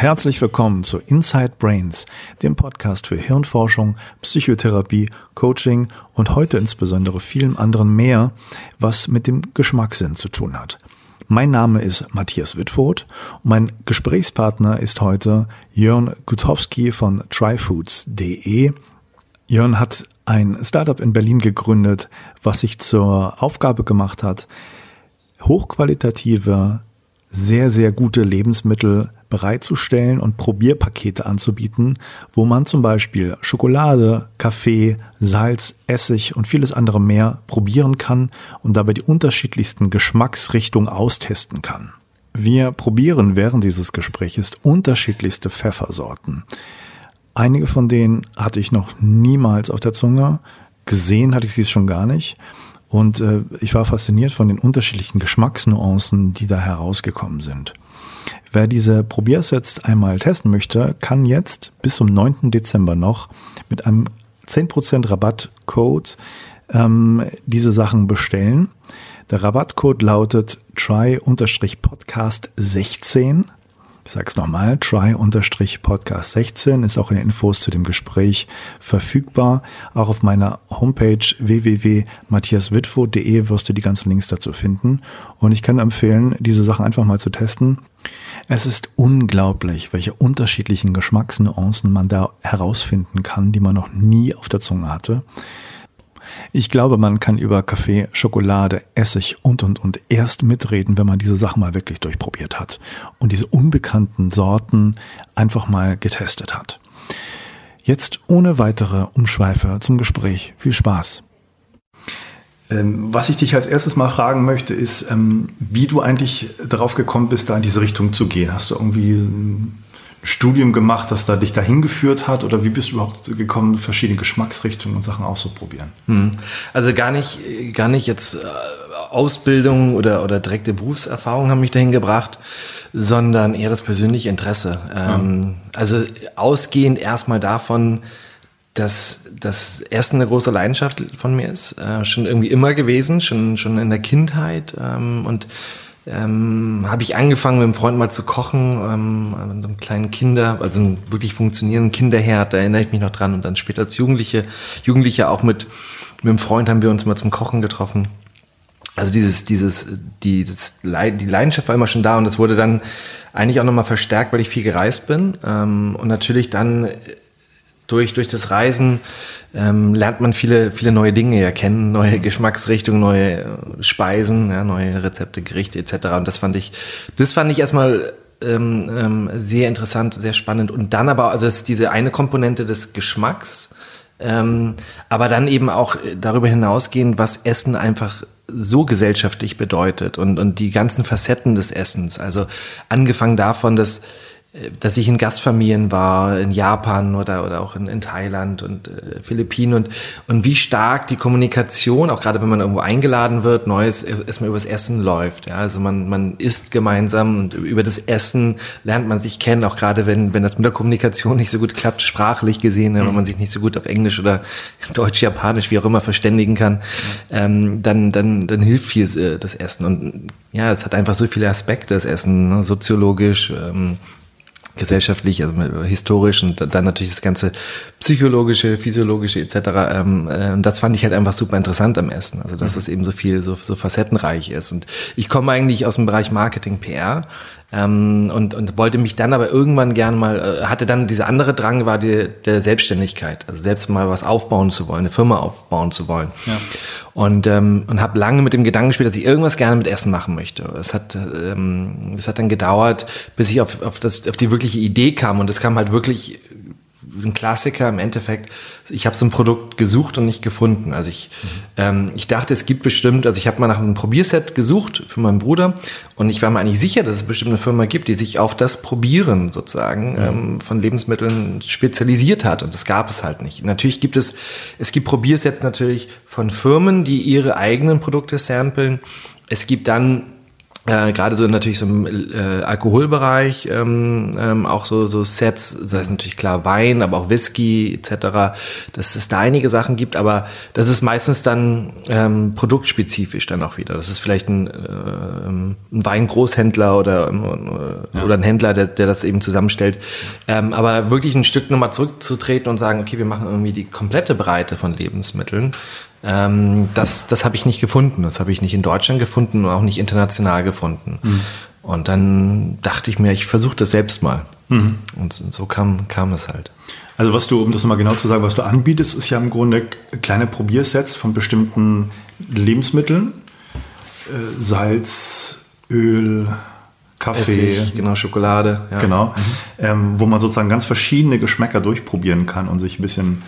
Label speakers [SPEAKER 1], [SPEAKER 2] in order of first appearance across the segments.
[SPEAKER 1] Herzlich willkommen zu Inside Brains, dem Podcast für Hirnforschung, Psychotherapie, Coaching und heute insbesondere vielem anderen mehr, was mit dem Geschmackssinn zu tun hat. Mein Name ist Matthias Wittfurt und mein Gesprächspartner ist heute Jörn Gutowski von tryfoods.de. Jörn hat ein Startup in Berlin gegründet, was sich zur Aufgabe gemacht hat, hochqualitative, sehr, sehr gute Lebensmittel bereitzustellen und Probierpakete anzubieten, wo man zum Beispiel Schokolade, Kaffee, Salz, Essig und vieles andere mehr probieren kann und dabei die unterschiedlichsten Geschmacksrichtungen austesten kann. Wir probieren während dieses Gesprächs unterschiedlichste Pfeffersorten. Einige von denen hatte ich noch niemals auf der Zunge. Gesehen hatte ich sie schon gar nicht. Und äh, ich war fasziniert von den unterschiedlichen Geschmacksnuancen, die da herausgekommen sind. Wer diese Probiersets einmal testen möchte, kann jetzt bis zum 9. Dezember noch mit einem 10% Rabattcode ähm, diese Sachen bestellen. Der Rabattcode lautet try-podcast16 ich sage es nochmal, try-podcast16 ist auch in den Infos zu dem Gespräch verfügbar. Auch auf meiner Homepage www.matthiaswitwo.de wirst du die ganzen Links dazu finden. Und ich kann empfehlen, diese Sachen einfach mal zu testen. Es ist unglaublich, welche unterschiedlichen Geschmacksnuancen man da herausfinden kann, die man noch nie auf der Zunge hatte. Ich glaube, man kann über Kaffee, Schokolade, Essig und, und, und erst mitreden, wenn man diese Sachen mal wirklich durchprobiert hat und diese unbekannten Sorten einfach mal getestet hat. Jetzt ohne weitere Umschweife zum Gespräch. Viel Spaß. Ähm, was ich dich als erstes mal fragen möchte, ist, ähm, wie du eigentlich darauf gekommen bist, da in diese Richtung zu gehen. Hast du irgendwie Studium gemacht, das da dich dahin geführt hat? Oder wie bist du überhaupt gekommen, verschiedene Geschmacksrichtungen und Sachen auszuprobieren?
[SPEAKER 2] Hm. Also gar nicht, gar nicht jetzt äh, Ausbildung oder, oder direkte Berufserfahrung haben mich dahin gebracht, sondern eher das persönliche Interesse. Ähm, ja. Also ausgehend erstmal davon, dass das Essen eine große Leidenschaft von mir ist, äh, schon irgendwie immer gewesen, schon, schon in der Kindheit ähm, und ähm, habe ich angefangen mit einem Freund mal zu kochen, ähm, so einem kleinen Kinder, also einem wirklich funktionierenden Kinderherd, da erinnere ich mich noch dran. Und dann später als Jugendliche, Jugendliche auch mit, mit einem Freund haben wir uns mal zum Kochen getroffen. Also dieses, dieses, die, das, die Leidenschaft war immer schon da und das wurde dann eigentlich auch nochmal verstärkt, weil ich viel gereist bin. Ähm, und natürlich dann durch, durch das Reisen ähm, lernt man viele, viele neue Dinge ja kennen, neue Geschmacksrichtungen, neue äh, Speisen, ja, neue Rezepte, Gerichte etc. Und das fand ich, das fand ich erstmal ähm, ähm, sehr interessant, sehr spannend. Und dann aber, also das ist diese eine Komponente des Geschmacks, ähm, aber dann eben auch darüber hinausgehen, was Essen einfach so gesellschaftlich bedeutet und, und die ganzen Facetten des Essens. Also angefangen davon, dass dass ich in Gastfamilien war, in Japan oder, oder auch in, in Thailand und äh, Philippinen und, und wie stark die Kommunikation, auch gerade wenn man irgendwo eingeladen wird, Neues erstmal übers Essen läuft. Ja? Also man, man isst gemeinsam und über das Essen lernt man sich kennen, auch gerade wenn, wenn das mit der Kommunikation nicht so gut klappt, sprachlich gesehen, mhm. wenn man sich nicht so gut auf Englisch oder Deutsch, Japanisch, wie auch immer verständigen kann, mhm. ähm, dann, dann, dann hilft viel äh, das Essen. Und ja, es hat einfach so viele Aspekte, das Essen, ne? soziologisch, ähm, gesellschaftlich, also historisch und dann natürlich das ganze psychologische, physiologische etc. Ähm, äh, und das fand ich halt einfach super interessant am Essen. Also dass mhm. es eben so viel, so, so facettenreich ist. Und ich komme eigentlich aus dem Bereich Marketing, PR. Ähm, und, und wollte mich dann aber irgendwann gern mal, äh, hatte dann diese andere Drang, war die, der Selbstständigkeit, also selbst mal was aufbauen zu wollen, eine Firma aufbauen zu wollen. Ja. Und, ähm, und habe lange mit dem Gedanken gespielt, dass ich irgendwas gerne mit Essen machen möchte. Es hat, ähm, es hat dann gedauert, bis ich auf, auf, das, auf die wirkliche Idee kam. Und es kam halt wirklich ein Klassiker im Endeffekt. Ich habe so ein Produkt gesucht und nicht gefunden. Also ich, mhm. ähm, ich dachte, es gibt bestimmt, also ich habe mal nach einem Probierset gesucht für meinen Bruder und ich war mir eigentlich sicher, dass es bestimmt eine Firma gibt, die sich auf das Probieren sozusagen mhm. ähm, von Lebensmitteln spezialisiert hat und das gab es halt nicht. Natürlich gibt es, es gibt Probiersets natürlich von Firmen, die ihre eigenen Produkte samplen. Es gibt dann äh, gerade so natürlich so im äh, Alkoholbereich ähm, ähm, auch so so Sets, sei es natürlich klar Wein, aber auch Whisky etc. Dass es da einige Sachen gibt, aber das ist meistens dann ähm, produktspezifisch dann auch wieder. Das ist vielleicht ein, äh, ein Weingroßhändler oder äh, ja. oder ein Händler, der, der das eben zusammenstellt. Ähm, aber wirklich ein Stück nochmal zurückzutreten und sagen, okay, wir machen irgendwie die komplette Breite von Lebensmitteln ähm, das das habe ich nicht gefunden. Das habe ich nicht in Deutschland gefunden und auch nicht international gefunden. Mhm. Und dann dachte ich mir, ich versuche das selbst mal. Mhm. Und so kam, kam es halt.
[SPEAKER 1] Also was du, um das mal genau zu sagen, was du anbietest, ist ja im Grunde kleine Probiersets von bestimmten Lebensmitteln. Äh, Salz, Öl, Kaffee. Essig,
[SPEAKER 2] genau, Schokolade.
[SPEAKER 1] Ja. Genau. Mhm. Ähm, wo man sozusagen ganz verschiedene Geschmäcker durchprobieren kann und sich ein bisschen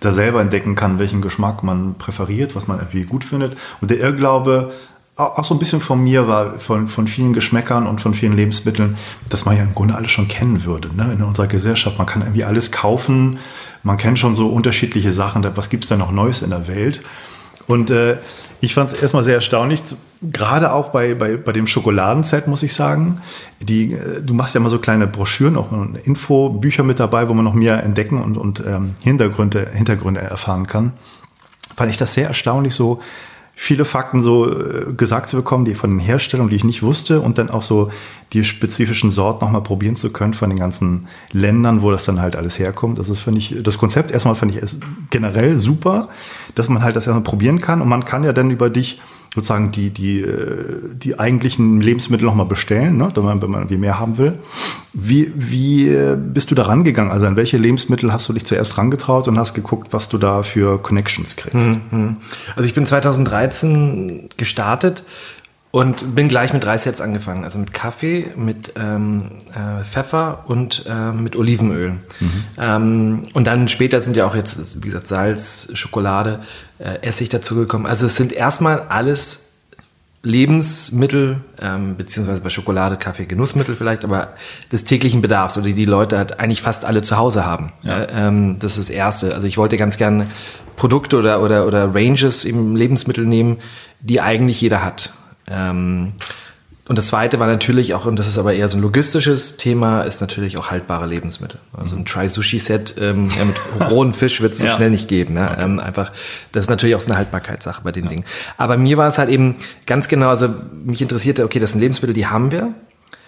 [SPEAKER 1] da selber entdecken kann, welchen Geschmack man präferiert, was man irgendwie gut findet. Und der Irrglaube, auch so ein bisschen von mir war, von, von vielen Geschmäckern und von vielen Lebensmitteln, dass man ja im Grunde alles schon kennen würde ne? in unserer Gesellschaft. Man kann irgendwie alles kaufen, man kennt schon so unterschiedliche Sachen, was gibt es da noch Neues in der Welt? Und äh, ich fand es erstmal sehr erstaunlich, gerade auch bei, bei, bei dem Schokoladenset, muss ich sagen. Die, äh, du machst ja immer so kleine Broschüren, auch Infobücher mit dabei, wo man noch mehr entdecken und, und ähm, Hintergründe, Hintergründe erfahren kann. Fand ich das sehr erstaunlich, so viele Fakten so äh, gesagt zu bekommen, die von den Herstellern, die ich nicht wusste, und dann auch so die spezifischen Sorten nochmal probieren zu können von den ganzen Ländern, wo das dann halt alles herkommt. Das ist, finde ich, das Konzept erstmal finde ich generell super, dass man halt das erstmal probieren kann und man kann ja dann über dich sozusagen die, die, äh, die eigentlichen Lebensmittel nochmal bestellen, ne, wenn man, wenn man irgendwie mehr haben will. Wie, wie äh, bist du da rangegangen? Also an welche Lebensmittel hast du dich zuerst rangetraut und hast geguckt, was du da für Connections kriegst? Mhm.
[SPEAKER 2] Also ich bin 2013 gestartet und bin gleich mit drei Sets angefangen. Also mit Kaffee, mit ähm, äh, Pfeffer und äh, mit Olivenöl. Mhm. Ähm, und dann später sind ja auch jetzt, wie gesagt, Salz, Schokolade, äh, Essig dazugekommen. Also es sind erstmal alles Lebensmittel, ähm, beziehungsweise bei Schokolade, Kaffee, Genussmittel vielleicht, aber des täglichen Bedarfs oder die die Leute halt eigentlich fast alle zu Hause haben. Ja. Ähm, das ist das Erste. Also ich wollte ganz gerne Produkte oder, oder, oder Ranges im Lebensmittel nehmen, die eigentlich jeder hat. Ähm, und das zweite war natürlich auch, und das ist aber eher so ein logistisches Thema, ist natürlich auch haltbare Lebensmittel. Also ein Try-Sushi-Set ähm, ja, mit rohen Fisch wird es so ja. schnell nicht geben. Ne? Okay. Ähm, einfach, das ist natürlich auch so eine Haltbarkeitssache bei den ja. Dingen. Aber mir war es halt eben ganz genau, also mich interessierte, okay, das sind Lebensmittel, die haben wir.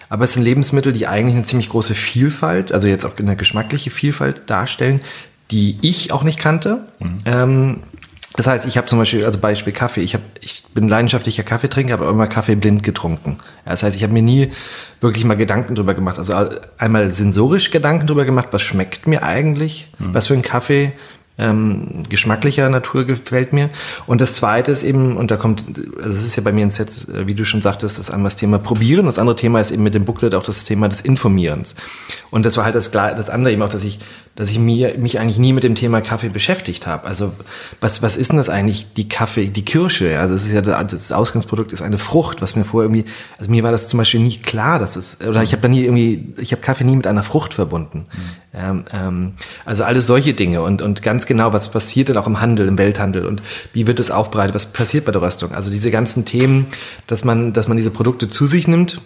[SPEAKER 2] Aber es sind Lebensmittel, die eigentlich eine ziemlich große Vielfalt, also jetzt auch eine geschmackliche Vielfalt darstellen, die ich auch nicht kannte. Mhm. Ähm, das heißt, ich habe zum Beispiel, also Beispiel Kaffee, ich, hab, ich bin leidenschaftlicher Kaffeetrinker, habe immer Kaffee blind getrunken. Das heißt, ich habe mir nie wirklich mal Gedanken drüber gemacht. Also einmal sensorisch Gedanken drüber gemacht, was schmeckt mir eigentlich, mhm. was für ein Kaffee ähm, geschmacklicher Natur gefällt mir. Und das Zweite ist eben, und da kommt, also das ist ja bei mir ein Set, wie du schon sagtest, das einmal das Thema Probieren. Das andere Thema ist eben mit dem Booklet auch das Thema des Informierens. Und das war halt das, das andere eben auch, dass ich, dass ich mir, mich eigentlich nie mit dem Thema Kaffee beschäftigt habe. Also was, was ist denn das eigentlich, die Kaffee, die Kirsche? Ja, das ist ja das Ausgangsprodukt ist eine Frucht, was mir vorher irgendwie, also mir war das zum Beispiel nie klar, dass es, oder ich habe da nie irgendwie, ich habe Kaffee nie mit einer Frucht verbunden. Mhm. Ähm, ähm, also alles solche Dinge und, und ganz genau, was passiert denn auch im Handel, im Welthandel und wie wird es aufbereitet, was passiert bei der Röstung. Also diese ganzen Themen, dass man, dass man diese Produkte zu sich nimmt.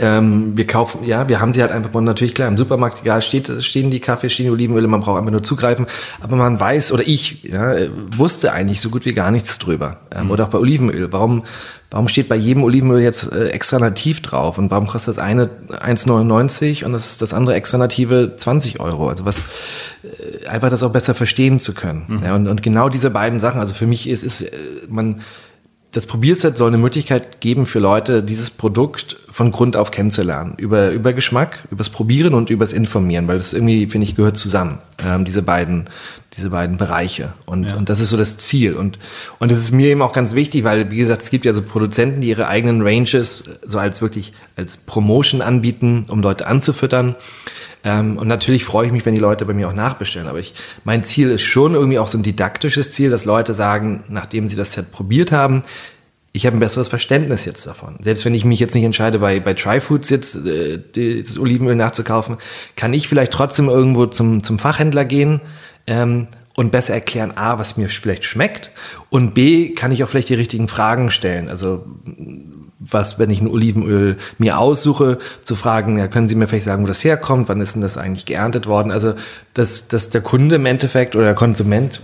[SPEAKER 2] Ähm, wir kaufen, ja, wir haben sie halt einfach, und natürlich klar, im Supermarkt, egal, steht, stehen die Kaffee, stehen die Olivenöle, man braucht einfach nur zugreifen, aber man weiß, oder ich, ja, wusste eigentlich so gut wie gar nichts drüber. Ähm, mhm. Oder auch bei Olivenöl. Warum, Warum steht bei jedem Olivenöl jetzt äh, extra nativ drauf? Und warum kostet das eine 1,99 und das, das andere extra native 20 Euro? Also was, äh, einfach das auch besser verstehen zu können. Mhm. Ja, und, und genau diese beiden Sachen, also für mich ist, ist äh, man, das Probierset soll eine Möglichkeit geben für Leute, dieses Produkt von Grund auf kennenzulernen. Über, über Geschmack, übers Probieren und übers Informieren, weil das irgendwie, finde ich, gehört zusammen, ähm, diese beiden, diese beiden Bereiche. Und, ja. und das ist so das Ziel. Und, und das ist mir eben auch ganz wichtig, weil, wie gesagt, es gibt ja so Produzenten, die ihre eigenen Ranges so als wirklich als Promotion anbieten, um Leute anzufüttern. Ähm, und natürlich freue ich mich, wenn die Leute bei mir auch nachbestellen. Aber ich, mein Ziel ist schon irgendwie auch so ein didaktisches Ziel, dass Leute sagen, nachdem sie das Set probiert haben, ich habe ein besseres Verständnis jetzt davon. Selbst wenn ich mich jetzt nicht entscheide, bei, bei Tryfoods jetzt äh, das Olivenöl nachzukaufen, kann ich vielleicht trotzdem irgendwo zum, zum Fachhändler gehen ähm, und besser erklären, A, was mir vielleicht schmeckt und B, kann ich auch vielleicht die richtigen Fragen stellen. Also was, wenn ich ein Olivenöl mir aussuche, zu fragen, ja, können Sie mir vielleicht sagen, wo das herkommt, wann ist denn das eigentlich geerntet worden? Also, dass, dass der Kunde im Endeffekt oder der Konsument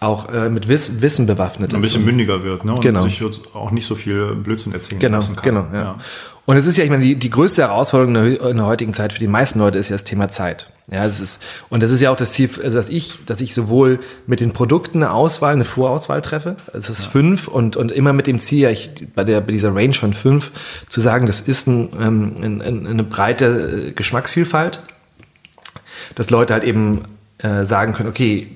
[SPEAKER 2] auch äh, mit Wiss Wissen bewaffnet
[SPEAKER 1] Ein bisschen mündiger wird, ne?
[SPEAKER 2] Und genau.
[SPEAKER 1] sich auch nicht so viel Blödsinn erzählen
[SPEAKER 2] genau,
[SPEAKER 1] lassen kann.
[SPEAKER 2] Genau, ja. ja. Und es ist ja, ich meine, die, die größte Herausforderung in der, in der, heutigen Zeit für die meisten Leute ist ja das Thema Zeit. Ja, das ist, und das ist ja auch das Ziel, also dass ich, dass ich sowohl mit den Produkten eine Auswahl, eine Vorauswahl treffe, das ist ja. fünf und, und immer mit dem Ziel, ich, bei der, bei dieser Range von fünf, zu sagen, das ist ein, ähm, ein, ein, eine breite Geschmacksvielfalt, dass Leute halt eben äh, sagen können, okay,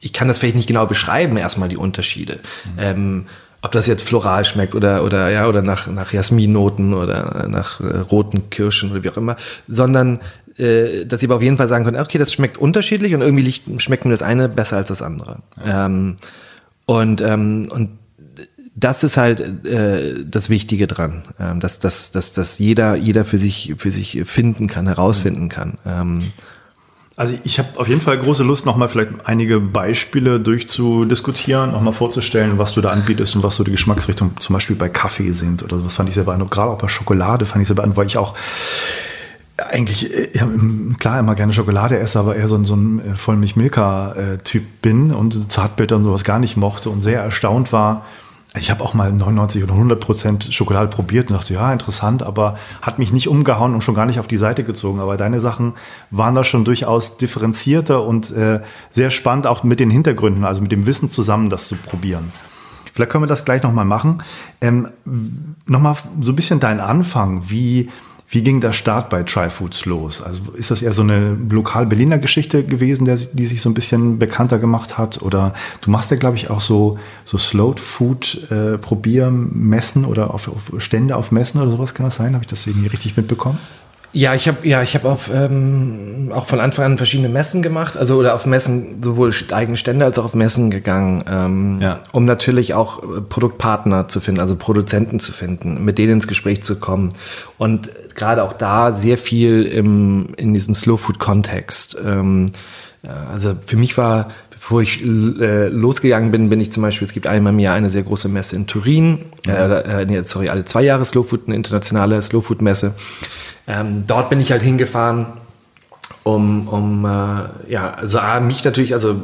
[SPEAKER 2] ich kann das vielleicht nicht genau beschreiben, erstmal die Unterschiede. Mhm. Ähm, ob das jetzt floral schmeckt oder, oder, ja, oder nach, nach Jasminnoten oder nach äh, roten Kirschen oder wie auch immer, sondern äh, dass sie aber auf jeden Fall sagen können, okay, das schmeckt unterschiedlich und irgendwie liegt, schmeckt mir das eine besser als das andere. Ja. Ähm, und, ähm, und das ist halt äh, das Wichtige dran, ähm, dass, dass, dass, dass jeder, jeder für sich, für sich finden kann, herausfinden kann. Ähm,
[SPEAKER 1] also ich habe auf jeden Fall große Lust, nochmal vielleicht einige Beispiele durchzudiskutieren, nochmal vorzustellen, was du da anbietest und was so die Geschmacksrichtung zum Beispiel bei Kaffee sind oder was fand ich sehr beeindruckend. Gerade auch bei Schokolade fand ich sehr beeindruckend, weil ich auch eigentlich ja, klar immer gerne Schokolade esse, aber eher so ein, so ein äh, Vollmilch-Milka-Typ bin und Zartbitter und sowas gar nicht mochte und sehr erstaunt war, ich habe auch mal 99 oder 100 Prozent Schokolade probiert und dachte, ja, interessant, aber hat mich nicht umgehauen und schon gar nicht auf die Seite gezogen. Aber deine Sachen waren da schon durchaus differenzierter und äh, sehr spannend, auch mit den Hintergründen, also mit dem Wissen zusammen, das zu probieren. Vielleicht können wir das gleich nochmal machen. Ähm, nochmal so ein bisschen dein Anfang. Wie, wie ging der Start bei Tryfoods los? Also ist das eher so eine lokal-Berliner Geschichte gewesen, der, die sich so ein bisschen bekannter gemacht hat? Oder du machst ja, glaube ich, auch so, so Slow Food äh, Probiermessen oder auf, auf Stände auf Messen oder sowas kann das sein? Habe ich das irgendwie richtig mitbekommen?
[SPEAKER 2] Ja, ich habe ja, ich habe auf ähm, auch von Anfang an verschiedene Messen gemacht, also oder auf Messen sowohl eigene Stände als auch auf Messen gegangen, ähm, ja. um natürlich auch äh, Produktpartner zu finden, also Produzenten zu finden, mit denen ins Gespräch zu kommen und gerade auch da sehr viel im in diesem Slow Food Kontext. Ähm, also für mich war bevor ich äh, losgegangen bin, bin ich zum Beispiel, es gibt einmal im Jahr eine sehr große Messe in Turin, mhm. äh, nee, sorry, alle zwei Jahre Slow Food, eine internationale Slow Food Messe. Ähm, dort bin ich halt hingefahren, um, um äh, ja, also A, mich natürlich, also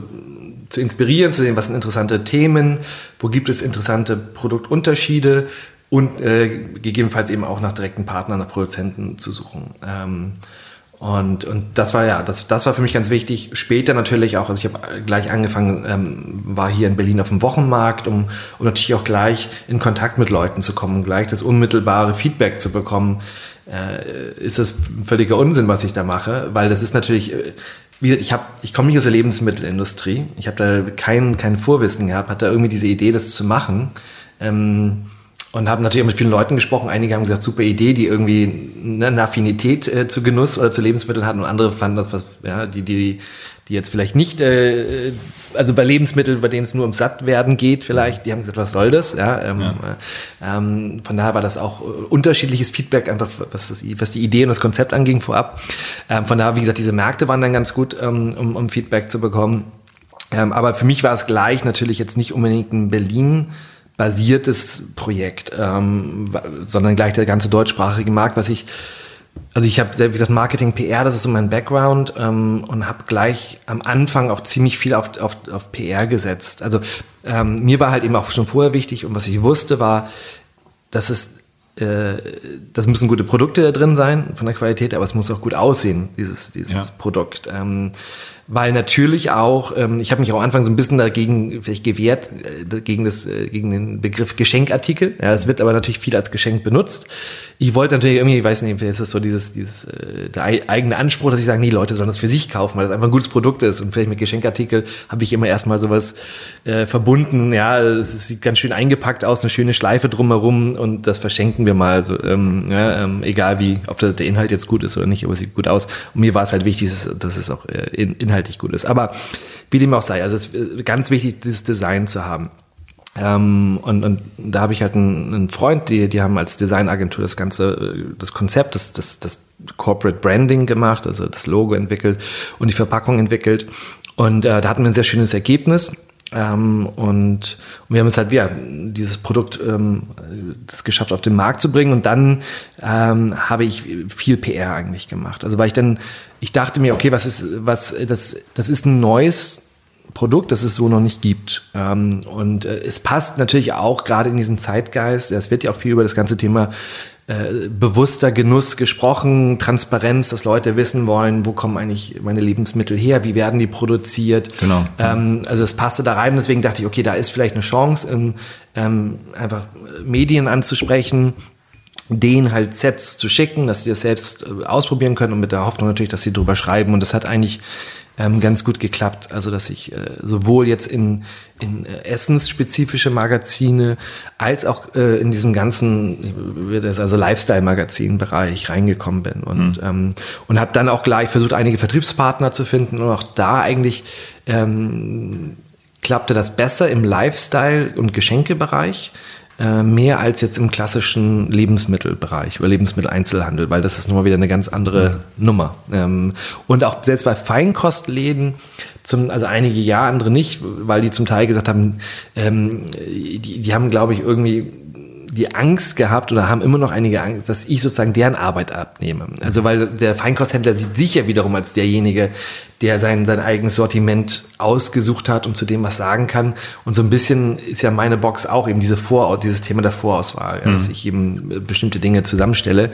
[SPEAKER 2] zu inspirieren, zu sehen, was sind interessante Themen, wo gibt es interessante Produktunterschiede und äh, gegebenenfalls eben auch nach direkten Partnern, nach Produzenten zu suchen. Ähm, und, und das war ja, das, das war für mich ganz wichtig. Später natürlich auch, also ich habe gleich angefangen, ähm, war hier in Berlin auf dem Wochenmarkt, um, um natürlich auch gleich in Kontakt mit Leuten zu kommen, gleich das unmittelbare Feedback zu bekommen ist das völliger Unsinn, was ich da mache, weil das ist natürlich, äh, wie gesagt, ich, ich komme nicht aus der Lebensmittelindustrie, ich habe da kein, kein Vorwissen gehabt, hatte irgendwie diese Idee, das zu machen. Ähm, und habe natürlich auch mit vielen Leuten gesprochen. Einige haben gesagt, super Idee, die irgendwie eine Affinität äh, zu Genuss oder zu Lebensmitteln hatten. Und andere fanden das, was, ja, die, die, die jetzt vielleicht nicht, äh, also bei Lebensmitteln, bei denen es nur ums Sattwerden geht, vielleicht, die haben gesagt, was soll das? Ja, ähm, ja. Äh, ähm, von daher war das auch unterschiedliches Feedback, einfach was, das, was die Idee und das Konzept anging vorab. Ähm, von daher, wie gesagt, diese Märkte waren dann ganz gut, ähm, um, um Feedback zu bekommen. Ähm, aber für mich war es gleich natürlich jetzt nicht unbedingt ein Berlin basiertes Projekt, ähm, sondern gleich der ganze deutschsprachige Markt, was ich also ich habe, wie gesagt, Marketing, PR, das ist so mein Background ähm, und habe gleich am Anfang auch ziemlich viel auf, auf, auf PR gesetzt. Also ähm, mir war halt eben auch schon vorher wichtig und was ich wusste war, dass es äh, das müssen gute Produkte da drin sein von der Qualität, aber es muss auch gut aussehen, dieses, dieses ja. Produkt. Ähm, weil natürlich auch, ähm, ich habe mich auch am Anfang so ein bisschen dagegen vielleicht gewehrt, äh, gegen, das, äh, gegen den Begriff Geschenkartikel. Ja, es wird aber natürlich viel als Geschenk benutzt. Ich wollte natürlich irgendwie, ich weiß nicht, vielleicht ist das so dieses, dieses äh, der eigene Anspruch, dass ich sage, nee, Leute sollen das für sich kaufen, weil das einfach ein gutes Produkt ist. Und vielleicht mit Geschenkartikel habe ich immer erstmal sowas äh, verbunden. Ja, es sieht ganz schön eingepackt aus, eine schöne Schleife drumherum und das verschenken wir mal. Also, ähm, ja, ähm, egal wie, ob der, der Inhalt jetzt gut ist oder nicht, aber es sieht gut aus. Und mir war es halt wichtig, dass es auch äh, Inhalt inhaltlich gut ist. Aber wie dem auch sei, also es ist ganz wichtig, dieses Design zu haben. Ähm, und, und da habe ich halt einen, einen, Freund, die, die haben als Designagentur das ganze, das Konzept, das, das, das Corporate Branding gemacht, also das Logo entwickelt und die Verpackung entwickelt. Und äh, da hatten wir ein sehr schönes Ergebnis. Ähm, und, und, wir haben es halt wieder dieses Produkt ähm, das geschafft auf den Markt zu bringen und dann ähm, habe ich viel PR eigentlich gemacht. Also weil ich dann ich dachte mir, okay, was ist was das das ist ein neues Produkt, das es so noch nicht gibt. Ähm, und äh, es passt natürlich auch gerade in diesen Zeitgeist. Es wird ja auch viel über das ganze Thema äh, bewusster Genuss gesprochen, Transparenz, dass Leute wissen wollen, wo kommen eigentlich meine Lebensmittel her, wie werden die produziert.
[SPEAKER 1] Genau.
[SPEAKER 2] Ähm, also es passte da rein, deswegen dachte ich, okay, da ist vielleicht eine Chance, ähm, ähm, einfach Medien anzusprechen, denen halt Sets zu schicken, dass sie das selbst äh, ausprobieren können und mit der Hoffnung natürlich, dass sie drüber schreiben. Und das hat eigentlich ähm, ganz gut geklappt. Also dass ich äh, sowohl jetzt in, in äh, essensspezifische Magazine als auch äh, in diesem ganzen also Lifestyle-Magazin-Bereich reingekommen bin und, mhm. ähm, und habe dann auch gleich versucht, einige Vertriebspartner zu finden und auch da eigentlich ähm, klappte das besser im Lifestyle- und Geschenkebereich. Äh, mehr als jetzt im klassischen Lebensmittelbereich oder Lebensmitteleinzelhandel, weil das ist nochmal wieder eine ganz andere mhm. Nummer. Ähm, und auch selbst bei Feinkostläden, zum, also einige ja, andere nicht, weil die zum Teil gesagt haben, ähm, die, die haben, glaube ich, irgendwie die Angst gehabt oder haben immer noch einige Angst, dass ich sozusagen deren Arbeit abnehme. Also weil der Feinkosthändler sieht sich ja wiederum als derjenige, der sein, sein eigenes Sortiment ausgesucht hat und zu dem was sagen kann. Und so ein bisschen ist ja meine Box auch eben diese Vor dieses Thema der Vorauswahl, mhm. dass ich eben bestimmte Dinge zusammenstelle.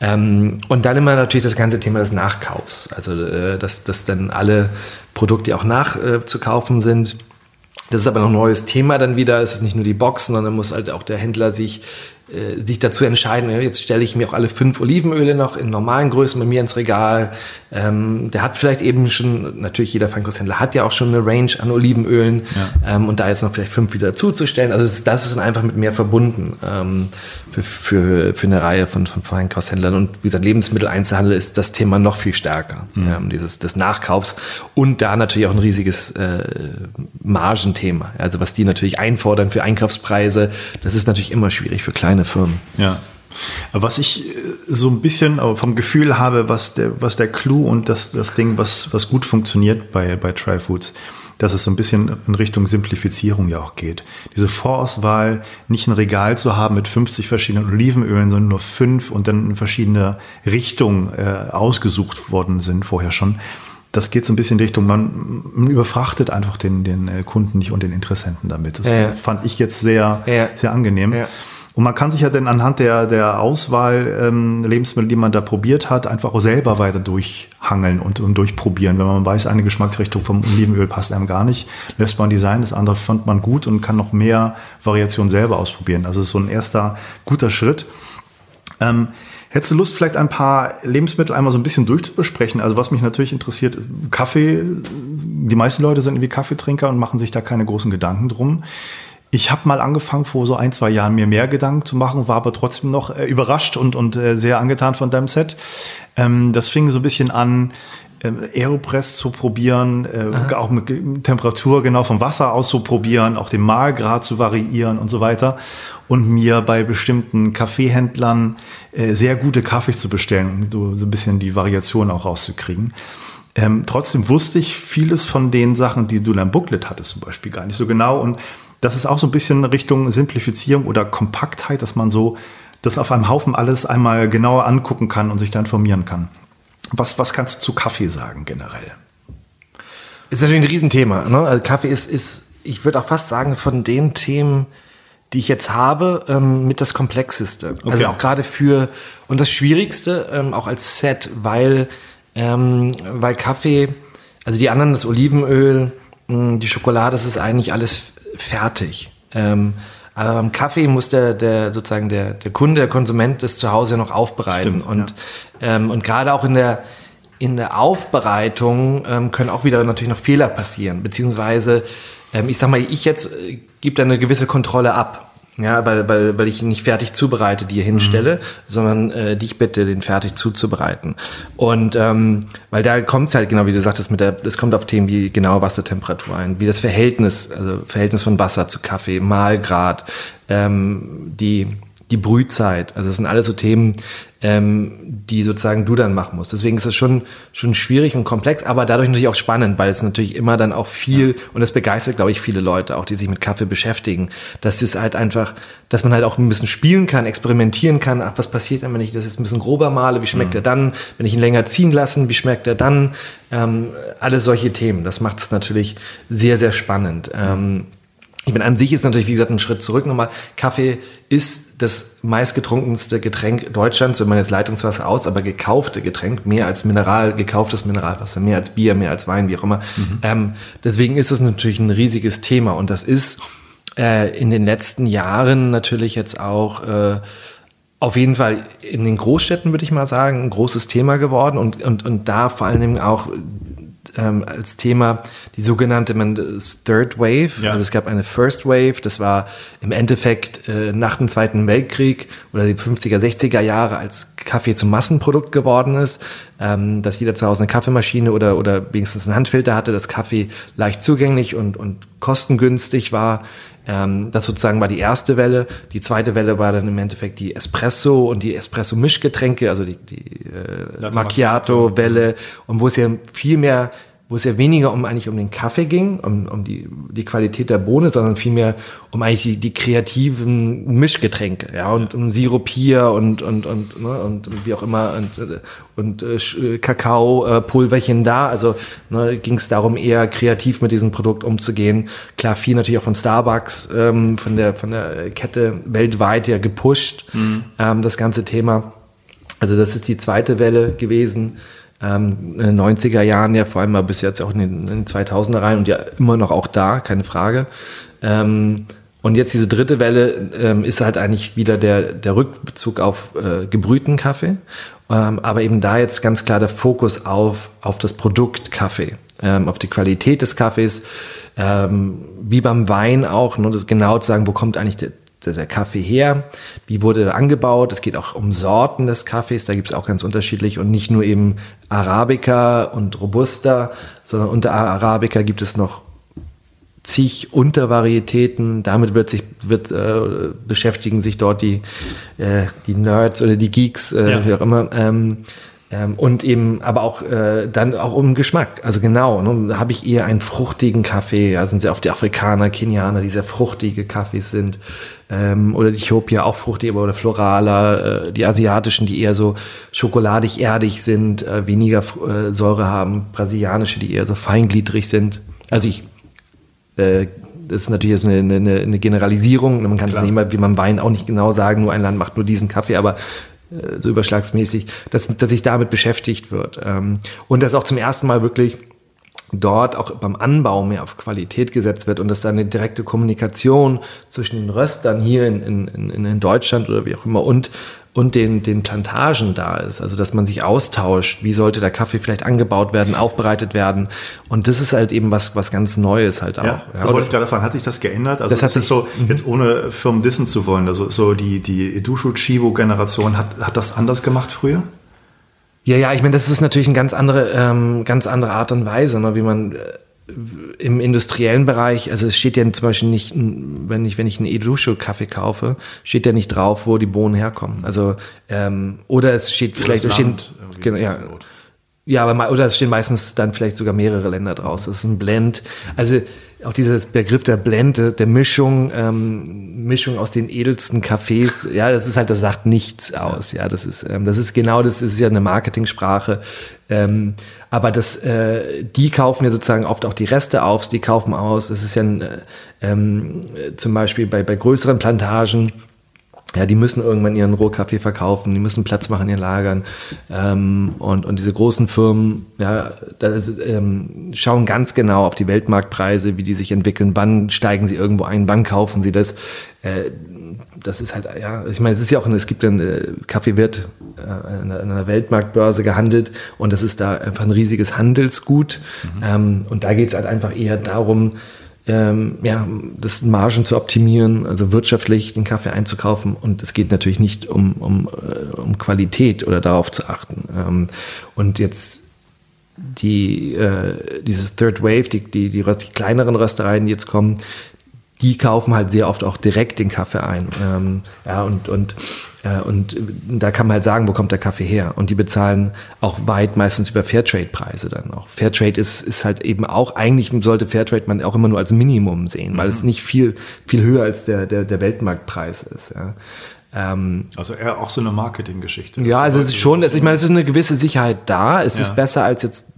[SPEAKER 2] Ähm, und dann immer natürlich das ganze Thema des Nachkaufs. Also äh, dass, dass dann alle Produkte auch nachzukaufen äh, sind das ist aber noch ein neues Thema dann wieder. Es ist nicht nur die Box, sondern muss halt auch der Händler sich äh, sich dazu entscheiden, jetzt stelle ich mir auch alle fünf Olivenöle noch in normalen Größen bei mir ins Regal. Ähm, der hat vielleicht eben schon, natürlich jeder Feinkosthändler hat ja auch schon eine Range an Olivenölen ja. ähm, und da jetzt noch vielleicht fünf wieder zuzustellen. Also das, das ist dann einfach mit mehr verbunden ähm, für, für, für eine Reihe von, von Feinkosthändlern. Und wie gesagt, Lebensmitteleinzelhandel ist das Thema noch viel stärker, mhm. ähm, dieses des Nachkaufs und da natürlich auch ein riesiges äh, Margenthema. Also was die natürlich einfordern für Einkaufspreise, das ist natürlich immer schwierig für kleine Firmen.
[SPEAKER 1] Ja. Was ich äh, so ein bisschen vom Gefühl habe, was der, was der Clou und das, das Ding, was, was gut funktioniert bei, bei Tryfoods, dass es so ein bisschen in Richtung Simplifizierung ja auch geht. Diese Vorauswahl, nicht ein Regal zu haben mit 50 verschiedenen Olivenölen, sondern nur fünf und dann in verschiedene Richtungen äh, ausgesucht worden sind vorher schon. Das geht so ein bisschen in Richtung, man, überfrachtet einfach den, den äh, Kunden nicht und den Interessenten damit. Das ja, ja. fand ich jetzt sehr, ja. sehr angenehm. Und man kann sich ja dann anhand der, der Auswahl ähm, Lebensmittel, die man da probiert hat, einfach auch selber weiter durchhangeln und, und durchprobieren. Wenn man weiß, eine Geschmacksrichtung vom Olivenöl passt einem gar nicht, lässt man die sein, das andere fand man gut und kann noch mehr Variationen selber ausprobieren. Also so ein erster guter Schritt. Ähm, Hättest du Lust, vielleicht ein paar Lebensmittel einmal so ein bisschen durchzubesprechen? Also was mich natürlich interessiert, Kaffee, die meisten Leute sind irgendwie Kaffeetrinker und machen sich da keine großen Gedanken drum. Ich habe mal angefangen, vor so ein, zwei Jahren mir mehr Gedanken zu machen, war aber trotzdem noch äh, überrascht und, und äh, sehr angetan von deinem Set. Ähm, das fing so ein bisschen an, äh, Aeropress zu probieren, äh, auch mit Temperatur genau vom Wasser aus zu probieren, auch den Mahlgrad zu variieren und so weiter. Und mir bei bestimmten Kaffeehändlern äh, sehr gute Kaffee zu bestellen, um so ein bisschen die Variation auch rauszukriegen. Ähm, trotzdem wusste ich vieles von den Sachen, die du in deinem Booklet hattest, zum Beispiel gar nicht so genau. Und das ist auch so ein bisschen Richtung Simplifizierung oder Kompaktheit, dass man so das auf einem Haufen alles einmal genauer angucken kann und sich da informieren kann. Was, was kannst du zu Kaffee sagen generell?
[SPEAKER 2] Ist natürlich ein Riesenthema. Ne? Also Kaffee ist, ist, ich würde auch fast sagen, von den Themen, die ich jetzt habe, ähm, mit das Komplexeste. Okay. Also auch gerade für, und das Schwierigste, ähm, auch als Set, weil, ähm, weil Kaffee, also die anderen, das Olivenöl, mh, die Schokolade, das ist eigentlich alles fertig. Ähm, aber beim Kaffee muss der, der sozusagen der, der Kunde, der Konsument das zu Hause noch aufbereiten.
[SPEAKER 1] Stimmt,
[SPEAKER 2] und, ja. ähm, und gerade auch in der, in der Aufbereitung ähm, können auch wieder natürlich noch Fehler passieren. Beziehungsweise, ähm, ich sag mal, ich jetzt äh, gebe da eine gewisse Kontrolle ab. Ja, weil, weil, weil ich ihn nicht fertig zubereite, die hier hinstelle, mhm. sondern äh, dich bitte, den fertig zuzubereiten. Und ähm, weil da kommt es halt genau, wie du sagtest, mit der, es kommt auf Themen wie genau Wassertemperatur ein, wie das Verhältnis, also Verhältnis von Wasser zu Kaffee, Mahlgrad, ähm, die die Brühzeit. Also das sind alles so Themen, ähm, die sozusagen du dann machen musst. Deswegen ist es schon, schon schwierig und komplex, aber dadurch natürlich auch spannend, weil es natürlich immer dann auch viel, und das begeistert, glaube ich, viele Leute, auch die sich mit Kaffee beschäftigen, dass es halt einfach, dass man halt auch ein bisschen spielen kann, experimentieren kann. Ach, was passiert denn, wenn ich das jetzt ein bisschen grober male? Wie schmeckt mhm. er dann? Wenn ich ihn länger ziehen lassen, wie schmeckt er dann? Ähm, alle solche Themen. Das macht es natürlich sehr, sehr spannend. Ähm, ich meine, an sich ist natürlich, wie gesagt, ein Schritt zurück nochmal. Kaffee ist das meistgetrunkenste Getränk Deutschlands, wenn man jetzt Leitungswasser aus, aber gekaufte Getränk, mehr als Mineral, gekauftes Mineralwasser, mehr als Bier, mehr als Wein, wie auch immer. Mhm. Ähm, deswegen ist es natürlich ein riesiges Thema und das ist äh, in den letzten Jahren natürlich jetzt auch äh, auf jeden Fall in den Großstädten, würde ich mal sagen, ein großes Thema geworden und, und, und da vor allen Dingen auch ähm, als Thema die sogenannte man, Third Wave. Ja. Also es gab eine First Wave, das war im Endeffekt äh, nach dem Zweiten Weltkrieg oder die 50er, 60er Jahre, als Kaffee zum Massenprodukt geworden ist, ähm, dass jeder zu Hause eine Kaffeemaschine oder, oder wenigstens einen Handfilter hatte, dass Kaffee leicht zugänglich und, und kostengünstig war. Ähm, das sozusagen war die erste Welle. Die zweite Welle war dann im Endeffekt die Espresso und die Espresso-Mischgetränke, also die, die äh, Macchiato-Welle. Und wo es ja viel mehr wo es ja weniger um eigentlich um den Kaffee ging, um, um die, die Qualität der Bohne, sondern vielmehr um eigentlich die, die kreativen Mischgetränke, ja, und um Sirupier und, und, und, ne, und wie auch immer, und, und äh, Kakao-Pulverchen da. Also ne, ging es darum, eher kreativ mit diesem Produkt umzugehen. Klar, viel natürlich auch von Starbucks, ähm, von, der, von der Kette weltweit ja gepusht, mhm. ähm, das ganze Thema. Also das ist die zweite Welle gewesen ähm, in den 90er Jahren, ja vor allem mal bis jetzt auch in den, in den 2000er rein und ja immer noch auch da, keine Frage. Ähm, und jetzt diese dritte Welle ähm, ist halt eigentlich wieder der, der Rückbezug auf äh, gebrühten Kaffee, ähm, aber eben da jetzt ganz klar der Fokus auf, auf das Produkt Kaffee, ähm, auf die Qualität des Kaffees, ähm, wie beim Wein auch, nur das genau zu sagen, wo kommt eigentlich der, der Kaffee her? Wie wurde er angebaut? Es geht auch um Sorten des Kaffees, da gibt es auch ganz unterschiedlich und nicht nur eben Arabica und Robusta, sondern unter Arabica gibt es noch zig Untervarietäten. Damit wird sich, wird, äh, beschäftigen sich dort die, äh, die Nerds oder die Geeks, äh, ja. wie auch immer. Ähm, ähm, und eben, aber auch äh, dann auch um Geschmack. Also genau, ne, da habe ich eher einen fruchtigen Kaffee. Also sind sehr oft die Afrikaner, Kenianer, die sehr fruchtige Kaffees sind. Ähm, oder die Äthiopier auch fruchtig, oder floraler. Äh, die asiatischen, die eher so schokoladig, erdig sind, äh, weniger äh, Säure haben. Brasilianische, die eher so feingliedrig sind. Also ich äh, das ist natürlich jetzt eine, eine, eine Generalisierung. Man kann das nicht immer, wie man Wein auch nicht genau sagen, nur ein Land macht nur diesen Kaffee, aber so überschlagsmäßig, dass, dass sich damit beschäftigt wird. Ähm, und dass auch zum ersten Mal wirklich dort auch beim Anbau mehr auf Qualität gesetzt wird und dass da eine direkte Kommunikation zwischen den Röstern hier in, in, in Deutschland oder wie auch immer und und den, den Plantagen da ist. Also, dass man sich austauscht. Wie sollte der Kaffee vielleicht angebaut werden, aufbereitet werden? Und das ist halt eben was, was ganz Neues halt auch. Ja,
[SPEAKER 1] das wollte ich gerade fragen. Hat sich das geändert? Also,
[SPEAKER 2] das hat sich
[SPEAKER 1] so, mhm. jetzt ohne Firmen dissen zu wollen, also so die, die Edushu Chibo Generation, hat, hat das anders gemacht früher?
[SPEAKER 2] Ja, ja, ich meine, das ist natürlich eine ganz andere, ähm, ganz andere Art und Weise, ne, wie man äh, im industriellen Bereich, also es steht ja zum Beispiel nicht, wenn ich, wenn ich einen Edusho-Kaffee kaufe, steht ja nicht drauf, wo die Bohnen herkommen. Also, ähm, oder es steht oder vielleicht, steht, genau, ja, ja, aber, oder es stehen meistens dann vielleicht sogar mehrere Länder draus. Das ist ein Blend. Also, auch dieser Begriff der Blende, der Mischung, ähm, Mischung aus den edelsten Cafés, ja, das ist halt, das sagt nichts aus, ja, das ist, ähm, das ist genau, das ist ja eine Marketingsprache, ähm, aber das, äh, die kaufen ja sozusagen oft auch die Reste auf, die kaufen aus, das ist ja ein, äh, ähm, zum Beispiel bei, bei größeren Plantagen, ja, die müssen irgendwann ihren Rohkaffee verkaufen, die müssen Platz machen in ihren Lagern. Ähm, und, und diese großen Firmen ja, das, ähm, schauen ganz genau auf die Weltmarktpreise, wie die sich entwickeln, wann steigen sie irgendwo ein, wann kaufen sie das. Äh, das ist halt, ja, ich meine, es ist ja auch, es gibt ein äh, Kaffee wird äh, an einer Weltmarktbörse gehandelt und das ist da einfach ein riesiges Handelsgut. Mhm. Ähm, und da geht es halt einfach eher darum, ähm, ja, das Margen zu optimieren, also wirtschaftlich den Kaffee einzukaufen. Und es geht natürlich nicht um, um, äh, um Qualität oder darauf zu achten. Ähm, und jetzt die, äh, dieses Third Wave, die, die, die, die kleineren Röstereien, die jetzt kommen, die kaufen halt sehr oft auch direkt den Kaffee ein. Ähm, ja, und, und, äh, und da kann man halt sagen, wo kommt der Kaffee her? Und die bezahlen auch weit meistens über Fairtrade-Preise dann auch. Fairtrade ist, ist halt eben auch, eigentlich sollte Fairtrade man auch immer nur als Minimum sehen, weil mhm. es nicht viel, viel höher als der, der, der Weltmarktpreis ist. Ja.
[SPEAKER 1] Ähm, also eher auch so eine Marketinggeschichte.
[SPEAKER 2] Ja, also es ist schon, ich meine, es ist eine gewisse Sicherheit da. Es ja. ist besser als jetzt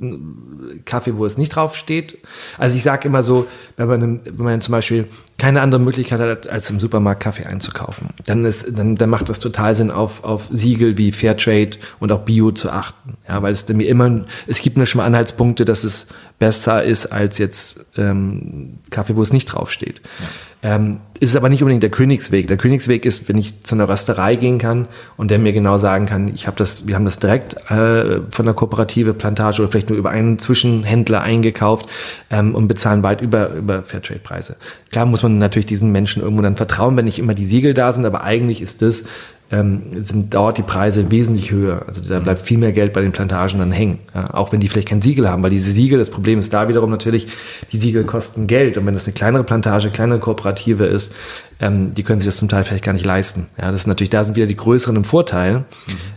[SPEAKER 2] Kaffee, wo es nicht drauf steht. Also ich sage immer so, wenn man, wenn man zum Beispiel keine andere Möglichkeit hat, als im Supermarkt Kaffee einzukaufen, dann, ist, dann, dann macht das total Sinn, auf, auf Siegel wie Fairtrade und auch Bio zu achten. Ja, weil es mir immer, es gibt mir schon mal Anhaltspunkte, dass es besser ist als jetzt ähm, Kaffee, wo es nicht draufsteht. Ja. Ähm, ist aber nicht unbedingt der Königsweg. Der Königsweg ist, wenn ich zu einer Rösterei gehen kann und der mir genau sagen kann, ich habe das, wir haben das direkt äh, von der kooperative Plantage oder vielleicht nur über einen Zwischenhändler eingekauft ähm, und bezahlen weit über, über Fairtrade-Preise. Klar muss man natürlich diesen Menschen irgendwo dann vertrauen, wenn nicht immer die Siegel da sind, aber eigentlich ist das ähm, sind dort die Preise wesentlich höher. Also da bleibt viel mehr Geld bei den Plantagen dann hängen. Ja, auch wenn die vielleicht kein Siegel haben, weil diese Siegel, das Problem ist da wiederum natürlich, die Siegel kosten Geld. Und wenn das eine kleinere Plantage, kleinere Kooperative ist, ähm, die können sich das zum Teil vielleicht gar nicht leisten. Ja, das ist natürlich, da sind wieder die größeren im Vorteil, mhm.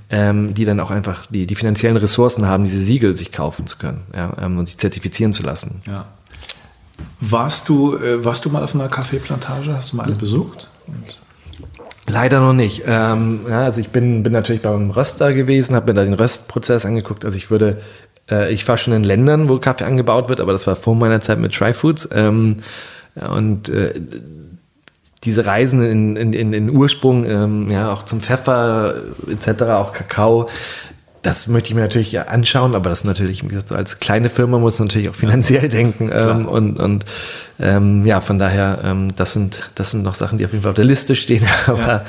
[SPEAKER 2] ähm, die dann auch einfach die, die finanziellen Ressourcen haben, diese Siegel sich kaufen zu können ja, ähm, und sich zertifizieren zu lassen.
[SPEAKER 1] Ja. Warst du, äh, warst du mal auf einer Kaffeeplantage? Hast du mal eine besucht? Und
[SPEAKER 2] Leider noch nicht. Ähm, ja, also ich bin, bin natürlich beim Röster gewesen, habe mir da den Röstprozess angeguckt. Also ich würde, äh, ich war schon in Ländern, wo Kaffee angebaut wird, aber das war vor meiner Zeit mit Tryfoods. Ähm, und äh, diese Reisen in, in, in, in Ursprung, ähm, ja, auch zum Pfeffer etc., auch Kakao, das möchte ich mir natürlich anschauen, aber das natürlich, wie gesagt, so als kleine Firma muss natürlich auch finanziell denken. Ähm, und und ähm, ja, von daher, ähm, das, sind, das sind noch Sachen, die auf jeden Fall auf der Liste stehen. aber ja,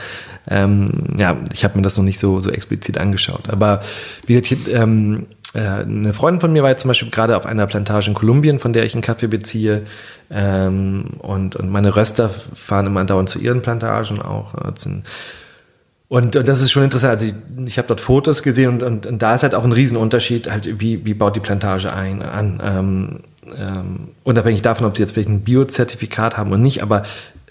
[SPEAKER 2] ähm, ja ich habe mir das noch nicht so, so explizit angeschaut. Aber wie gesagt, ähm, äh, eine Freundin von mir war jetzt zum Beispiel gerade auf einer Plantage in Kolumbien, von der ich einen Kaffee beziehe. Ähm, und, und meine Röster fahren immer dauernd zu ihren Plantagen auch. Äh, und, und das ist schon interessant. Also ich, ich habe dort Fotos gesehen und, und, und, da ist halt auch ein Riesenunterschied, halt wie, wie baut die Plantage ein, an. Ähm, ähm, unabhängig davon, ob sie jetzt vielleicht ein Biozertifikat haben oder nicht, aber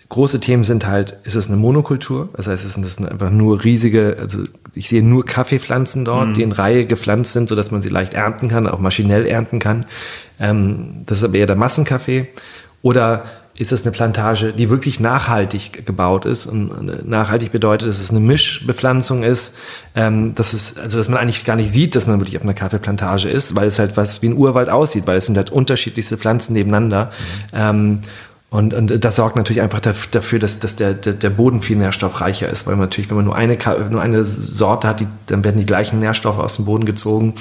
[SPEAKER 2] große Themen sind halt, ist es eine Monokultur? Das heißt, es sind einfach nur riesige, also ich sehe nur Kaffeepflanzen dort, mhm. die in Reihe gepflanzt sind, sodass man sie leicht ernten kann, auch maschinell ernten kann. Ähm, das ist aber eher der Massenkaffee. Oder ist es eine Plantage, die wirklich nachhaltig gebaut ist. Und nachhaltig bedeutet, dass es eine Mischbepflanzung ist, ähm, dass es, also dass man eigentlich gar nicht sieht, dass man wirklich auf einer Kaffeeplantage ist, weil es halt was wie ein Urwald aussieht, weil es sind halt unterschiedlichste Pflanzen nebeneinander. Mhm. Ähm, und, und das sorgt natürlich einfach dafür, dass, dass der, der, der Boden viel nährstoffreicher ist, weil man natürlich, wenn man nur eine, nur eine Sorte hat, die, dann werden die gleichen Nährstoffe aus dem Boden gezogen.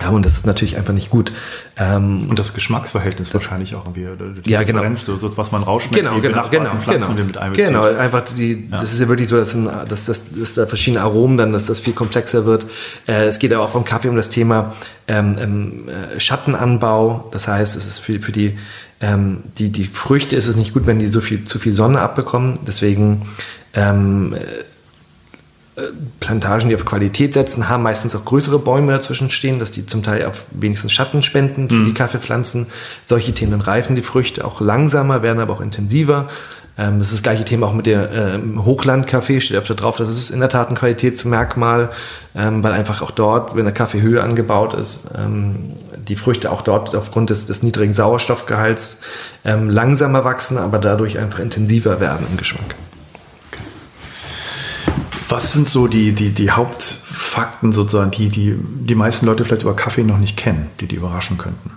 [SPEAKER 2] Ja, und das ist natürlich einfach nicht gut.
[SPEAKER 1] Ähm, und das Geschmacksverhältnis das, wahrscheinlich auch irgendwie,
[SPEAKER 2] die ja, genau. Differenz,
[SPEAKER 1] so, was man rausschmeckt,
[SPEAKER 2] genau, genau, genau, Pflanzen genau. mit einbezieht. Genau, einfach die, ja. das ist ja wirklich so, dass, ein, dass, dass, dass da verschiedene Aromen dann, dass das viel komplexer wird. Äh, es geht aber auch beim Kaffee um das Thema ähm, ähm, äh, Schattenanbau. Das heißt, es ist für, für die, ähm, die, die Früchte ist es nicht gut, wenn die so viel, zu viel Sonne abbekommen. Deswegen ähm, Plantagen, die auf Qualität setzen, haben meistens auch größere Bäume dazwischen stehen, dass die zum Teil auch wenigstens Schatten spenden für mhm. die Kaffeepflanzen. Solche Themen reifen die Früchte auch langsamer, werden aber auch intensiver. Ähm, das ist das gleiche Thema auch mit der ähm, Hochlandkaffee, steht öfter drauf. Das ist in der Tat ein Qualitätsmerkmal, ähm, weil einfach auch dort, wenn der Kaffee höher angebaut ist, ähm, die Früchte auch dort aufgrund des, des niedrigen Sauerstoffgehalts ähm, langsamer wachsen, aber dadurch einfach intensiver werden im Geschmack.
[SPEAKER 1] Was sind so die, die, die Hauptfakten sozusagen, die, die die meisten Leute vielleicht über Kaffee noch nicht kennen, die die überraschen könnten?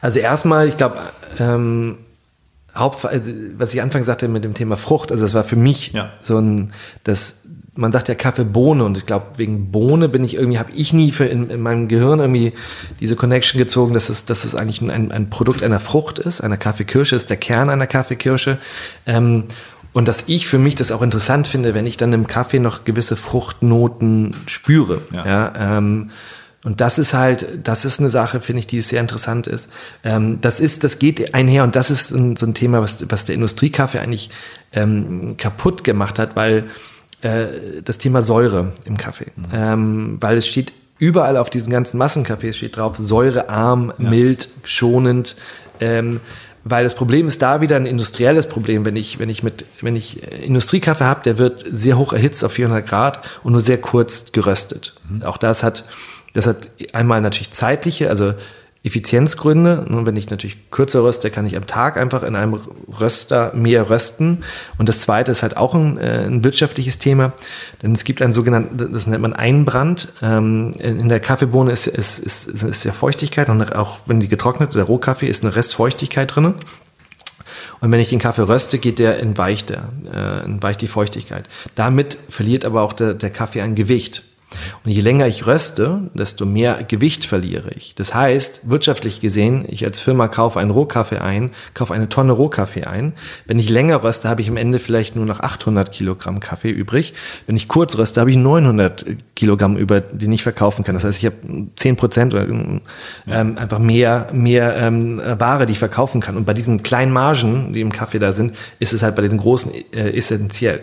[SPEAKER 2] Also erstmal, ich glaube, ähm, Haupt, also, was ich anfangs sagte mit dem Thema Frucht, also das war für mich ja. so ein, das, man sagt ja Kaffeebohne und ich glaube, wegen Bohne bin ich irgendwie, habe ich nie für in, in, meinem Gehirn irgendwie diese Connection gezogen, dass es, dass es eigentlich ein, ein Produkt einer Frucht ist, einer Kaffeekirsche, ist der Kern einer Kaffeekirsche. Ähm, und dass ich für mich das auch interessant finde, wenn ich dann im Kaffee noch gewisse Fruchtnoten spüre. Ja. ja ähm, und das ist halt, das ist eine Sache, finde ich, die sehr interessant ist. Ähm, das ist, das geht einher und das ist ein, so ein Thema, was, was der Industriekaffee eigentlich ähm, kaputt gemacht hat, weil äh, das Thema Säure im Kaffee, mhm. ähm, weil es steht überall auf diesen ganzen Massencafés steht drauf, säurearm, ja. mild, schonend. Ähm, weil das Problem ist da wieder ein industrielles Problem. Wenn ich, wenn ich mit, wenn ich Industriekaffee habe, der wird sehr hoch erhitzt auf 400 Grad und nur sehr kurz geröstet. Mhm. Auch das hat, das hat einmal natürlich zeitliche, also Effizienzgründe. Nun, wenn ich natürlich kürzer röste, kann ich am Tag einfach in einem Röster mehr rösten. Und das zweite ist halt auch ein, äh, ein wirtschaftliches Thema, denn es gibt einen sogenannten, das nennt man Einbrand. Ähm, in der Kaffeebohne ist, ist, ist, ist ja Feuchtigkeit und auch wenn die getrocknet, der Rohkaffee ist eine Restfeuchtigkeit drin. Und wenn ich den Kaffee röste, geht der entweicht, der, äh, entweicht die Feuchtigkeit. Damit verliert aber auch der, der Kaffee an Gewicht. Und je länger ich röste, desto mehr Gewicht verliere ich. Das heißt, wirtschaftlich gesehen, ich als Firma kaufe einen Rohkaffee ein, kaufe eine Tonne Rohkaffee ein. Wenn ich länger röste, habe ich am Ende vielleicht nur noch 800 Kilogramm Kaffee übrig. Wenn ich kurz röste, habe ich 900 Kilogramm über, die ich verkaufen kann. Das heißt, ich habe 10 Prozent oder ähm, einfach mehr, mehr ähm, Ware, die ich verkaufen kann. Und bei diesen kleinen Margen, die im Kaffee da sind, ist es halt bei den großen äh, essentiell.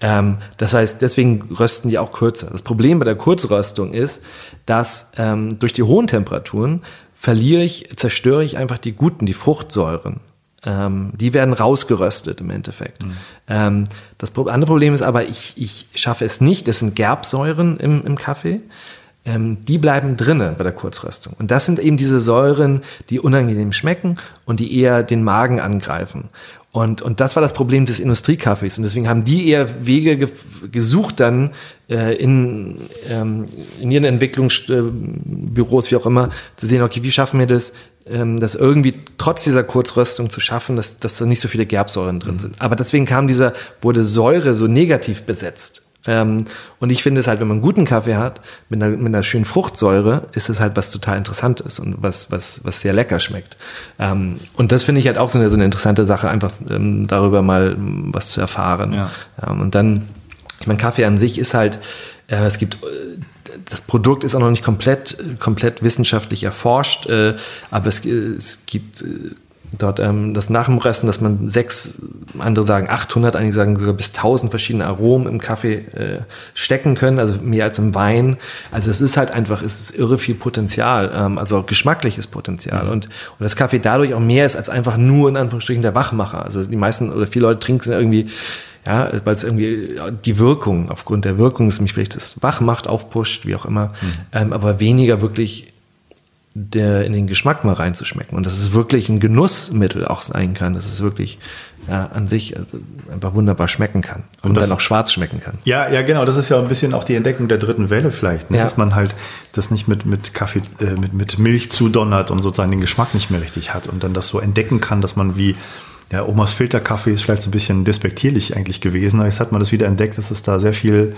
[SPEAKER 2] Ähm, das heißt, deswegen rösten die auch kürzer. Das Problem bei der Kurzröstung ist, dass ähm, durch die hohen Temperaturen verliere ich, zerstöre ich einfach die guten, die Fruchtsäuren. Ähm, die werden rausgeröstet im Endeffekt. Mhm. Ähm, das andere Problem ist aber, ich, ich schaffe es nicht, das sind Gerbsäuren im, im Kaffee. Ähm, die bleiben drinnen bei der Kurzröstung. Und das sind eben diese Säuren, die unangenehm schmecken und die eher den Magen angreifen. Und, und das war das Problem des Industriekaffees. Und deswegen haben die eher Wege ge gesucht dann äh, in, ähm, in ihren Entwicklungsbüros, wie auch immer, zu sehen, okay, wie schaffen wir das, ähm, das irgendwie trotz dieser Kurzröstung zu schaffen, dass, dass da nicht so viele Gerbsäuren drin sind. Aber deswegen kam dieser, wurde Säure so negativ besetzt. Ähm, und ich finde es halt, wenn man einen guten Kaffee hat, mit einer, mit einer schönen Fruchtsäure, ist es halt was total Interessantes und was, was, was sehr lecker schmeckt. Ähm, und das finde ich halt auch so eine, so eine interessante Sache, einfach ähm, darüber mal was zu erfahren. Ja. Ähm, und dann, ich meine, Kaffee an sich ist halt, äh, es gibt, äh, das Produkt ist auch noch nicht komplett, komplett wissenschaftlich erforscht, äh, aber es, es gibt äh, dort ähm, das nach dem Rösten, dass man sechs, andere sagen 800, einige sagen sogar bis 1000 verschiedene Aromen im Kaffee äh, stecken können, also mehr als im Wein. Also es ist halt einfach, es ist irre viel Potenzial, ähm, also geschmackliches Potenzial. Mhm. Und, und das Kaffee dadurch auch mehr ist als einfach nur in Anführungsstrichen der Wachmacher. Also die meisten oder viele Leute trinken es irgendwie ja, weil es irgendwie die Wirkung, aufgrund der Wirkung es mich vielleicht das wach macht, aufpusht, wie auch immer, mhm. ähm, aber weniger wirklich der in den Geschmack mal reinzuschmecken und dass es wirklich ein Genussmittel auch sein kann, dass es wirklich ja, an sich also einfach wunderbar schmecken kann und, und das, dann auch schwarz schmecken kann.
[SPEAKER 1] Ja, ja, genau. Das ist ja ein bisschen auch die Entdeckung der dritten Welle vielleicht, ne? ja. dass man halt das nicht mit, mit Kaffee, äh, mit, mit Milch zudonnert und sozusagen den Geschmack nicht mehr richtig hat und dann das so entdecken kann, dass man wie ja, Omas Filterkaffee ist vielleicht so ein bisschen despektierlich eigentlich gewesen, aber jetzt hat man das wieder entdeckt, dass es da sehr viel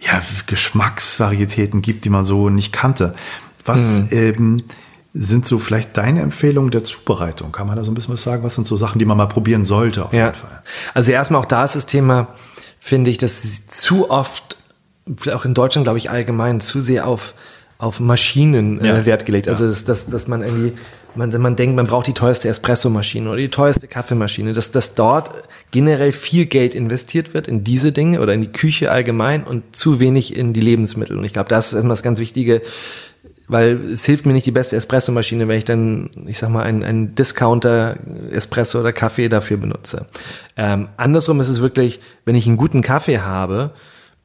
[SPEAKER 1] ja, Geschmacksvarietäten gibt, die man so nicht kannte. Was mhm. ähm, sind so vielleicht deine Empfehlungen der Zubereitung? Kann man da so ein bisschen was sagen? Was sind so Sachen, die man mal probieren sollte?
[SPEAKER 2] Auf ja. jeden Fall? Also erstmal auch da ist das Thema, finde ich, dass zu oft, auch in Deutschland glaube ich allgemein, zu sehr auf, auf Maschinen äh, ja. Wert gelegt. Also dass, dass, dass man irgendwie man, man denkt, man braucht die teuerste Espressomaschine oder die teuerste Kaffeemaschine, dass, dass dort generell viel Geld investiert wird in diese Dinge oder in die Küche allgemein und zu wenig in die Lebensmittel. Und ich glaube, das ist erstmal das ganz Wichtige, weil es hilft mir nicht die beste Espressomaschine, wenn ich dann, ich sag mal, einen, einen Discounter Espresso oder Kaffee dafür benutze. Ähm, andersrum ist es wirklich, wenn ich einen guten Kaffee habe,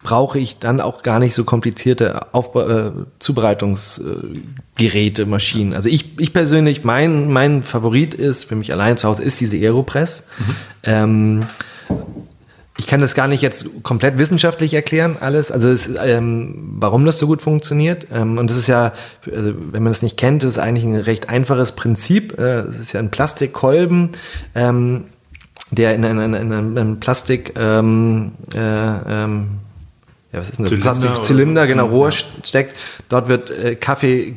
[SPEAKER 2] brauche ich dann auch gar nicht so komplizierte Aufba äh, Zubereitungsgeräte, Maschinen. Also ich, ich persönlich, mein, mein Favorit ist, für mich allein zu Hause, ist diese Aeropress. Mhm. Ähm, ich kann das gar nicht jetzt komplett wissenschaftlich erklären, alles. Also es, ähm, warum das so gut funktioniert. Ähm, und das ist ja, also wenn man das nicht kennt, ist eigentlich ein recht einfaches Prinzip. Äh, es ist ja ein Plastikkolben, ähm, der in, in, in, in einem Plastik, ähm, äh, ähm, ja, was ist denn das? Plastikzylinder, genau, Rohr steckt. Dort wird äh, Kaffee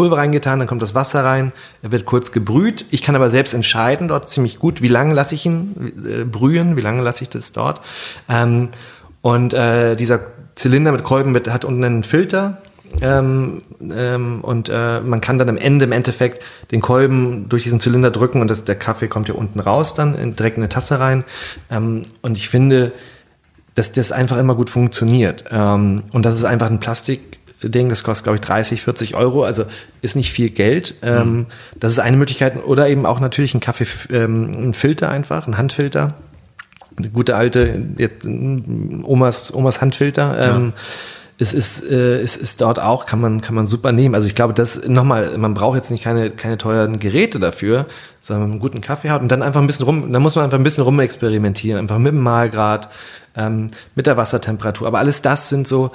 [SPEAKER 2] Pulver reingetan, dann kommt das Wasser rein, er wird kurz gebrüht. Ich kann aber selbst entscheiden dort ziemlich gut, wie lange lasse ich ihn äh, brühen, wie lange lasse ich das dort. Ähm, und äh, dieser Zylinder mit Kolben wird, hat unten einen Filter, ähm, ähm, und äh, man kann dann am Ende im Endeffekt den Kolben durch diesen Zylinder drücken und das, der Kaffee kommt hier unten raus, dann in, direkt in eine Tasse rein. Ähm, und ich finde, dass das einfach immer gut funktioniert. Ähm, und das ist einfach ein Plastik, Ding, das kostet, glaube ich, 30, 40 Euro, also ist nicht viel Geld. Ähm, mhm. Das ist eine Möglichkeit. Oder eben auch natürlich ein Kaffee, ähm, ein Filter einfach, ein Handfilter. Eine gute alte jetzt, Omas, Omas Handfilter. Ähm, ja es ist, äh, es ist dort auch, kann man, kann man super nehmen. Also ich glaube, das nochmal, man braucht jetzt nicht keine, keine teuren Geräte dafür, sondern einen guten Kaffee hat und dann einfach ein bisschen rum, dann muss man einfach ein bisschen rumexperimentieren, einfach mit dem Mahlgrad, ähm, mit der Wassertemperatur. Aber alles das sind so,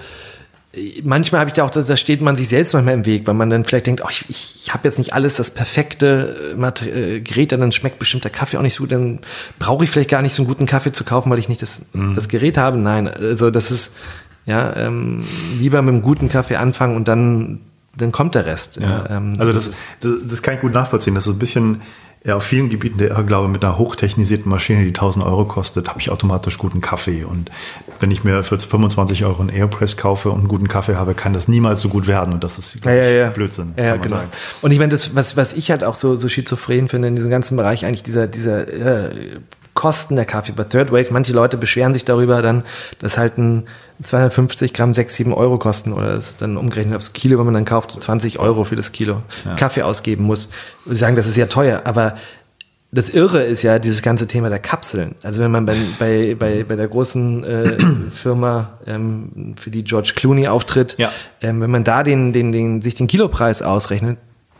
[SPEAKER 2] manchmal habe ich da auch, da steht man sich selbst manchmal im Weg, weil man dann vielleicht denkt, oh, ich, ich, habe jetzt nicht alles das perfekte äh, Gerät, dann schmeckt bestimmt der Kaffee auch nicht so gut, dann brauche ich vielleicht gar nicht so einen guten Kaffee zu kaufen, weil ich nicht das, mhm. das Gerät habe. Nein, also das ist, ja, ähm, lieber mit einem guten Kaffee anfangen und dann, dann kommt der Rest.
[SPEAKER 1] Ja. Ähm, also das, ist, das, das kann ich gut nachvollziehen. Das ist ein bisschen ja, auf vielen Gebieten der Irrglaube mit einer hochtechnisierten Maschine, die 1000 Euro kostet, habe ich automatisch guten Kaffee. Und wenn ich mir für 25 Euro einen Airpress kaufe und einen guten Kaffee habe, kann das niemals so gut werden. Und das ist
[SPEAKER 2] ja, ja, ja. Blödsinn, ja, kann man genau. sagen. Und ich meine, das, was, was ich halt auch so, so schizophren finde in diesem ganzen Bereich, eigentlich dieser, dieser äh, Kosten der Kaffee bei Third Wave. Manche Leute beschweren sich darüber dann, dass halt ein 250 Gramm 6, 7 Euro kosten oder das dann umgerechnet aufs Kilo, wenn man dann kauft, 20 Euro für das Kilo ja. Kaffee ausgeben muss. Sie sagen, das ist ja teuer, aber das Irre ist ja dieses ganze Thema der Kapseln. Also wenn man bei, bei, bei, bei der großen äh, Firma, ähm, für die George Clooney auftritt, ja. ähm, wenn man da den, den, den, sich den Kilopreis ausrechnet,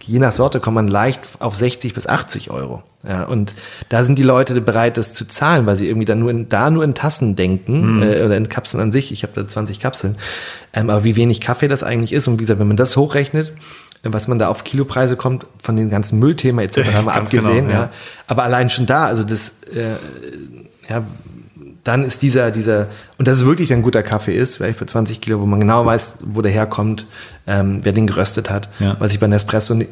[SPEAKER 2] je nach Sorte kommt man leicht auf 60 bis 80 Euro. Ja, und da sind die Leute bereit, das zu zahlen, weil sie irgendwie dann nur in, da nur in Tassen denken mhm. äh, oder in Kapseln an sich. Ich habe da 20 Kapseln. Ähm, aber wie wenig Kaffee das eigentlich ist und wie gesagt, wenn man das hochrechnet, äh, was man da auf Kilopreise kommt, von den ganzen Müllthema etc. haben wir abgesehen. Genau, ja. ja. Aber allein schon da, also das, äh, ja, dann ist dieser, dieser, und dass es wirklich ein guter Kaffee ist, vielleicht für 20 Kilo, wo man genau weiß, wo der herkommt, ähm, wer den geröstet hat, ja. was ich bei Nespresso nicht,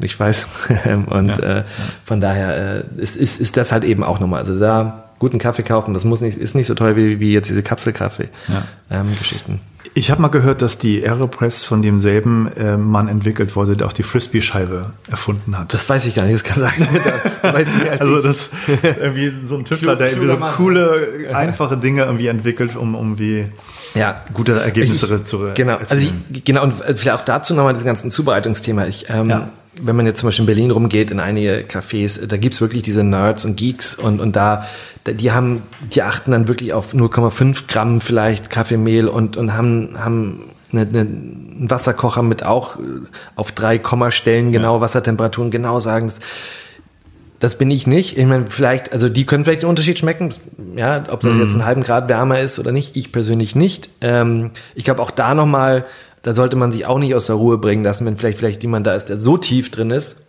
[SPEAKER 2] nicht weiß. und ja, äh, von daher äh, ist, ist, ist das halt eben auch nochmal. Also da guten Kaffee kaufen, das muss nicht, ist nicht so teuer wie, wie jetzt diese Kapselkaffee-Geschichten.
[SPEAKER 1] Ähm, ich habe mal gehört, dass die Aeropress von demselben äh, Mann entwickelt wurde, der auch die Frisbee-Scheibe erfunden hat.
[SPEAKER 2] Das weiß ich gar nicht, das kann sein.
[SPEAKER 1] da weißt du als also das irgendwie so ein Tüftler, der irgendwie so coole, einfache Dinge irgendwie entwickelt, um irgendwie ja. gute Ergebnisse
[SPEAKER 2] ich, zu Genau, also ich, genau und vielleicht auch dazu nochmal dieses ganzen Zubereitungsthema. Ich, ähm, ja wenn man jetzt zum Beispiel in Berlin rumgeht, in einige Cafés, da gibt's wirklich diese Nerds und Geeks und, und da, die haben, die achten dann wirklich auf 0,5 Gramm vielleicht Kaffeemehl und, und haben, haben eine, eine, einen Wasserkocher mit auch auf drei Kommastellen genau ja. Wassertemperaturen genau sagen. Das, das bin ich nicht. Ich meine, vielleicht, also die können vielleicht den Unterschied schmecken, ja, ob das mhm. jetzt einen halben Grad wärmer ist oder nicht. Ich persönlich nicht. Ähm, ich glaube auch da nochmal, da sollte man sich auch nicht aus der Ruhe bringen lassen, wenn vielleicht, vielleicht jemand da ist, der so tief drin ist.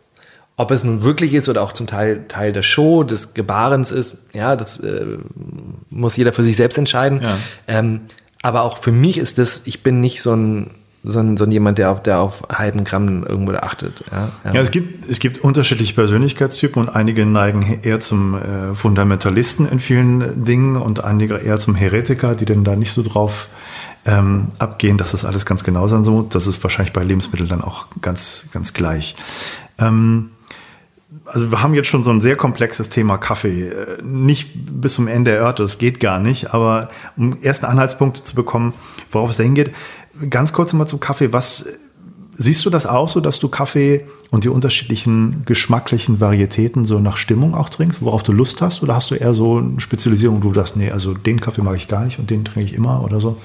[SPEAKER 2] Ob es nun wirklich ist oder auch zum Teil Teil der Show, des Gebarens ist, ja, das äh, muss jeder für sich selbst entscheiden. Ja. Ähm, aber auch für mich ist das, ich bin nicht so ein, so ein, so ein jemand, der auf, der auf halben Gramm irgendwo da achtet.
[SPEAKER 1] Ja, ja. ja, es, gibt, es gibt unterschiedliche Persönlichkeitstypen und einige neigen eher zum äh, Fundamentalisten in vielen Dingen und einige eher zum Heretiker, die denn da nicht so drauf ähm, abgehen, dass das alles ganz genau sein soll. Das ist wahrscheinlich bei Lebensmitteln dann auch ganz, ganz gleich. Ähm, also wir haben jetzt schon so ein sehr komplexes Thema Kaffee. Äh, nicht bis zum Ende erörtert, das geht gar nicht, aber um ersten Anhaltspunkte zu bekommen, worauf es da hingeht, ganz kurz mal zu Kaffee. Was siehst du das auch so, dass du Kaffee und die unterschiedlichen geschmacklichen Varietäten so nach Stimmung auch trinkst, worauf du Lust hast? Oder hast du eher so eine Spezialisierung, wo du sagst, nee, also den Kaffee mag ich gar nicht und den trinke ich immer oder so?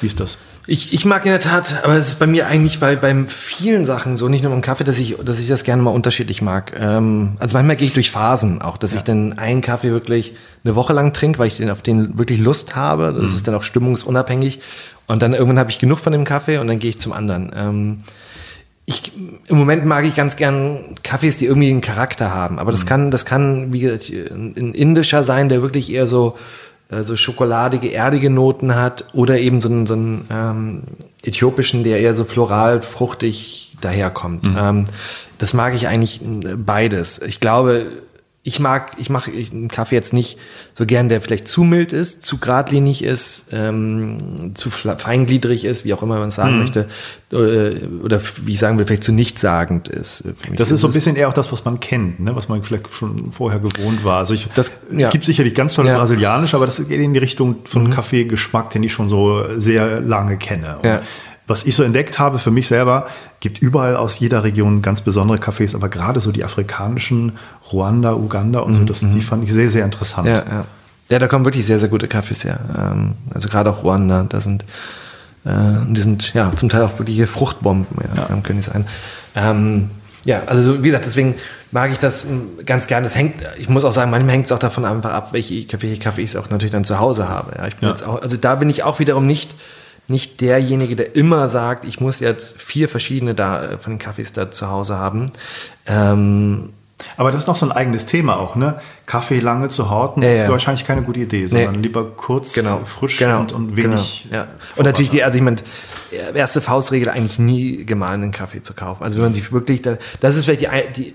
[SPEAKER 1] Wie ist das?
[SPEAKER 2] Ich, ich mag in der Tat, aber es ist bei mir eigentlich bei, bei vielen Sachen so, nicht nur beim Kaffee, dass ich, dass ich das gerne mal unterschiedlich mag. Ähm, also manchmal gehe ich durch Phasen auch, dass ja. ich dann einen Kaffee wirklich eine Woche lang trinke, weil ich den auf den wirklich Lust habe. Das mhm. ist dann auch stimmungsunabhängig. Und dann irgendwann habe ich genug von dem Kaffee und dann gehe ich zum anderen. Ähm, ich, im Moment mag ich ganz gern Kaffees, die irgendwie einen Charakter haben. Aber das mhm. kann, das kann wie ein indischer sein, der wirklich eher so äh, so schokoladige, erdige Noten hat oder eben so einen, so einen ähm, äthiopischen, der eher so floral, fruchtig daherkommt. Mhm. Ähm, das mag ich eigentlich äh, beides. Ich glaube, ich mag, ich mache einen Kaffee jetzt nicht so gern, der vielleicht zu mild ist, zu geradlinig ist, ähm, zu feingliedrig ist, wie auch immer man es sagen mhm. möchte, äh, oder wie ich sagen will, vielleicht zu nichtssagend ist.
[SPEAKER 1] Das ist so ein bisschen eher auch das, was man kennt, ne? was man vielleicht schon vorher gewohnt war. Also ich, das, ja. es gibt sicherlich ganz tolle ja. brasilianische, aber das geht in die Richtung von mhm. Kaffeegeschmack, den ich schon so sehr lange kenne. Ja was ich so entdeckt habe für mich selber, gibt überall aus jeder Region ganz besondere Cafés, aber gerade so die afrikanischen, Ruanda, Uganda und so, das, die fand ich sehr, sehr interessant.
[SPEAKER 2] Ja, ja. ja, da kommen wirklich sehr, sehr gute Cafés her. Ähm, also gerade auch Ruanda, da sind, äh, die sind ja zum Teil auch wirkliche Fruchtbomben, ja, ja. können die sein. Ähm, ja, also so, wie gesagt, deswegen mag ich das ähm, ganz gerne. Das hängt, ich muss auch sagen, manchmal hängt es auch davon einfach ab, welche, Kaffees ich auch natürlich dann zu Hause habe. Ja, ich bin ja. jetzt auch, also da bin ich auch wiederum nicht, nicht derjenige, der immer sagt, ich muss jetzt vier verschiedene da, äh, von den Kaffees da zu Hause haben. Ähm,
[SPEAKER 1] aber das ist noch so ein eigenes Thema auch, ne? Kaffee lange zu horten, ja, ist ja. wahrscheinlich keine gute Idee, sondern nee. lieber kurz,
[SPEAKER 2] genau.
[SPEAKER 1] frisch
[SPEAKER 2] genau.
[SPEAKER 1] und, und wenig.
[SPEAKER 2] Genau. Ja. Und natürlich die, also ich meine, erste Faustregel eigentlich nie gemahlenen Kaffee zu kaufen. Also wenn man sich wirklich, da, das ist vielleicht die, die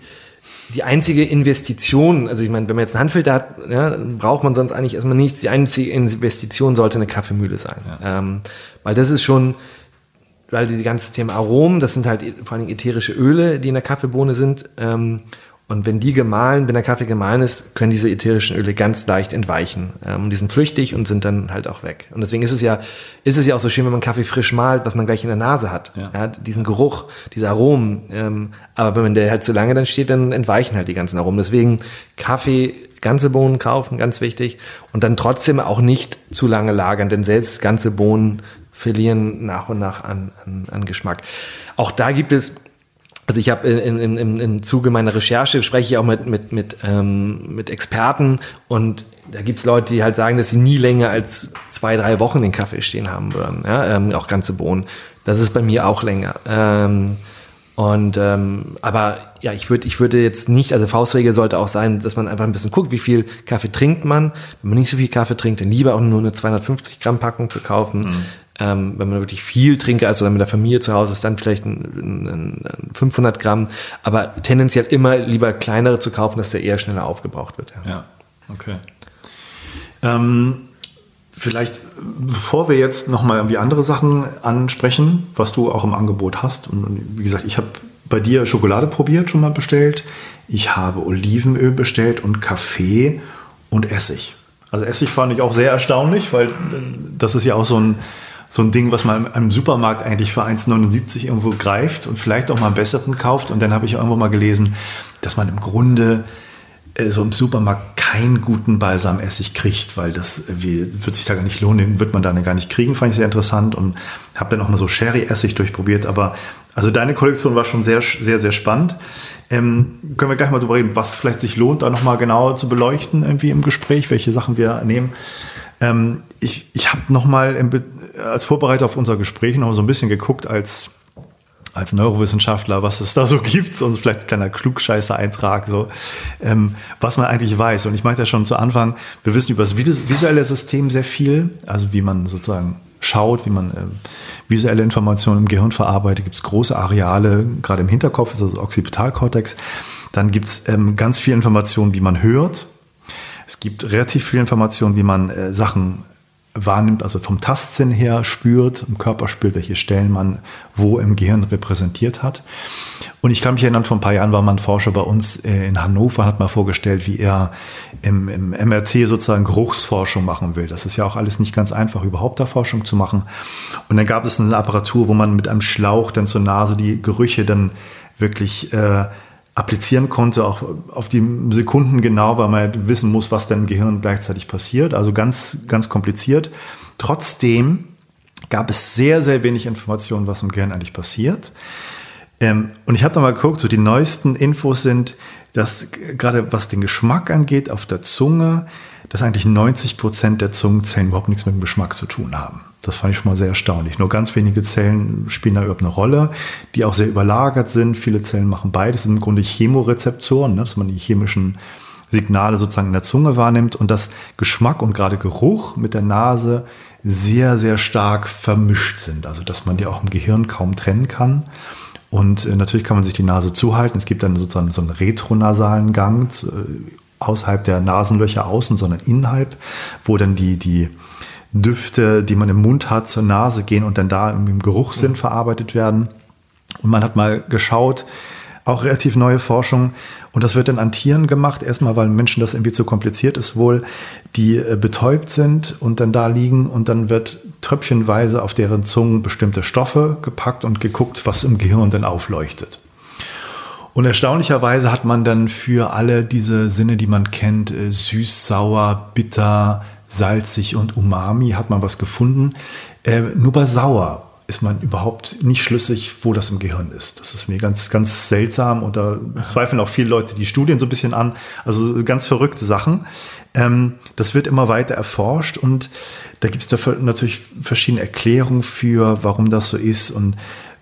[SPEAKER 2] die einzige Investition, also ich meine, wenn man jetzt einen Handfilter hat, ja, braucht man sonst eigentlich erstmal nichts. Die einzige Investition sollte eine Kaffeemühle sein. Ja. Ähm, weil das ist schon, weil die ganze Thema Aromen, das sind halt vor allem ätherische Öle, die in der Kaffeebohne sind. Ähm, und wenn die gemahlen, wenn der Kaffee gemahlen ist, können diese ätherischen Öle ganz leicht entweichen. Ähm, die sind flüchtig und sind dann halt auch weg. Und deswegen ist es ja, ist es ja auch so schön, wenn man Kaffee frisch malt, was man gleich in der Nase hat. Ja. ja diesen Geruch, diese Aromen. Ähm, aber wenn man der halt zu lange dann steht, dann entweichen halt die ganzen Aromen. Deswegen Kaffee, ganze Bohnen kaufen, ganz wichtig. Und dann trotzdem auch nicht zu lange lagern, denn selbst ganze Bohnen verlieren nach und nach an, an, an Geschmack. Auch da gibt es also ich habe in, in, im Zuge meiner Recherche spreche ich auch mit, mit, mit, ähm, mit Experten und da gibt es Leute, die halt sagen, dass sie nie länger als zwei, drei Wochen den Kaffee stehen haben würden. Ja? Ähm, auch ganze Bohnen. Das ist bei mir auch länger. Ähm, und ähm, aber ja, ich würde ich würde jetzt nicht, also Faustregel sollte auch sein, dass man einfach ein bisschen guckt, wie viel Kaffee trinkt man. Wenn man nicht so viel Kaffee trinkt, dann lieber auch nur eine 250 Gramm Packung zu kaufen. Mhm. Ähm, wenn man wirklich viel trinkt, also mit der Familie zu Hause ist, dann vielleicht ein, ein, ein 500 Gramm. Aber tendenziell immer lieber kleinere zu kaufen, dass der eher schneller aufgebraucht wird.
[SPEAKER 1] Ja, ja okay. Ähm, vielleicht, bevor wir jetzt nochmal irgendwie andere Sachen ansprechen, was du auch im Angebot hast. Und wie gesagt, ich habe bei dir Schokolade probiert, schon mal bestellt. Ich habe Olivenöl bestellt und Kaffee und Essig. Also Essig fand ich auch sehr erstaunlich, weil das ist ja auch so ein so ein Ding, was man im Supermarkt eigentlich für 1,79 irgendwo greift und vielleicht auch mal einen besseren kauft. Und dann habe ich irgendwo mal gelesen, dass man im Grunde äh, so im Supermarkt keinen guten Balsamessig kriegt, weil das wie, wird sich da gar nicht lohnen, wird man da gar nicht kriegen, fand ich sehr interessant und habe dann auch mal so Sherry-Essig durchprobiert, aber also deine Kollektion war schon sehr, sehr, sehr spannend. Ähm, können wir gleich mal drüber reden, was vielleicht sich lohnt, da nochmal genauer zu beleuchten irgendwie im Gespräch, welche Sachen wir nehmen. Ähm, ich ich habe nochmal als Vorbereiter auf unser Gespräch noch so ein bisschen geguckt als, als Neurowissenschaftler, was es da so gibt, so vielleicht ein kleiner Klugscheißer-Eintrag, so, ähm, was man eigentlich weiß. Und ich meinte ja schon zu Anfang, wir wissen über das visuelle System sehr viel, also wie man sozusagen schaut, wie man äh, visuelle Informationen im Gehirn verarbeitet, gibt es große Areale, gerade im Hinterkopf, also Occipitalkortex. Dann gibt es ähm, ganz viel Informationen, wie man hört. Es gibt relativ viel Informationen, wie man äh, Sachen wahrnimmt, also vom Tastsinn her spürt, im Körper spürt, welche Stellen man wo im Gehirn repräsentiert hat. Und ich kann mich erinnern, vor ein paar Jahren war man Forscher bei uns äh, in Hannover, hat mal vorgestellt, wie er im, im MRT sozusagen Geruchsforschung machen will. Das ist ja auch alles nicht ganz einfach, überhaupt da Forschung zu machen. Und dann gab es eine Apparatur, wo man mit einem Schlauch dann zur Nase die Gerüche dann wirklich äh, applizieren konnte, auch auf die Sekunden genau, weil man halt wissen muss, was denn im Gehirn gleichzeitig passiert. Also ganz, ganz kompliziert. Trotzdem gab es sehr, sehr wenig Informationen, was im Gehirn eigentlich passiert. Ähm, und ich habe da mal geguckt, so die neuesten Infos sind, dass gerade was den Geschmack angeht, auf der Zunge, dass eigentlich 90 Prozent der Zungenzellen überhaupt nichts mit dem Geschmack zu tun haben. Das fand ich schon mal sehr erstaunlich. Nur ganz wenige Zellen spielen da überhaupt eine Rolle, die auch sehr überlagert sind. Viele Zellen machen beides. Das sind im Grunde Chemorezeptoren, ne, dass man die chemischen Signale sozusagen in der Zunge wahrnimmt und dass Geschmack und gerade Geruch mit der Nase sehr, sehr stark vermischt sind. Also dass man die auch im Gehirn kaum trennen kann. Und äh, natürlich kann man sich die Nase zuhalten. Es gibt dann sozusagen so einen retronasalen Gang äh, außerhalb der Nasenlöcher außen, sondern innerhalb, wo dann die, die Düfte, die man im Mund hat, zur Nase gehen und dann da im Geruchssinn verarbeitet werden. Und man hat mal geschaut, auch relativ neue Forschung. Und das wird dann an Tieren gemacht. Erstmal, weil Menschen das irgendwie zu kompliziert ist, wohl, die äh, betäubt sind und dann da liegen und dann wird tröpfchenweise auf deren Zungen bestimmte Stoffe gepackt und geguckt, was im Gehirn dann aufleuchtet. Und erstaunlicherweise hat man dann für alle diese Sinne, die man kennt, äh, süß, sauer, bitter, salzig und umami, hat man was gefunden. Äh, nur bei sauer ist man überhaupt nicht schlüssig, wo das im Gehirn ist. Das ist mir ganz, ganz seltsam und da zweifeln auch viele Leute die Studien so ein bisschen an. Also ganz verrückte Sachen. Ähm, das wird immer weiter erforscht und da gibt es natürlich verschiedene Erklärungen für, warum das so ist und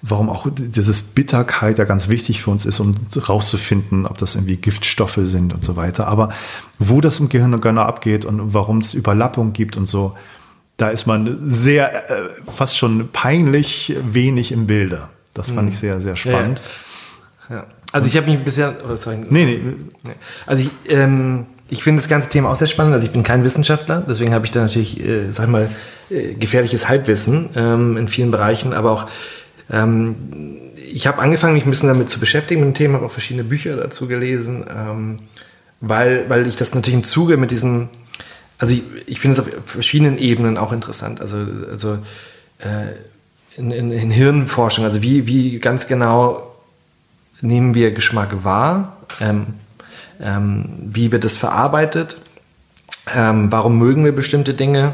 [SPEAKER 1] warum auch dieses Bitterkeit ja ganz wichtig für uns ist, um rauszufinden, ob das irgendwie Giftstoffe sind und so weiter. Aber wo das im Gehirn genau abgeht und warum es Überlappung gibt und so, da ist man sehr, äh, fast schon peinlich wenig im Bilde. Das fand ich mhm. sehr, sehr spannend.
[SPEAKER 2] Ja, ja. Also ich habe mich bisher, oh, sorry. Nee, nee. Also ich, ähm, ich finde das ganze Thema auch sehr spannend. Also ich bin kein Wissenschaftler, deswegen habe ich da natürlich, äh, sag mal, äh, gefährliches Halbwissen ähm, in vielen Bereichen, aber auch ähm, ich habe angefangen, mich ein bisschen damit zu beschäftigen mit dem Thema, habe auch verschiedene Bücher dazu gelesen, ähm, weil, weil ich das natürlich im Zuge mit diesen also ich, ich finde es auf verschiedenen Ebenen auch interessant. Also, also äh, in, in, in, Hirnforschung, also wie, wie ganz genau nehmen wir Geschmack wahr? Ähm, ähm, wie wird es verarbeitet? Ähm, warum mögen wir bestimmte Dinge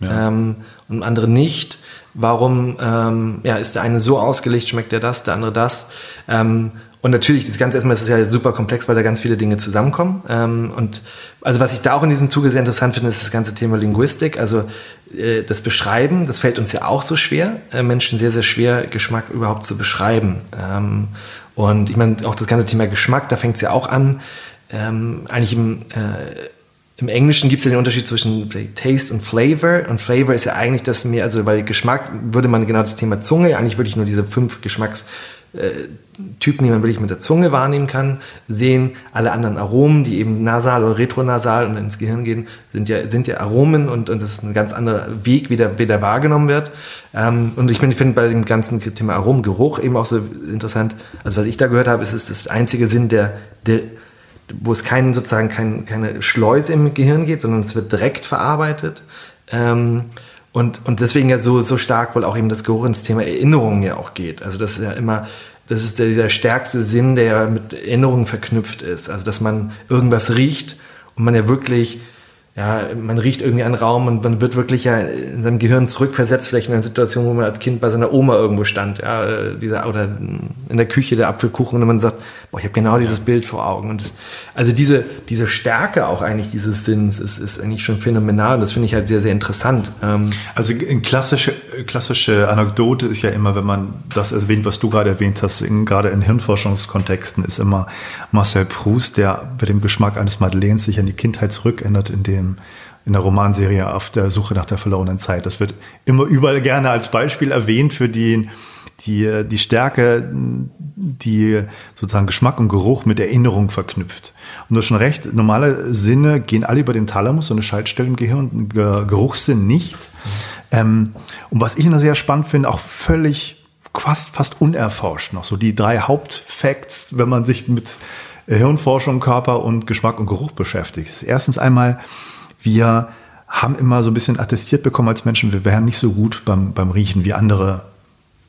[SPEAKER 2] ja. Ähm, und andere nicht? Warum ähm, ja, ist der eine so ausgelegt, schmeckt der das, der andere das? Ähm, und natürlich, das Ganze erstmal ist es ja super komplex, weil da ganz viele Dinge zusammenkommen. Ähm, und also was ich da auch in diesem Zuge sehr interessant finde, ist das ganze Thema Linguistik. Also äh, das Beschreiben, das fällt uns ja auch so schwer, äh, Menschen sehr, sehr schwer, Geschmack überhaupt zu beschreiben. Ähm, und ich meine, auch das ganze Thema Geschmack, da fängt es ja auch an. Ähm, eigentlich im, äh, im Englischen gibt es ja den Unterschied zwischen Taste und Flavor. Und Flavor ist ja eigentlich das mehr, also bei Geschmack würde man genau das Thema Zunge, eigentlich würde ich nur diese fünf Geschmacks äh, die man wirklich mit der Zunge wahrnehmen kann, sehen alle anderen Aromen, die eben nasal oder retronasal und ins Gehirn gehen, sind ja, sind ja Aromen und, und das ist ein ganz anderer Weg, wie der, wie der wahrgenommen wird. Ähm, und ich, ich finde bei dem ganzen Thema Aromengeruch eben auch so interessant, also was ich da gehört habe, ist, ist das einzige Sinn, der, der wo es keinen, sozusagen kein, keine Schleuse im Gehirn geht, sondern es wird direkt verarbeitet. Ähm, und, und deswegen ja so, so stark wohl auch eben das Geruch ins Thema Erinnerungen ja auch geht. Also das ist ja immer, das ist der, dieser stärkste Sinn, der mit Erinnerungen verknüpft ist. Also dass man irgendwas riecht und man ja wirklich ja, man riecht irgendwie einen Raum und man wird wirklich ja in seinem Gehirn zurückversetzt, vielleicht in einer Situation, wo man als Kind bei seiner Oma irgendwo stand, ja, dieser, oder in der Küche der Apfelkuchen und man sagt, boah, ich habe genau dieses Bild vor Augen. Und das, also diese, diese Stärke auch eigentlich dieses Sinns ist, ist eigentlich schon phänomenal und das finde ich halt sehr, sehr interessant. Ähm
[SPEAKER 1] also eine klassische, klassische Anekdote ist ja immer, wenn man das erwähnt, was du gerade erwähnt hast, in, gerade in Hirnforschungskontexten, ist immer Marcel Proust, der bei dem Geschmack eines Madeleines sich an die Kindheit zurückändert, in dem in der Romanserie auf der Suche nach der verlorenen Zeit. Das wird immer überall gerne als Beispiel erwähnt für die, die, die Stärke, die sozusagen Geschmack und Geruch mit Erinnerung verknüpft. Und du hast schon recht, normale Sinne gehen alle über den Thalamus, so eine Schaltstelle im Gehirn, Geruchssinn nicht. Ähm, und was ich noch sehr spannend finde, auch völlig fast, fast unerforscht noch, so die drei Hauptfacts, wenn man sich mit Hirnforschung, Körper und Geschmack und Geruch beschäftigt. Erstens einmal, wir haben immer so ein bisschen attestiert bekommen als Menschen, wir wären nicht so gut beim, beim Riechen wie andere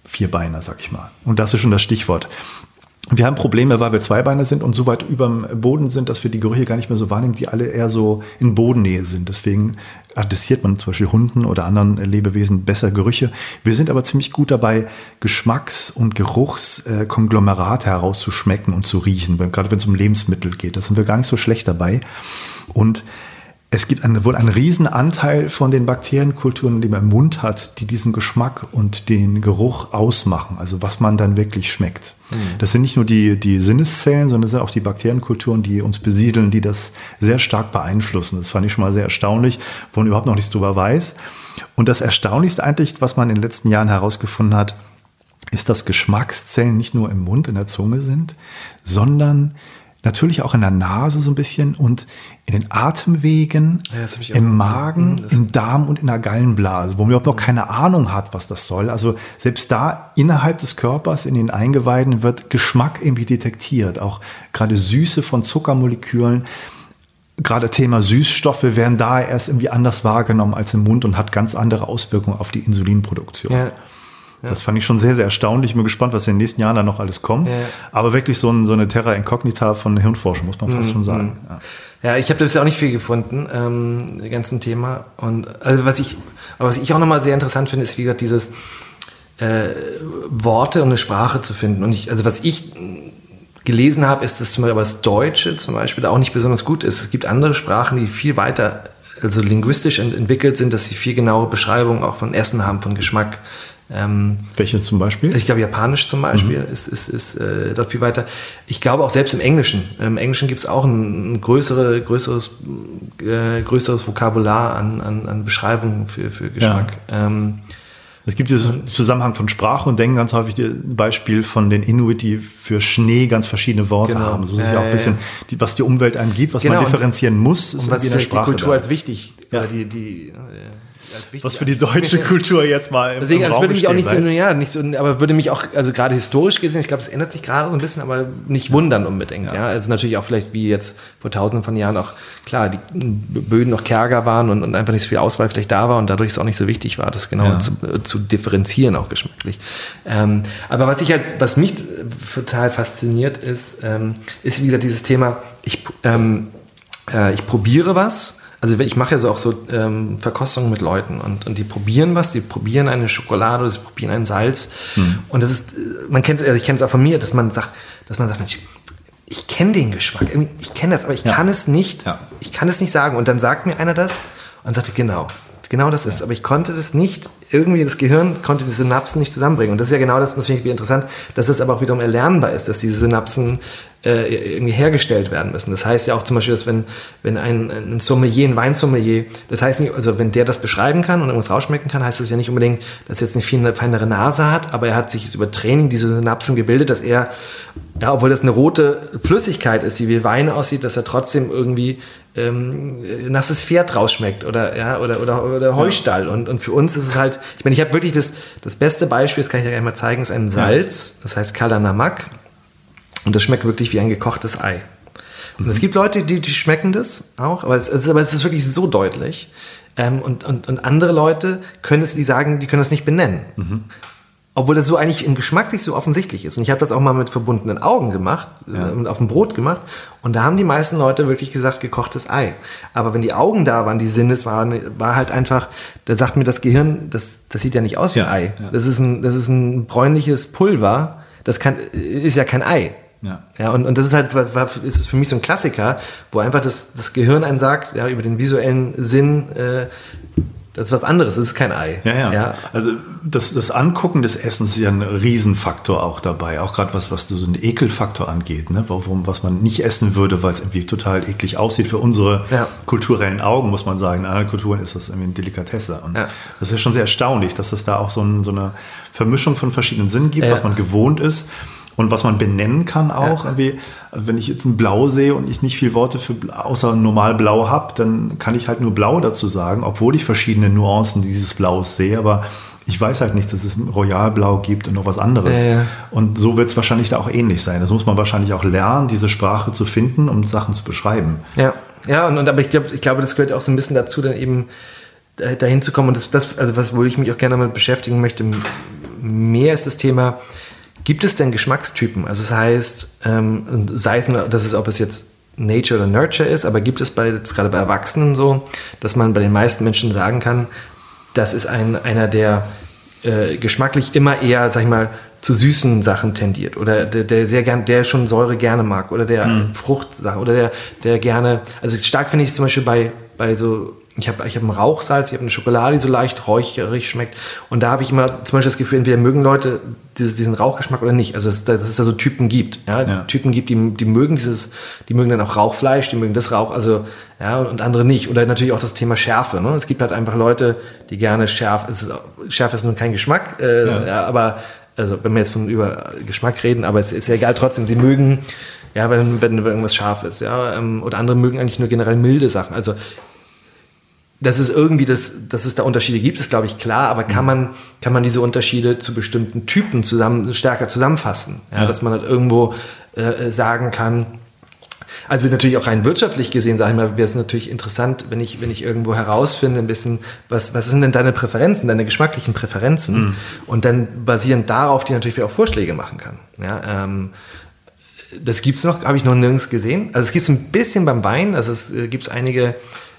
[SPEAKER 1] Vierbeiner, sag ich mal. Und das ist schon das Stichwort. Wir haben Probleme, weil wir Zweibeiner sind und so weit über dem Boden sind, dass wir die Gerüche gar nicht mehr so wahrnehmen, die alle eher so in Bodennähe sind. Deswegen attestiert man zum Beispiel Hunden oder anderen Lebewesen besser Gerüche. Wir sind aber ziemlich gut dabei, Geschmacks- und Geruchskonglomerate herauszuschmecken und zu riechen, gerade wenn es um Lebensmittel geht. Da sind wir gar nicht so schlecht dabei. Und es gibt eine, wohl einen riesen Anteil von den Bakterienkulturen, die man im Mund hat, die diesen Geschmack und den Geruch ausmachen, also was man dann wirklich schmeckt. Mhm. Das sind nicht nur die, die Sinneszellen, sondern das sind auch die Bakterienkulturen, die uns besiedeln, die das sehr stark beeinflussen. Das fand ich schon mal sehr erstaunlich, wo man überhaupt noch nichts drüber weiß. Und das Erstaunlichste eigentlich, was man in den letzten Jahren herausgefunden hat, ist, dass Geschmackszellen nicht nur im Mund, in der Zunge sind, sondern natürlich auch in der Nase so ein bisschen und in den Atemwegen,
[SPEAKER 2] Ja,
[SPEAKER 1] im Magen, im Darm und in der Gallenblase, wo man überhaupt noch keine Ahnung hat, was das soll. Also selbst da innerhalb des Körpers, in den Eingeweiden, wird Geschmack irgendwie detektiert. Auch gerade Süße von Zuckermolekülen. Gerade Thema Süßstoffe werden da erst irgendwie anders wahrgenommen als im Mund und hat ganz andere Auswirkungen auf die Insulinproduktion.
[SPEAKER 2] Ja.
[SPEAKER 1] Das fand ich schon sehr, sehr erstaunlich. Ich bin gespannt, was in den nächsten Jahren da noch alles kommt.
[SPEAKER 2] Ja.
[SPEAKER 1] Aber wirklich so, ein, so eine Terra Incognita von Hirnforschung, muss man fast
[SPEAKER 2] Mhm.
[SPEAKER 1] schon sagen. Ja.
[SPEAKER 2] Ich habe da bisher auch nicht viel gefunden, ähm, ganzen Thema. Und also was ich, aber was ich auch nochmal sehr interessant finde, ist, wie gesagt, dieses äh, Worte und eine Sprache zu finden. Und ich, also was ich gelesen habe, ist, dass zum Beispiel das Deutsche zum Beispiel da auch nicht besonders gut ist. Es gibt andere Sprachen, die viel weiter, also linguistisch ent entwickelt sind, dass sie viel genauere Beschreibungen auch von Essen haben, von Geschmack. Ähm,
[SPEAKER 1] Welche zum Beispiel?
[SPEAKER 2] ich glaube, Japanisch zum Beispiel ist, ist, ist äh, dort viel weiter. Ich glaube auch selbst im Englischen. Im Englischen gibt es auch ein, ein größere, größeres, äh, größeres Vokabular an, an, an Beschreibungen für, für Geschmack. Ähm,
[SPEAKER 1] Es gibt diesen Zusammenhang von Sprache und denken ganz häufig ein Beispiel von den Inuit, die für Schnee ganz verschiedene Worte
[SPEAKER 2] Genau.
[SPEAKER 1] haben. So ist es
[SPEAKER 2] Ja,
[SPEAKER 1] ja auch ein
[SPEAKER 2] ja,
[SPEAKER 1] bisschen,
[SPEAKER 2] ja.
[SPEAKER 1] die, was die Umwelt einem gibt, was
[SPEAKER 2] Genau,
[SPEAKER 1] man
[SPEAKER 2] und-
[SPEAKER 1] differenzieren muss,
[SPEAKER 2] und
[SPEAKER 1] ist
[SPEAKER 2] was
[SPEAKER 1] irgendwie in der
[SPEAKER 2] vielleicht die
[SPEAKER 1] Sprache
[SPEAKER 2] Kultur
[SPEAKER 1] da.
[SPEAKER 2] als wichtig,
[SPEAKER 1] Ja.
[SPEAKER 2] die, die, äh, als wichtig
[SPEAKER 1] Was für die deutsche Kultur jetzt mal im,
[SPEAKER 2] Deswegen,
[SPEAKER 1] im
[SPEAKER 2] also es
[SPEAKER 1] Raum
[SPEAKER 2] würde mich auch
[SPEAKER 1] steht,
[SPEAKER 2] nicht so, ja, nicht so, aber würde mich auch, also gerade historisch gesehen, ich glaube, es ändert sich gerade so ein bisschen, aber nicht wundern unbedingt, ja. Also natürlich auch vielleicht wie jetzt vor tausenden von Jahren auch, klar, die Böden noch kärger waren und, und einfach nicht so viel Auswahl vielleicht da war und dadurch es auch nicht so wichtig war, das genau
[SPEAKER 1] Ja.
[SPEAKER 2] zu, äh, zu differenzieren, auch geschmacklich. Ähm, aber was ich halt, was mich total fasziniert ist, ähm, ist wie gesagt dieses Thema, ich, ähm, äh, ich probiere was. Also ich mache ja so auch so ähm, Verkostungen mit Leuten und, und die probieren was, die probieren eine Schokolade oder sie probieren ein Salz. Und das ist, äh, man kennt, also ich kenne es auch von mir, dass man sagt, dass man sagt, Mensch, ich kenne den Geschmack, ich kenne das, aber ich
[SPEAKER 1] Ja.
[SPEAKER 2] kann es nicht,
[SPEAKER 1] Ja.
[SPEAKER 2] ich kann es nicht sagen. Und dann sagt mir einer das und sagte, genau, genau das ist. Aber ich konnte das nicht, irgendwie das Gehirn konnte die Synapsen nicht zusammenbringen. Und das ist ja genau das, das finde ich interessant, dass es aber auch wiederum erlernbar ist, dass diese Synapsen äh, irgendwie hergestellt werden müssen. Das heißt ja auch zum Beispiel, dass wenn, wenn ein, ein Sommelier, ein Weinsommelier, das heißt nicht, also wenn der das beschreiben kann und irgendwas rausschmecken kann, heißt das ja nicht unbedingt, dass er jetzt eine viel feinere Nase hat, aber er hat sich über Training diese Synapsen gebildet, dass er, ja, obwohl das eine rote Flüssigkeit ist, die wie Wein aussieht, dass er trotzdem irgendwie ähm, nasses Pferd rausschmeckt oder, ja, oder, oder, oder Heustall. Und, und für uns ist es halt, ich meine, ich habe wirklich das, das beste Beispiel, das kann ich dir gleich mal zeigen, ist ein Salz, das heißt Kala Namak. Und das schmeckt wirklich wie ein gekochtes Ei. Und es gibt Leute, die, die schmecken das auch, aber es, ist, aber es ist wirklich so deutlich. Ähm, und, und, und andere Leute können es, die sagen, die können es nicht benennen. Obwohl das so eigentlich im Geschmack nicht so offensichtlich ist. Und ich habe das auch mal mit verbundenen Augen gemacht
[SPEAKER 1] Ja.
[SPEAKER 2] äh, und auf dem Brot gemacht. Und da haben die meisten Leute wirklich gesagt, gekochtes Ei. Aber wenn die Augen da waren, die Sinnes waren, war halt einfach, da sagt mir das Gehirn, das, das sieht ja nicht aus wie
[SPEAKER 1] Ja,
[SPEAKER 2] ein Ei.
[SPEAKER 1] ja.
[SPEAKER 2] Das, ist ein, das ist ein bräunliches Pulver. Das kann, ist ja kein Ei.
[SPEAKER 1] Ja.
[SPEAKER 2] Ja, und, und das ist halt, war, war- ist es für mich so ein Klassiker, wo einfach das, das Gehirn einen sagt, ja, über den visuellen Sinn, äh, das ist was anderes, das ist kein Ei.
[SPEAKER 1] Ja, ja.
[SPEAKER 2] ja.
[SPEAKER 1] Also das, das Angucken des Essens ist ja ein Riesenfaktor auch dabei. Auch gerade was, was so einen Ekelfaktor angeht, ne? Warum, was man nicht essen würde, weil es irgendwie total eklig aussieht. Für unsere
[SPEAKER 2] Ja.
[SPEAKER 1] kulturellen Augen, muss man sagen. In anderen Kulturen ist das irgendwie eine Delikatesse. Und
[SPEAKER 2] Ja.
[SPEAKER 1] das ist ja schon sehr erstaunlich, dass es da auch so, ein, so eine Vermischung von verschiedenen Sinnen gibt, was man gewohnt ist. Und was man benennen kann auch,
[SPEAKER 2] Ja.
[SPEAKER 1] irgendwie, wenn ich jetzt ein Blau sehe und ich nicht viel Worte für außer normal Blau habe, dann kann ich halt nur Blau dazu sagen, obwohl ich verschiedene Nuancen dieses Blaus sehe, aber ich weiß halt nicht, dass es Royalblau gibt und noch was anderes.
[SPEAKER 2] Ja, ja.
[SPEAKER 1] Und so wird es wahrscheinlich da auch ähnlich sein. Das muss man wahrscheinlich auch lernen, diese Sprache zu finden, um Sachen zu beschreiben.
[SPEAKER 2] Ja, ja, und, und aber ich glaube, ich glaube, das gehört auch so ein bisschen dazu, dann eben da- dahin zu kommen. Und das, das, also was, wo ich mich auch gerne damit beschäftigen möchte, mehr ist das Thema, gibt es denn Geschmackstypen? Also das heißt, ähm, sei es, nur- das ist, ob es jetzt Nature oder Nurture ist, aber gibt es bei, jetzt gerade bei Erwachsenen so, dass man bei den meisten Menschen sagen kann, das ist ein, einer, der äh, geschmacklich immer eher, sag ich mal, zu süßen Sachen tendiert oder der, der sehr gern, der schon Säure gerne mag oder der Fruchtsachen oder der, der gerne, also stark finde ich zum Beispiel bei, bei so, ich habe ich hab ein Rauchsalz, ich habe eine Schokolade, die so leicht räucherig schmeckt und da habe ich immer zum Beispiel das Gefühl, entweder mögen Leute dieses, diesen Rauchgeschmack oder nicht, also dass, dass es da so Typen gibt, ja?
[SPEAKER 1] Ja.
[SPEAKER 2] Typen gibt, die, die mögen dieses, die mögen dann auch Rauchfleisch, die mögen das Rauch, also ja, und, und andere nicht. Oder natürlich auch das Thema Schärfe. Ne? Es gibt halt einfach Leute, die gerne scharf, es ist, Schärfe ist nun kein Geschmack, äh,
[SPEAKER 1] Ja.
[SPEAKER 2] ja. aber also wenn wir jetzt von über Geschmack reden, aber es ist ja egal trotzdem, sie mögen ja, wenn, wenn irgendwas scharf ist, ja, ähm, oder andere mögen eigentlich nur generell milde Sachen. Also dass es irgendwie das, dass es da Unterschiede gibt, ist glaube ich klar, aber kann man, kann man diese Unterschiede zu bestimmten Typen zusammen, stärker zusammenfassen? Ja, ja. Dass man halt irgendwo äh, sagen kann, also natürlich auch rein wirtschaftlich gesehen, sage ich mal, wäre es natürlich interessant, wenn ich, wenn ich irgendwo herausfinde, ein bisschen, was, was sind denn deine Präferenzen, deine geschmacklichen Präferenzen? Mhm. Und dann basierend darauf, die natürlich auch Vorschläge machen kann. Ja, ähm, das gibt es noch, habe ich noch nirgends gesehen. Also es gibt es ein bisschen beim Wein, also es äh, gibt einige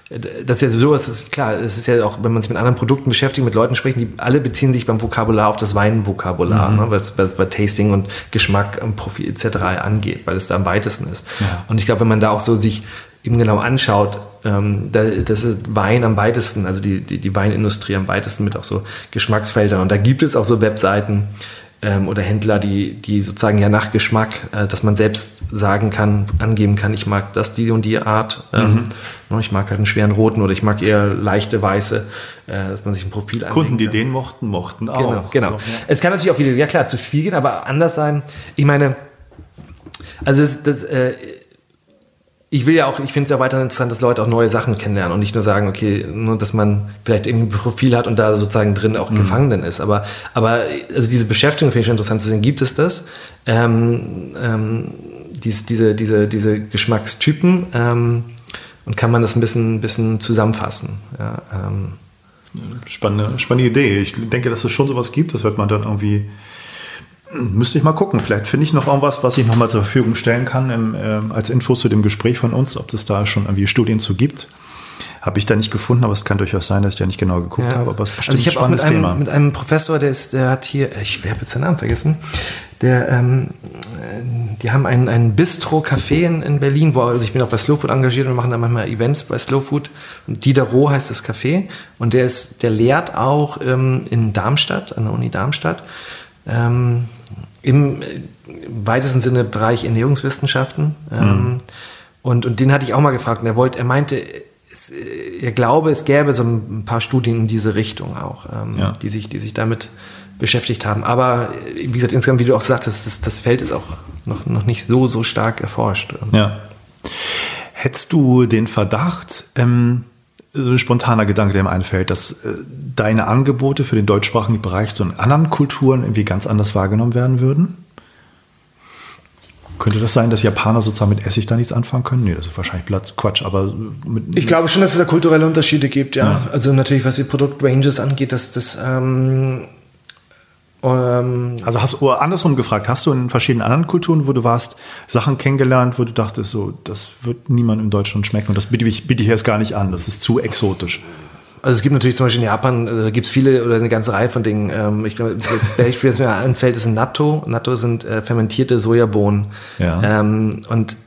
[SPEAKER 2] das ist ja sowas, das ist klar, es ist ja auch, wenn man sich mit anderen Produkten beschäftigt, mit Leuten sprechen, die alle beziehen sich beim Vokabular auf das Weinvokabular, mhm. ne, was bei, bei, Tasting und Geschmack, Profil etc. angeht, weil es da am weitesten ist. Ja. Und ich glaube, wenn man da auch so sich eben genau anschaut, ähm, da, das ist Wein am weitesten, also die, die, die Weinindustrie am weitesten mit auch so Geschmacksfeldern. Und da gibt es auch so Webseiten, ähm, oder Händler, die, die sozusagen ja nach Geschmack, äh, dass man selbst sagen kann, angeben kann, ich mag das, die und die Art. Ähm, mhm. Ne, ich mag halt einen schweren roten oder ich mag eher leichte weiße, äh, dass man sich ein Profil
[SPEAKER 1] Kunden, die den mochten, mochten
[SPEAKER 2] auch. Genau, genau. So, ja. Es kann natürlich auch wieder, ja klar, zu viel gehen, aber anders sein. Ich meine, also das, das äh, ich will ja auch, ich finde es ja weiter interessant, dass Leute auch neue Sachen kennenlernen und nicht nur sagen, okay, nur dass man vielleicht irgendwie ein Profil hat und da sozusagen drin auch mhm. gefangen ist. Aber, aber also diese Beschäftigung finde ich schon interessant zu sehen. Gibt es das? Ähm, ähm, dies, diese, diese, diese Geschmackstypen ähm, und kann man das ein bisschen, bisschen zusammenfassen? Ja,
[SPEAKER 1] ähm. spannende, spannende Idee. Ich denke, dass es schon sowas gibt. Das wird man dann irgendwie Müsste ich mal gucken. Vielleicht finde ich noch irgendwas, was ich nochmal zur Verfügung stellen kann im, äh, als Info zu dem Gespräch von uns, ob es da schon irgendwie Studien zu gibt. Habe ich da nicht gefunden, aber es kann durchaus sein, dass ich da nicht genau geguckt ja. habe. Aber es
[SPEAKER 2] ist bestimmt also ich habe auch mit einem, Thema. mit einem Professor, der ist, der hat hier, ich habe jetzt den Namen vergessen, der, ähm, die haben einen, einen Bistro-Café in, in, Berlin, wo also ich bin auch bei Slow Food engagiert und machen da manchmal Events bei Slow Food. Und Diderot heißt das Café und der ist, der lehrt auch ähm, in Darmstadt, an der Uni Darmstadt. Ähm, im weitesten Sinne Bereich Ernährungswissenschaften. Ähm, mhm. und, und den hatte ich auch mal gefragt und er wollte, er meinte, es, er glaube, es gäbe so ein paar Studien in diese Richtung auch, ähm, ja. die, sich, die sich damit beschäftigt haben. Aber wie gesagt, insgesamt, wie du auch sagtest, das, das Feld ist auch noch, noch nicht so, so stark erforscht.
[SPEAKER 1] Ja. Hättest du den Verdacht, ähm, ein spontaner Gedanke, der mir einfällt, dass äh, deine Angebote für den deutschsprachigen Bereich so in anderen Kulturen irgendwie ganz anders wahrgenommen werden würden? Könnte das sein, dass Japaner sozusagen mit Essig da nichts anfangen können? Nee, das ist wahrscheinlich Quatsch, aber
[SPEAKER 2] mit, Ich glaube schon, dass es da kulturelle Unterschiede gibt, ja. ja. Also natürlich, was die Produktranges angeht, dass das ähm,
[SPEAKER 1] ähm, also hast du andersrum gefragt, hast du in verschiedenen anderen Kulturen, wo du warst, Sachen kennengelernt, wo du dachtest, so, das wird niemand in Deutschland schmecken und das biete ich, biete ich jetzt gar nicht an, das ist zu exotisch.
[SPEAKER 2] Also es gibt natürlich zum Beispiel in Japan, äh, da gibt es viele oder eine ganze Reihe von Dingen. Ähm, ich glaube, das Beispiel, das mir anfällt, ist ein Natto. Natto sind äh, fermentierte Sojabohnen. Ja. Ähm, und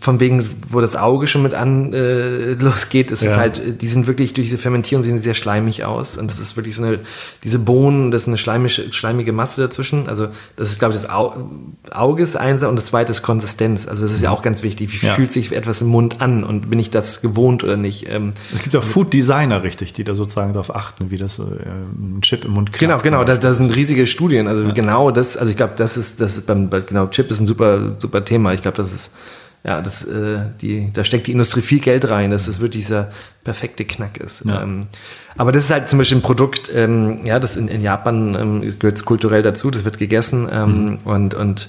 [SPEAKER 2] von wegen, wo das Auge schon mit an äh, losgeht, ist ja. es halt, die sind wirklich durch diese Fermentierung sehen sehr schleimig aus und das ist wirklich so eine, diese Bohnen, das ist eine schleimige, schleimige Masse dazwischen. Also das ist, glaube ich, das Au Auge ist eins und das zweite ist Konsistenz. Also das ist ja auch ganz wichtig. Wie ja. fühlt sich etwas im Mund an und bin ich das gewohnt oder nicht?
[SPEAKER 1] Ähm, es gibt auch Food Designer, richtig, die da sozusagen darauf achten, wie das äh, ein Chip im Mund
[SPEAKER 2] kriegt. Genau, genau, da, da sind riesige Studien. Also ja. genau das, also ich glaube, das ist, das ist beim, genau, Chip ist ein super, super Thema. Ich glaube, das ist ja, das, äh, die, da steckt die Industrie viel Geld rein, dass das wirklich dieser perfekte Knack ist. Ja. Ähm, aber das ist halt zum Beispiel ein Produkt, ähm, ja, das in, in Japan ähm, gehört es kulturell dazu, das wird gegessen ähm, mhm. und, und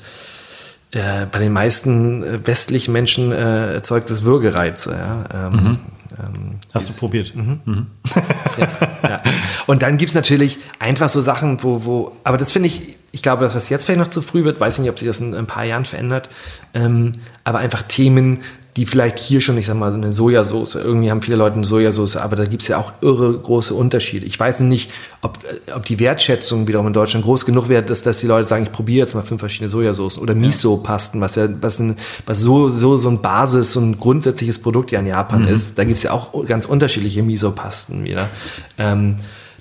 [SPEAKER 2] äh, bei den meisten äh, westlichen Menschen äh, erzeugt es Würgereize. Ja? Ähm, mhm.
[SPEAKER 1] Ähm, Hast du probiert? Mhm. Mhm.
[SPEAKER 2] Ja, ja. Und dann gibt es natürlich einfach so Sachen, wo, wo aber das finde ich, ich glaube, dass das jetzt vielleicht noch zu früh wird, weiß nicht, ob sich das in, ein paar Jahren verändert, ähm, aber einfach Themen, die vielleicht hier schon, ich sag mal, eine Sojasauce, irgendwie haben viele Leute eine Sojasauce, aber da gibt es ja auch irre große Unterschiede. Ich weiß nicht, ob, äh, ob die Wertschätzung wiederum in Deutschland groß genug wäre, dass, dass die Leute sagen, ich probiere jetzt mal fünf verschiedene Sojasaucen oder Miso-Pasten, was ja was, ein, was so, so, so ein Basis, so ein grundsätzliches Produkt ja in Japan mhm. ist. Da gibt es ja auch ganz unterschiedliche Miso-Pasten wieder. Ähm,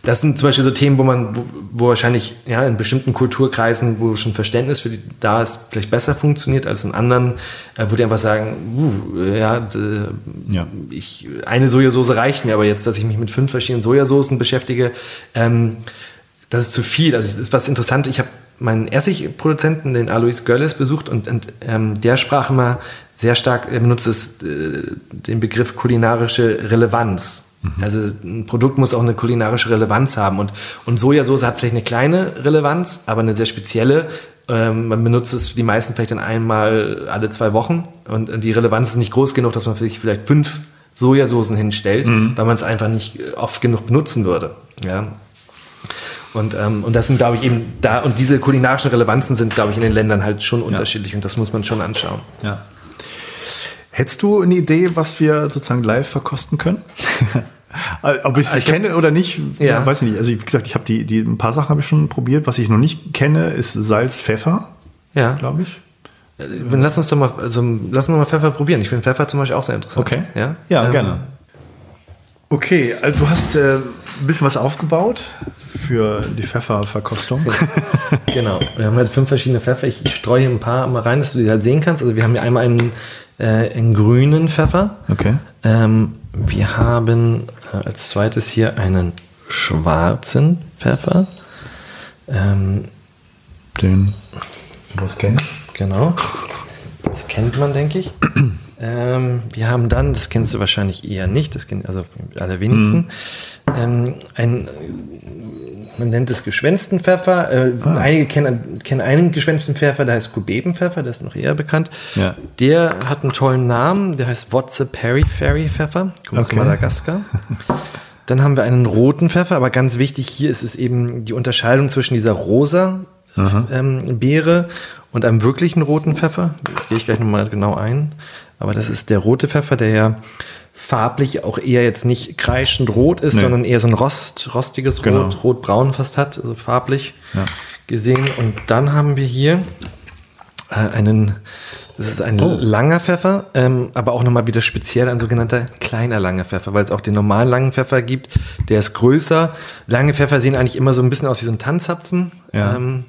[SPEAKER 2] das sind zum Beispiel so Themen, wo man, wo, wo, wahrscheinlich ja, in bestimmten Kulturkreisen, wo schon Verständnis für die da ist, vielleicht besser funktioniert als in anderen, äh, wo die einfach sagen, uh, ja, ja, Ich, eine Sojasauce reicht mir, aber jetzt, dass ich mich mit fünf verschiedenen Sojasoßen beschäftige, ähm, das ist zu viel. Also es ist was interessant. Ich habe meinen Essigproduzenten, den Alois Görles, besucht und, und ähm, der sprach immer sehr stark, er benutzt es, äh, den Begriff kulinarische Relevanz. Mhm. Also ein Produkt muss auch eine kulinarische Relevanz haben und, und Sojasauce hat vielleicht eine kleine Relevanz, aber eine sehr spezielle. Ähm, man benutzt es die meisten vielleicht dann einmal alle zwei Wochen und die Relevanz ist nicht groß genug, dass man sich vielleicht fünf Sojasoßen hinstellt, mhm. weil man es einfach nicht oft genug benutzen würde. Ja. Und, ähm, und das sind, glaube ich, eben da, und diese kulinarischen Relevanzen sind, glaube ich, in den Ländern halt schon ja. unterschiedlich und das muss man schon anschauen.
[SPEAKER 1] Ja. Hättest du eine Idee, was wir sozusagen live verkosten können? Ob ich es also, kenne oder nicht, ja. weiß ich nicht. Also wie gesagt, ich habe die, die ein paar Sachen habe ich schon probiert. Was ich noch nicht kenne, ist Salz, Pfeffer.
[SPEAKER 2] Ja, glaube ich. Äh, lass uns doch mal, also lass uns mal Pfeffer probieren. Ich finde Pfeffer zum Beispiel auch sehr interessant.
[SPEAKER 1] Okay. Ja, ja ähm, gerne. Okay, also du hast äh, ein bisschen was aufgebaut für die Pfefferverkostung.
[SPEAKER 2] genau. Wir haben halt fünf verschiedene Pfeffer. Ich, ich streue ein paar mal rein, dass du die halt sehen kannst. Also wir haben hier einmal einen, äh, einen grünen Pfeffer.
[SPEAKER 1] Okay.
[SPEAKER 2] Ähm, wir haben äh, als zweites hier einen schwarzen Pfeffer. Ähm,
[SPEAKER 1] Den, was kennt?
[SPEAKER 2] Genau. Das kennt man, denke ich. Ähm, wir haben dann, das kennst du wahrscheinlich eher nicht, das kennen also allerwenigsten, mhm. ähm, ein, man nennt es geschwänzten Pfeffer. Äh, ah. Einige kennen, kennen einen geschwänzten Pfeffer, der heißt Kubebenpfeffer, der ist noch eher bekannt. Ja. Der hat einen tollen Namen, der heißt Wotze Perry Fairy Pfeffer, kommt okay. aus Madagaskar. Dann haben wir einen roten Pfeffer, aber ganz wichtig hier ist es eben die Unterscheidung zwischen dieser rosa ähm, Beere und einem wirklichen roten Pfeffer. Da gehe ich gleich nochmal genau ein. Aber das ist der rote Pfeffer, der ja farblich auch eher jetzt nicht kreischend rot ist, nee. sondern eher so ein Rost, rostiges genau. Rot, rot-braun fast hat, also farblich ja. gesehen. Und dann haben wir hier äh, einen, das ist ein oh. langer Pfeffer, ähm, aber auch nochmal wieder speziell ein sogenannter kleiner langer Pfeffer, weil es auch den normalen langen Pfeffer gibt, der ist größer. Lange Pfeffer sehen eigentlich immer so ein bisschen aus wie so ein Tanzapfen. Ja. Ähm,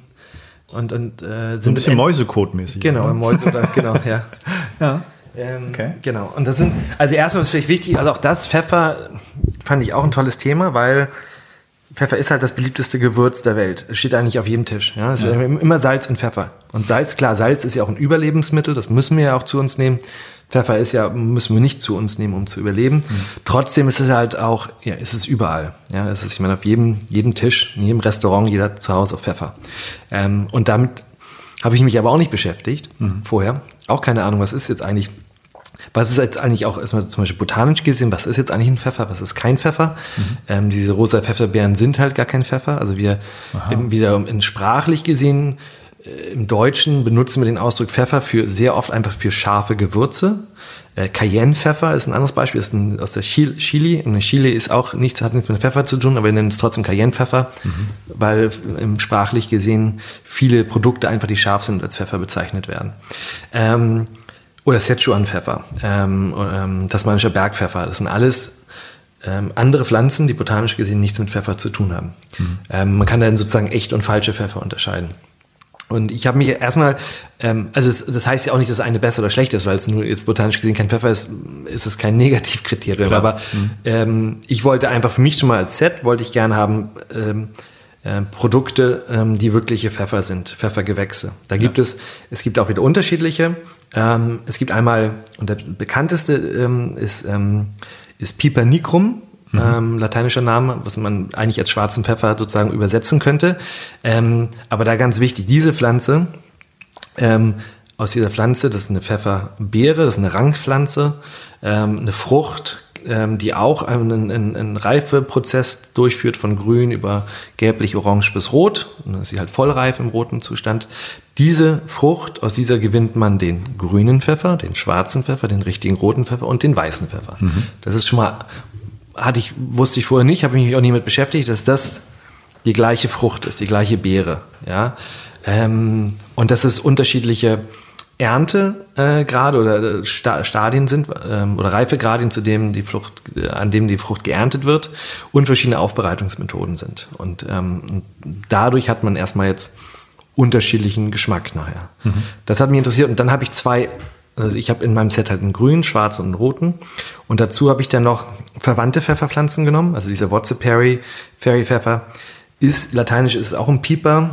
[SPEAKER 2] und, und
[SPEAKER 1] äh, sind so ein bisschen Mäusekot-mäßig.
[SPEAKER 2] Genau, Mäuse oder, genau, ja.
[SPEAKER 1] ja.
[SPEAKER 2] Ähm, okay. Genau. Und das sind, also erstmal ist vielleicht wichtig, also auch das Pfeffer fand ich auch ein tolles Thema, weil Pfeffer ist halt das beliebteste Gewürz der Welt. Es steht eigentlich auf jedem Tisch. Ja? Es ja. ist immer Salz und Pfeffer. Und Salz, klar, Salz ist ja auch ein Überlebensmittel, das müssen wir ja auch zu uns nehmen. Pfeffer ist ja, müssen wir nicht zu uns nehmen, um zu überleben. Mhm. Trotzdem ist es halt auch, ja, ist es überall. Ja, es ist, ich meine, auf jedem, jedem Tisch, in jedem Restaurant, jeder zu Hause auf Pfeffer. Ähm, und damit habe ich mich aber auch nicht beschäftigt mhm. vorher. Auch keine Ahnung, was ist jetzt eigentlich, was ist jetzt eigentlich auch erstmal zum Beispiel botanisch gesehen, was ist jetzt eigentlich ein Pfeffer, was ist kein Pfeffer? Mhm. Ähm, diese rosa Pfefferbeeren sind halt gar kein Pfeffer. Also wir eben wieder in sprachlich gesehen im Deutschen benutzen wir den Ausdruck Pfeffer für sehr oft einfach für scharfe Gewürze. Äh, Cayenne-Pfeffer ist ein anderes Beispiel, ist ein, aus der Chili. Und Chili ist auch nichts, hat nichts mit Pfeffer zu tun, aber wir nennen es trotzdem Cayenne-Pfeffer, mhm. weil sprachlich gesehen viele Produkte einfach, die scharf sind, als Pfeffer bezeichnet werden. Ähm, oder Szechuan-Pfeffer, ähm, ähm, tasmanischer Bergpfeffer. Das sind alles ähm, andere Pflanzen, die botanisch gesehen nichts mit Pfeffer zu tun haben. Mhm. Ähm, man kann dann sozusagen echt und falsche Pfeffer unterscheiden. Und ich habe mich erstmal, ähm, also es, das heißt ja auch nicht, dass eine besser oder schlechter ist, weil es nur jetzt botanisch gesehen kein Pfeffer ist, ist es kein Negativkriterium. Klar. Aber mhm. ähm, ich wollte einfach für mich schon mal als Set, wollte ich gerne haben, ähm, äh, Produkte, ähm, die wirkliche Pfeffer sind, Pfeffergewächse. Da gibt ja. es, es gibt auch wieder unterschiedliche. Ähm, es gibt einmal, und der bekannteste ähm, ist, ähm, ist Piper nicrum mhm. ähm, lateinischer Name, was man eigentlich als schwarzen Pfeffer sozusagen übersetzen könnte. Ähm, aber da ganz wichtig, diese Pflanze, ähm, aus dieser Pflanze, das ist eine Pfefferbeere, das ist eine Rangpflanze, ähm, eine Frucht, ähm, die auch einen, einen, einen Reifeprozess durchführt von grün über gelblich, orange bis rot. Und dann ist sie halt vollreif im roten Zustand. Diese Frucht, aus dieser gewinnt man den grünen Pfeffer, den schwarzen Pfeffer, den richtigen roten Pfeffer und den weißen Pfeffer. Mhm. Das ist schon mal hatte ich, wusste ich vorher nicht, habe mich auch nie mit beschäftigt, dass das die gleiche Frucht ist, die gleiche Beere. Ja? Ähm, und dass es unterschiedliche Erntegrade äh, oder äh, Sta Stadien sind ähm, oder Reifegradien, zu dem die Frucht, äh, an dem die Frucht geerntet wird und verschiedene Aufbereitungsmethoden sind. Und ähm, dadurch hat man erstmal jetzt unterschiedlichen Geschmack nachher. Mhm. Das hat mich interessiert und dann habe ich zwei also ich habe in meinem Set halt einen grünen, schwarzen und einen roten. Und dazu habe ich dann noch verwandte Pfefferpflanzen genommen. Also dieser Wotze Perry, Fairy Pfeffer, ist lateinisch ist auch ein Pieper.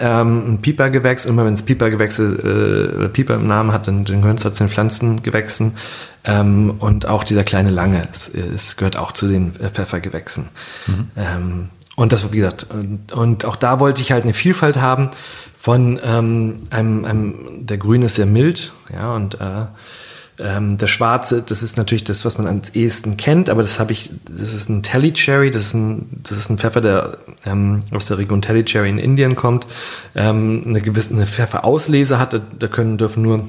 [SPEAKER 2] ähm, ein Piepergewächs. Immer wenn es Piepergewächse äh, Pieper im Namen hat, dann, dann gehören es zu den Pflanzengewächsen. Ähm, und auch dieser kleine Lange, es, es gehört auch zu den äh, Pfeffergewächsen. Mhm. Ähm, und das, wie gesagt, und, und, auch da wollte ich halt eine Vielfalt haben von ähm, einem, einem, der Grüne ist sehr mild, ja, und äh, ähm, der Schwarze, das ist natürlich das, was man am ehesten kennt, aber das habe ich, das ist ein Telly Cherry, das ist ein, das ist ein Pfeffer, der ähm, aus der Region Telly Cherry in Indien kommt, ähm, eine gewisse eine Pfefferauslese hat, da, da können dürfen nur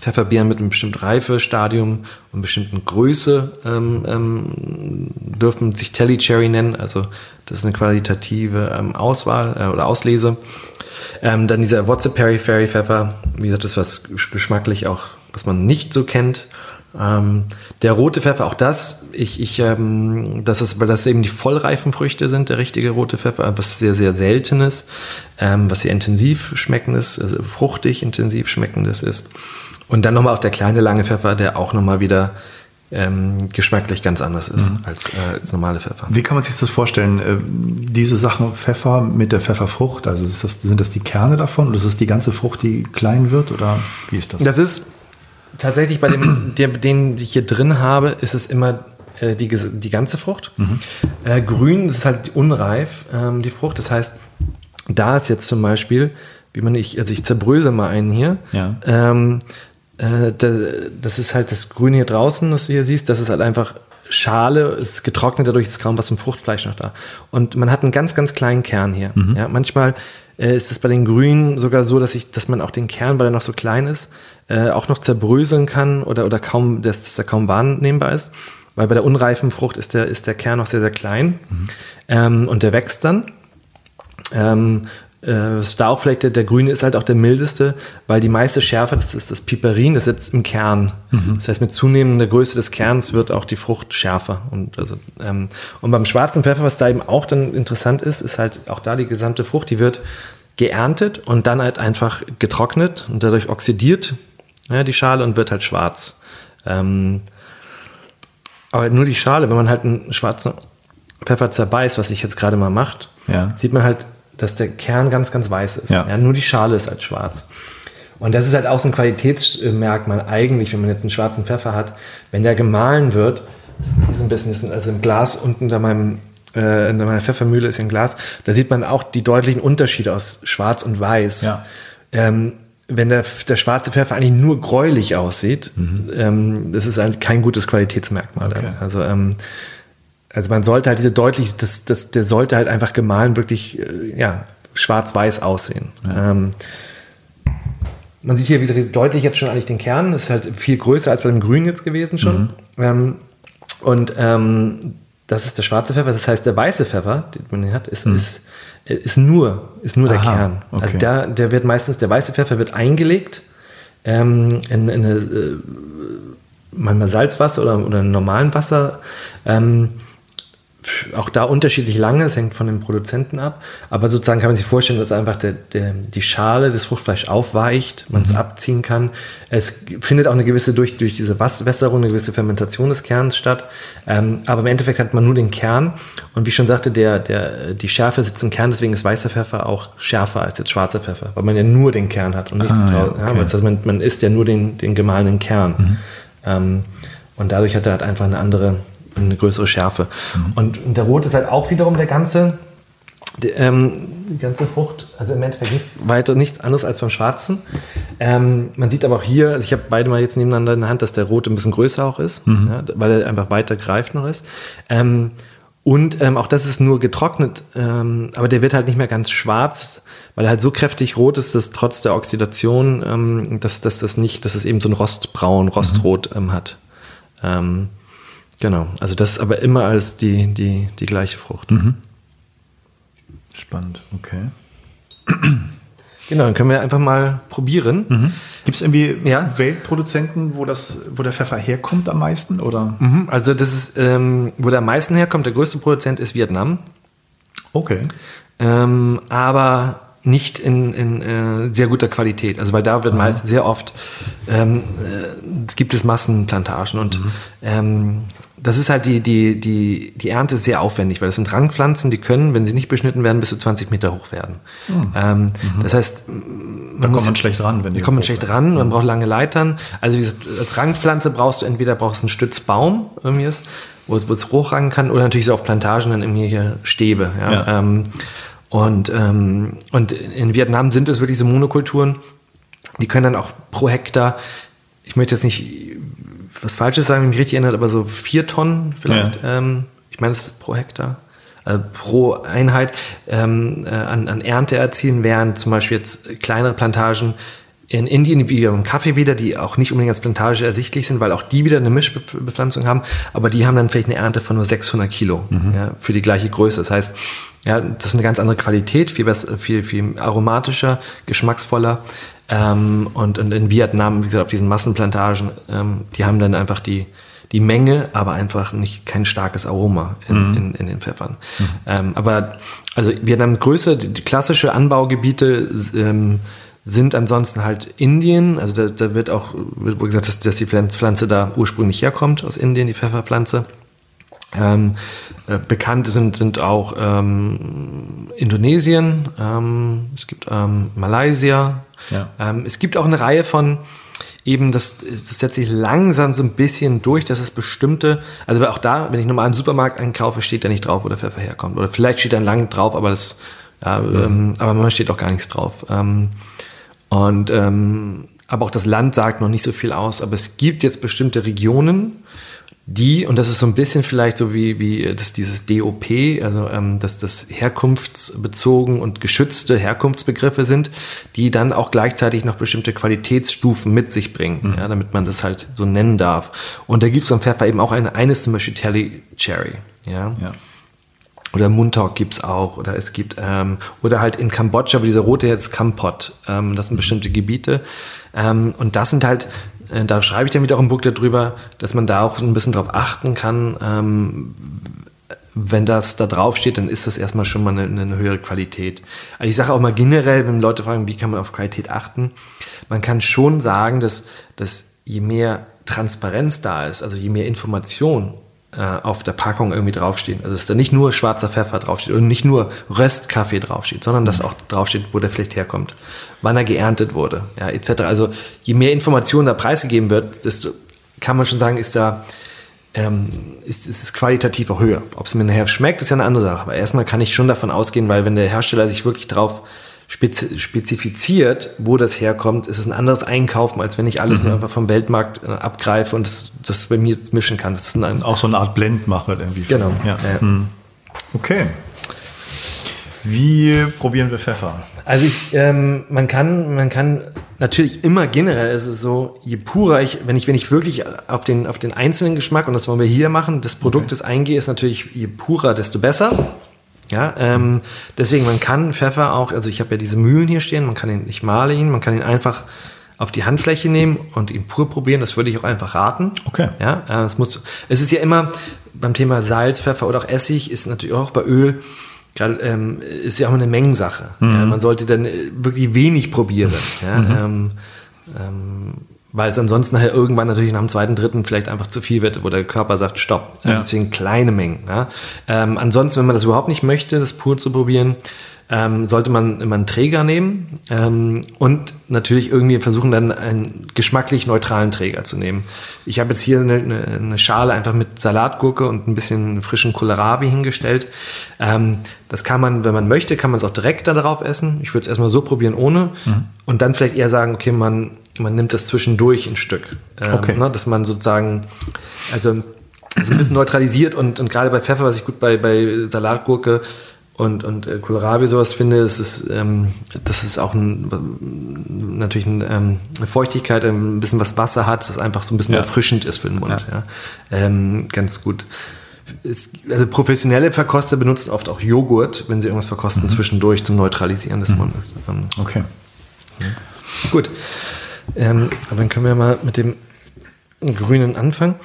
[SPEAKER 2] Pfefferbeeren mit einem bestimmten Reifestadium und bestimmten Größe ähm, ähm, dürfen sich Telly Cherry nennen, also das ist eine qualitative ähm, Auswahl äh, oder Auslese. Ähm, dann dieser What's a Perry Fairy Pfeffer, wie gesagt, das ist was geschmacklich auch was man nicht so kennt. Ähm, der rote Pfeffer, auch das, ich, ich, ähm, das ist, weil das eben die vollreifen Früchte sind, der richtige rote Pfeffer, was sehr, sehr seltenes, ähm, was sehr intensiv schmeckendes, also fruchtig intensiv schmeckendes ist. Und dann nochmal auch der kleine lange Pfeffer, der auch nochmal wieder ähm, geschmacklich ganz anders ist mhm. als, äh, als normale Pfeffer.
[SPEAKER 1] Wie kann man sich das vorstellen? Äh, diese Sachen Pfeffer mit der Pfefferfrucht, also das, sind das die Kerne davon oder ist es die ganze Frucht, die klein wird oder wie ist das?
[SPEAKER 2] Das ist tatsächlich bei dem, der, den ich hier drin habe, ist es immer äh, die, die ganze Frucht. Mhm. Äh, grün, das ist halt unreif, ähm, die Frucht. Das heißt, da ist jetzt zum Beispiel, wie man ich, also ich zerbröse mal einen hier.
[SPEAKER 1] Ja.
[SPEAKER 2] Ähm, äh, da, das ist halt das Grüne hier draußen, was du hier siehst. Das ist halt einfach Schale, ist getrocknet, dadurch ist kaum was vom Fruchtfleisch noch da. Und man hat einen ganz, ganz kleinen Kern hier. Mhm. Ja, manchmal äh, ist es bei den Grünen sogar so, dass, ich, dass man auch den Kern, weil er noch so klein ist, äh, auch noch zerbröseln kann oder, oder kaum, dass, dass er kaum wahrnehmbar ist. Weil bei der unreifen Frucht ist der, ist der Kern noch sehr, sehr klein mhm. ähm, und der wächst dann. Ähm, äh, da auch vielleicht der, der, grüne ist halt auch der mildeste, weil die meiste Schärfe, das ist das Piperin, das sitzt im Kern. Mhm. Das heißt, mit zunehmender Größe des Kerns wird auch die Frucht schärfer. Und, also, ähm, und beim schwarzen Pfeffer, was da eben auch dann interessant ist, ist halt auch da die gesamte Frucht, die wird geerntet und dann halt einfach getrocknet und dadurch oxidiert ja, die Schale und wird halt schwarz. Ähm, aber nur die Schale, wenn man halt einen schwarzen Pfeffer zerbeißt, was ich jetzt gerade mal macht, ja. sieht man halt, dass der Kern ganz, ganz weiß ist. Ja. ja. nur die Schale ist halt schwarz. Und das ist halt auch so ein Qualitätsmerkmal eigentlich, wenn man jetzt einen schwarzen Pfeffer hat. Wenn der gemahlen wird, so ein bisschen, also im Glas unten da meinem, äh, in meiner Pfeffermühle ist ein Glas, da sieht man auch die deutlichen Unterschiede aus schwarz und weiß.
[SPEAKER 1] Ja.
[SPEAKER 2] Ähm, wenn der, der schwarze Pfeffer eigentlich nur gräulich aussieht, mhm. ähm, das ist halt kein gutes Qualitätsmerkmal. Okay. Also, ähm, also man sollte halt diese deutlich, das, das, der sollte halt einfach gemahlen wirklich äh, ja, schwarz-weiß aussehen. Ja. Ähm, man sieht hier, wie gesagt, deutlich jetzt schon eigentlich den Kern. Das ist halt viel größer als bei dem Grün jetzt gewesen schon. Mhm. Ähm, und ähm, das ist der schwarze Pfeffer. Das heißt, der weiße Pfeffer, den man hier hat, ist, mhm. ist ist nur, ist nur der Aha, Kern. Also okay. Also der, der wird meistens, der weiße Pfeffer wird eingelegt ähm, in, in eine, äh, manchmal Salzwasser oder, oder normalen Wasser. Ähm, auch da unterschiedlich lange, es hängt von dem Produzenten ab. Aber sozusagen kann man sich vorstellen, dass einfach der, der, die Schale des Fruchtfleisch aufweicht, man mhm. es abziehen kann. Es findet auch eine gewisse, durch, durch diese Wässerung, eine gewisse Fermentation des Kerns statt. Ähm, aber im Endeffekt hat man nur den Kern. Und wie ich schon sagte, der, der, die Schärfe sitzt im Kern, deswegen ist weißer Pfeffer auch schärfer als jetzt schwarzer Pfeffer, weil man ja nur den Kern hat und nichts ah, draus. Ja, okay. ja, also man, man isst ja nur den, den gemahlenen Kern. Mhm. Ähm, und dadurch hat er halt einfach eine andere eine größere Schärfe. Mhm. Und, und, der Rot ist halt auch wiederum der ganze, die, ähm, die ganze Frucht, also im Endeffekt nichts weiter, nichts anderes als beim Schwarzen. Ähm, man sieht aber auch hier, also ich habe beide mal jetzt nebeneinander in der Hand, dass der Rote ein bisschen größer auch ist, mhm. ja, weil er einfach weiter greift noch ist. Ähm, und ähm, auch das ist nur getrocknet, ähm, aber der wird halt nicht mehr ganz schwarz, weil er halt so kräftig rot ist, dass trotz der Oxidation, ähm, dass, dass das nicht, dass es eben so ein Rostbraun, Rostrot mhm. hat. Ähm, Genau, also das ist aber immer als die, die, die gleiche Frucht. Mhm.
[SPEAKER 1] Spannend, okay.
[SPEAKER 2] Genau, dann können wir einfach mal probieren.
[SPEAKER 1] Mhm. Gibt es irgendwie ja? Weltproduzenten, wo, das, wo der Pfeffer herkommt am meisten? Oder?
[SPEAKER 2] Mhm, also das ist, ähm, wo der am meisten herkommt, der größte Produzent ist Vietnam.
[SPEAKER 1] Okay.
[SPEAKER 2] Ähm, aber nicht in, in äh, sehr guter Qualität. Also weil da wird meist sehr oft ähm, äh, gibt es Massenplantagen und mhm. Ähm, das ist halt die, die, die, die Ernte ist sehr aufwendig, weil das sind Rangpflanzen, die können, wenn sie nicht beschnitten werden, bis zu 20 Meter hoch werden. Mhm. Ähm, mhm. Das heißt,
[SPEAKER 1] man da kommt man schlecht ran,
[SPEAKER 2] wenn die. Da kommt man schlecht ran, man braucht lange Leitern. Also wie gesagt, als Rangpflanze brauchst du entweder brauchst einen Stützbaum, irgendwie ist, wo es, wo es hochrangen kann, oder natürlich so auf Plantagen dann irgendwie hier Stäbe. Ja? ja. Ähm, und, ähm, und in Vietnam sind es wirklich so Monokulturen, die können dann auch pro Hektar, ich möchte jetzt nicht was Falsches sagen, wenn mich richtig erinnert, aber so vier Tonnen vielleicht. Ja. Ähm, ich meine, das ist pro Hektar. Äh, pro Einheit ähm, äh, an, an Ernte erzielen, während zum Beispiel jetzt kleinere Plantagen in Indien, wie beim Kaffee wieder, die auch nicht unbedingt als Plantage ersichtlich sind, weil auch die wieder eine Mischbepflanzung haben, aber die haben dann vielleicht eine Ernte von nur 600 Kilo mhm. ja, für die gleiche Größe. Das heißt, ja, das ist eine ganz andere Qualität, viel, besser, viel, viel aromatischer, geschmacksvoller. Ähm, und, und, in Vietnam, wie gesagt, auf diesen Massenplantagen, ähm, die haben dann einfach die, die Menge, aber einfach nicht kein starkes Aroma in, mhm. in, in den Pfeffern. Mhm. Ähm, aber also Vietnam Größe, die, die klassische Anbaugebiete ähm, sind ansonsten halt Indien. Also da, da wird auch wird gesagt, dass, dass die Pflanze da ursprünglich herkommt aus Indien, die Pfefferpflanze. Ähm, äh, bekannt sind, sind auch ähm, Indonesien, ähm, es gibt ähm, Malaysia. Ja. Ähm, es gibt auch eine Reihe von eben, das, das setzt sich langsam so ein bisschen durch, dass es bestimmte, also auch da, wenn ich normal einen Supermarkt einkaufe, steht da nicht drauf, wo der Pfeffer herkommt. Oder vielleicht steht da lang drauf, aber das, ja, mhm. Ähm, aber manchmal steht auch gar nichts drauf. Und aber auch das Land sagt noch nicht so viel aus. Aber es gibt jetzt bestimmte Regionen, die, und das ist so ein bisschen vielleicht so wie, wie das, dieses DOP, also ähm, dass das herkunftsbezogen und geschützte Herkunftsbegriffe sind, die dann auch gleichzeitig noch bestimmte Qualitätsstufen mit sich bringen, mhm. ja, damit man das halt so nennen darf. Und da gibt es am Pfeffer eben auch eine, eines zum Beispiel Telly Cherry. Ja. ja. Oder Muntok gibt es auch. Oder es gibt, ähm, oder halt in Kambodscha, wie dieser rote jetzt Kampot. Ähm, das sind bestimmte Gebiete. Ähm, und das sind halt äh, da schreibe ich dann wieder auch im Buch darüber, dass man da auch ein bisschen drauf achten kann. Ähm, wenn das da drauf steht, dann ist das erstmal schon mal eine, eine höhere Qualität. Also ich sage auch mal generell, wenn Leute fragen, wie kann man auf Qualität achten, man kann schon sagen, dass, dass je mehr Transparenz da ist, also je mehr Information auf der Packung irgendwie draufstehen. Also dass da nicht nur schwarzer Pfeffer draufsteht und nicht nur Röstkaffee draufsteht, sondern dass auch draufsteht, wo der vielleicht herkommt, wann er geerntet wurde, ja, etc. Also je mehr Informationen da preisgegeben wird, desto kann man schon sagen, ist da ähm, ist, ist es qualitativ auch höher. Ob es mir nachher schmeckt, ist ja eine andere Sache. Aber erstmal kann ich schon davon ausgehen, weil wenn der Hersteller sich wirklich drauf spezifiziert, wo das herkommt, ist es ein anderes Einkaufen, als wenn ich alles mhm. nur einfach vom Weltmarkt äh, abgreife und das, das bei mir mischen kann. Das ist
[SPEAKER 1] ein, auch so eine Art Blendmache irgendwie.
[SPEAKER 2] Genau.
[SPEAKER 1] Ja. Ja. Mhm. Okay. Wie probieren wir Pfeffer?
[SPEAKER 2] Also ich, ähm, man kann, man kann natürlich immer generell ist es so, je purer ich, wenn ich, wenn ich wirklich auf den, auf den einzelnen Geschmack, und das wollen wir hier machen, des Produktes okay. eingehe, ist natürlich, je purer, desto besser. Ja, ähm, deswegen, man kann Pfeffer auch, also ich habe ja diese Mühlen hier stehen, man kann ihn, ich male ihn, man kann ihn einfach auf die Handfläche nehmen und ihn pur probieren. Das würde ich auch einfach raten.
[SPEAKER 1] Okay.
[SPEAKER 2] Ja, äh, es muss, es ist ja immer beim Thema Salz, Pfeffer oder auch Essig, ist natürlich auch bei Öl, gerade ähm, ist ja auch eine Mengensache. Mhm. Ja, man sollte dann äh, wirklich wenig probieren. Ja, mhm. ähm, ähm, weil es ansonsten nachher irgendwann natürlich nach dem zweiten, dritten vielleicht einfach zu viel wird, wo der Körper sagt, stopp. Ja. Deswegen kleine Mengen. Ja. Ähm, ansonsten, wenn man das überhaupt nicht möchte, das pur zu probieren, ähm, sollte man immer einen Träger nehmen ähm, und natürlich irgendwie versuchen, dann einen geschmacklich neutralen Träger zu nehmen. Ich habe jetzt hier eine, eine, Schale einfach mit Salatgurke und ein bisschen frischen Kohlrabi hingestellt. Ähm, das kann man, wenn man möchte, kann man es auch direkt da drauf essen. Ich würde es erstmal so probieren ohne mhm. und dann vielleicht eher sagen, okay, man, man nimmt das zwischendurch ein Stück. Ähm, okay. Ne, dass man sozusagen, also ist ein bisschen neutralisiert und, und gerade bei Pfeffer, was ich gut bei, bei Salatgurke und, und äh, Kohlrabi sowas finde, ist es, ähm, das ist auch ein, natürlich ein, ähm, eine Feuchtigkeit, ein bisschen was Wasser hat, das einfach so ein bisschen ja. erfrischend ist für den Mund. Ja. ja. Ähm, ganz gut. Es, also professionelle Verkoster benutzen oft auch Joghurt, wenn sie irgendwas verkosten, mhm. zwischendurch zum Neutralisieren des mhm. Mundes.
[SPEAKER 1] Ähm, okay.
[SPEAKER 2] Ja. Gut. Ähm, aber dann können wir mal mit dem Grünen anfangen.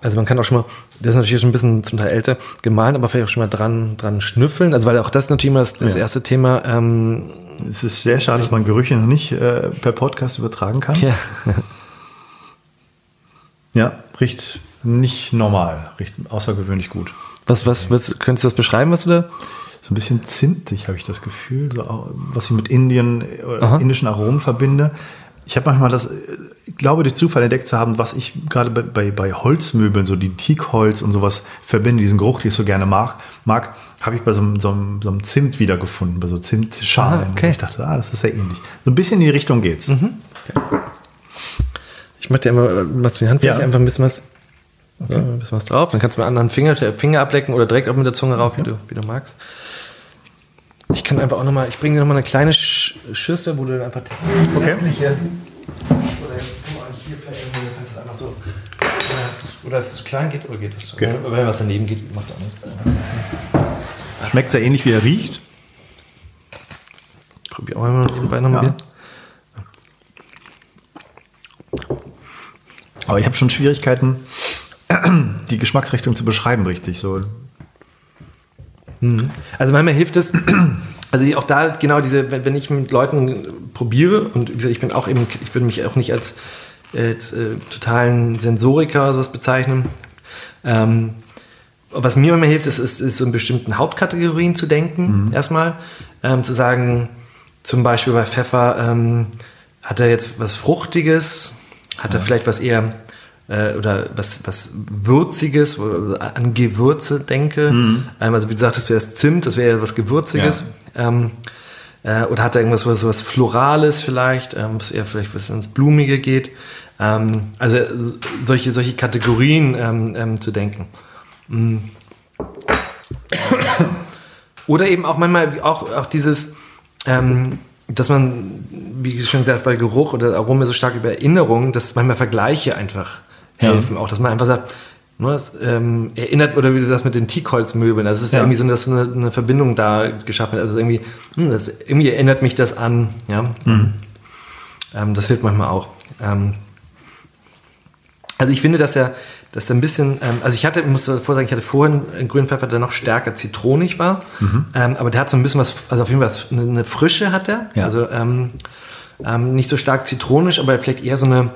[SPEAKER 2] Also man kann auch schon mal, der ist natürlich schon ein bisschen zum Teil älter, gemahlen, aber vielleicht auch schon mal dran, dran schnüffeln. Also weil auch das natürlich immer das, das ja. erste Thema. Ähm,
[SPEAKER 1] es ist sehr schade, dass man Gerüche noch nicht äh, per Podcast übertragen kann.
[SPEAKER 2] Ja.
[SPEAKER 1] ja, riecht nicht normal, richtig, außergewöhnlich gut.
[SPEAKER 2] Was, was, was, könntest du das beschreiben, was du da?
[SPEAKER 1] So ein bisschen zimtig habe ich das Gefühl, so, was ich mit Indien, äh,
[SPEAKER 2] Aha.
[SPEAKER 1] indischen Aromen verbinde. Ich habe manchmal das, äh, ich glaube, durch Zufall entdeckt zu haben, was ich gerade bei, bei, bei Holzmöbeln, so die Teakholz und sowas verbinde, diesen Geruch, den ich so gerne mag, mag habe ich bei so einem, so, so einem Zimt wiedergefunden, bei so Zimtschalen.
[SPEAKER 2] Ah, okay.
[SPEAKER 1] Ich dachte, ah, das ist ja ähnlich. So ein bisschen in die Richtung geht's.
[SPEAKER 2] Ich mach dir immer äh, was für die Hand,
[SPEAKER 1] Ja.
[SPEAKER 2] einfach ein bisschen was, ja, ein bisschen was drauf. Dann kannst du mit anderen Finger, Finger ablecken oder direkt auch mit der Zunge rauf, wie, du, wie du magst. Ich kann einfach auch nochmal, ich bringe dir nochmal eine kleine Sch Schüssel, wo du dann einfach die
[SPEAKER 1] Okay.
[SPEAKER 2] restliche, oder hier vielleicht irgendwo, du kannst es einfach so, oder dass es zu klein geht, oder geht das?
[SPEAKER 1] Okay.
[SPEAKER 2] Wenn, wenn was daneben geht, macht auch nichts.
[SPEAKER 1] Schmeckt sehr ähnlich, wie er riecht.
[SPEAKER 2] Probier auch einmal nebenbei nochmal
[SPEAKER 1] Ja. Aber ich habe schon Schwierigkeiten, die Geschmacksrichtung zu beschreiben, richtig. So,
[SPEAKER 2] Also manchmal hilft es, also auch da genau diese, wenn, wenn ich mit Leuten probiere und wie gesagt, ich bin auch eben, ich würde mich auch nicht als äh, jetzt, äh, totalen Sensoriker oder sowas bezeichnen. Ähm, was mir immer hilft, ist, ist, ist so in bestimmten Hauptkategorien zu denken, erstmal. Ähm, zu sagen, zum Beispiel bei Pfeffer, ähm, hat er jetzt was Fruchtiges, hat er vielleicht was eher äh, oder was, was Würziges, an Gewürze denke. Ähm, also wie du sagtest, zuerst Zimt, das wäre ja was Gewürziges. Ähm, äh, oder hat er irgendwas was, was Florales vielleicht, ähm, was eher vielleicht was ins Blumige geht. Ähm, also solche, solche Kategorien ähm, ähm, zu denken. Mm. Oder eben auch manchmal auch, auch dieses, ähm, dass man, wie schon gesagt, bei Geruch oder Aroma so stark über Erinnerungen, dass manchmal Vergleiche einfach
[SPEAKER 1] Ja.
[SPEAKER 2] helfen. Auch, dass man einfach sagt, ne, das, ähm, erinnert, oder wie du das mit den Teakholzmöbeln, also es ist ja.
[SPEAKER 1] Ja.
[SPEAKER 2] irgendwie so, dass eine, eine Verbindung da geschaffen wird. Also irgendwie, hm, das, irgendwie erinnert mich das an, ja. Ähm, das hilft manchmal auch. Ähm, also ich finde, dass er, dass er ein bisschen, ähm, also ich hatte, ich muss davor sagen, ich hatte vorhin einen grünen Pfeffer, der noch stärker zitronig war, ähm, aber der hat so ein bisschen was, also auf jeden Fall was, eine, eine Frische hat er,
[SPEAKER 1] Ja.
[SPEAKER 2] also ähm, nicht so stark zitronisch, aber vielleicht eher so eine,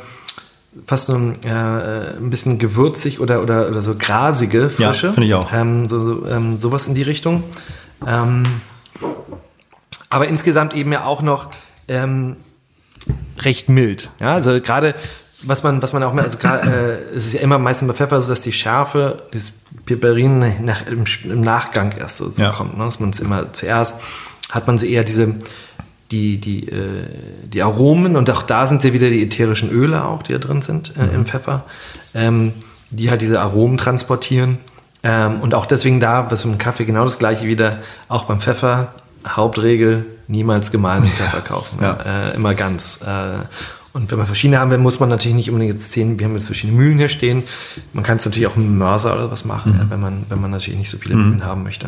[SPEAKER 2] fast so ein, äh, ein bisschen gewürzig oder, oder, oder so grasige
[SPEAKER 1] Ja,
[SPEAKER 2] Frische.
[SPEAKER 1] finde ich auch.
[SPEAKER 2] Ähm, so, so, ähm, sowas in die Richtung. Ähm, aber insgesamt eben ja auch noch ähm, recht mild. Ja, also gerade was man, was man auch, also gerade, äh, es ist ja immer meistens bei Pfeffer so, dass die Schärfe, dieses Piperin nach, im, im Nachgang erst so, so
[SPEAKER 1] Ja.
[SPEAKER 2] kommt. Ne? Dass man es immer zuerst hat man so eher diese die, die, äh, die Aromen und auch da sind ja wieder die ätherischen Öle auch, die da drin sind äh, im Pfeffer, ähm, die halt diese Aromen transportieren. Ähm, und auch deswegen da, was im Kaffee genau das gleiche wieder, auch beim Pfeffer, Hauptregel, niemals gemahlenen Pfeffer kaufen.
[SPEAKER 1] Ja.
[SPEAKER 2] Äh, immer ganz. Und wenn man verschiedene haben will, muss man natürlich nicht unbedingt jetzt zehn, wir haben jetzt verschiedene Mühlen hier stehen. Man kann es natürlich auch mit einem Mörser oder was machen, ja, wenn, man, wenn man natürlich nicht so viele Mühlen haben möchte.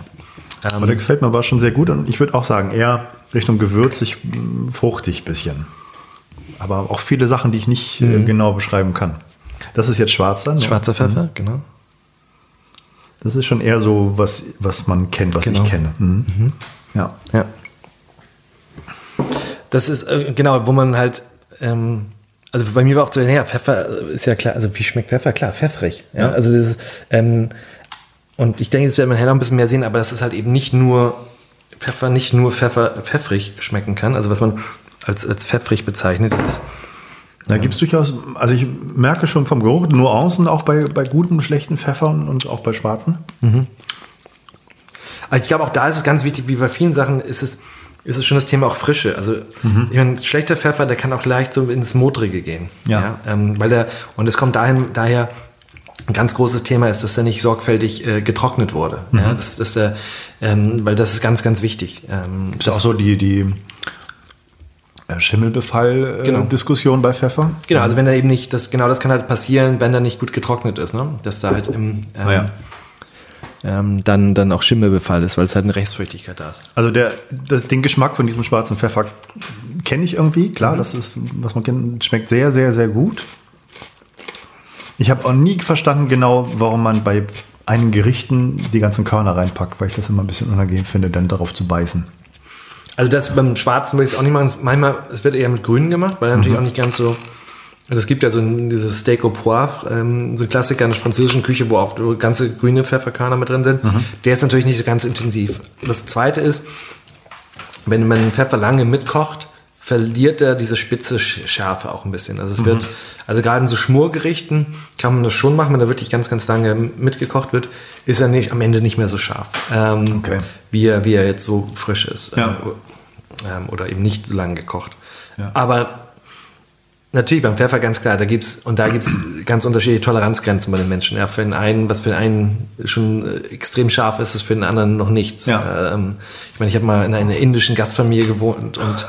[SPEAKER 2] Ähm,
[SPEAKER 1] Aber der gefällt mir aber schon sehr gut und ich würde auch sagen, eher Richtung gewürzig, mh, fruchtig bisschen. Aber auch viele Sachen, die ich nicht äh, genau beschreiben kann. Das ist jetzt schwarzer. ne?
[SPEAKER 2] schwarzer Pfeffer, genau.
[SPEAKER 1] Das ist schon eher so, was, was man kennt, was
[SPEAKER 2] Genau.
[SPEAKER 1] ich kenne. Mhm. Ja.
[SPEAKER 2] Ja. Das ist äh, genau, wo man halt, ähm, also bei mir war auch so, naja, Pfeffer ist ja klar, also wie schmeckt Pfeffer? Klar, pfeffrig. Ja,
[SPEAKER 1] Ja.
[SPEAKER 2] also das ist, ähm, und ich denke, das werden wir nachher noch ein bisschen mehr sehen, aber dass es halt eben nicht nur Pfeffer, nicht nur Pfeffer pfeffrig schmecken kann, also was man als, als pfeffrig bezeichnet, das ist,
[SPEAKER 1] Da gibt es durchaus, also ich merke schon vom Geruch Nuancen auch bei, bei guten, schlechten Pfeffern und auch bei schwarzen.
[SPEAKER 2] Also ich glaube, auch da ist es ganz wichtig, wie bei vielen Sachen ist es, ist es schon das Thema auch Frische. Also ich meine, schlechter Pfeffer, der kann auch leicht so ins Modrige gehen.
[SPEAKER 1] Ja.
[SPEAKER 2] ähm, weil der, und es kommt dahin, daher, ein ganz großes Thema ist, dass er nicht sorgfältig äh, getrocknet wurde. Ja, das, das, äh, ähm, weil das ist ganz, ganz wichtig. Ähm,
[SPEAKER 1] Ist ja auch so die, die äh, Schimmelbefall-Diskussion
[SPEAKER 2] Genau.
[SPEAKER 1] bei Pfeffer.
[SPEAKER 2] Genau, also wenn er eben nicht, das, genau das kann halt passieren, wenn er nicht gut getrocknet ist, ne? Dass da halt im, ähm,
[SPEAKER 1] Ah ja.
[SPEAKER 2] Ähm, dann, dann auch Schimmelbefall ist, weil es halt eine Rechtsfeuchtigkeit da ist.
[SPEAKER 1] Also der, das, den Geschmack von diesem schwarzen Pfeffer kenne ich irgendwie. Klar, das ist, was man kennt, schmeckt sehr, sehr, sehr gut. Ich habe auch nie verstanden genau, warum man bei einigen Gerichten die ganzen Körner reinpackt, weil ich das immer ein bisschen unangenehm finde, dann darauf zu beißen.
[SPEAKER 2] Also das beim Schwarzen würde ich es auch nicht machen. Manchmal, es wird eher mit Grünen gemacht, weil er natürlich auch nicht ganz so Also es gibt ja so ein, dieses Steak au poivre, ähm, so ein Klassiker in der französischen Küche, wo auch ganze grüne Pfefferkörner mit drin sind. Mhm. Der ist natürlich nicht so ganz intensiv. Das zweite ist, wenn man den Pfeffer lange mitkocht, verliert er diese spitze Schärfe auch ein bisschen. Also es mhm. wird, also gerade in so Schmorgerichten kann man das schon machen, wenn er wirklich ganz, ganz lange mitgekocht wird, ist er nicht am Ende nicht mehr so scharf, ähm, okay. wie, er, wie er jetzt so frisch ist. Ja. Ähm, oder eben nicht so lange gekocht. Ja. Aber Natürlich, beim Pfeffer ganz klar, da gibt's, und da gibt es ganz unterschiedliche Toleranzgrenzen bei den Menschen. Ja, für den einen, was für den einen schon äh, extrem scharf ist, ist für den anderen noch nichts. Ja. Ähm, ich meine, ich habe mal in einer indischen Gastfamilie gewohnt und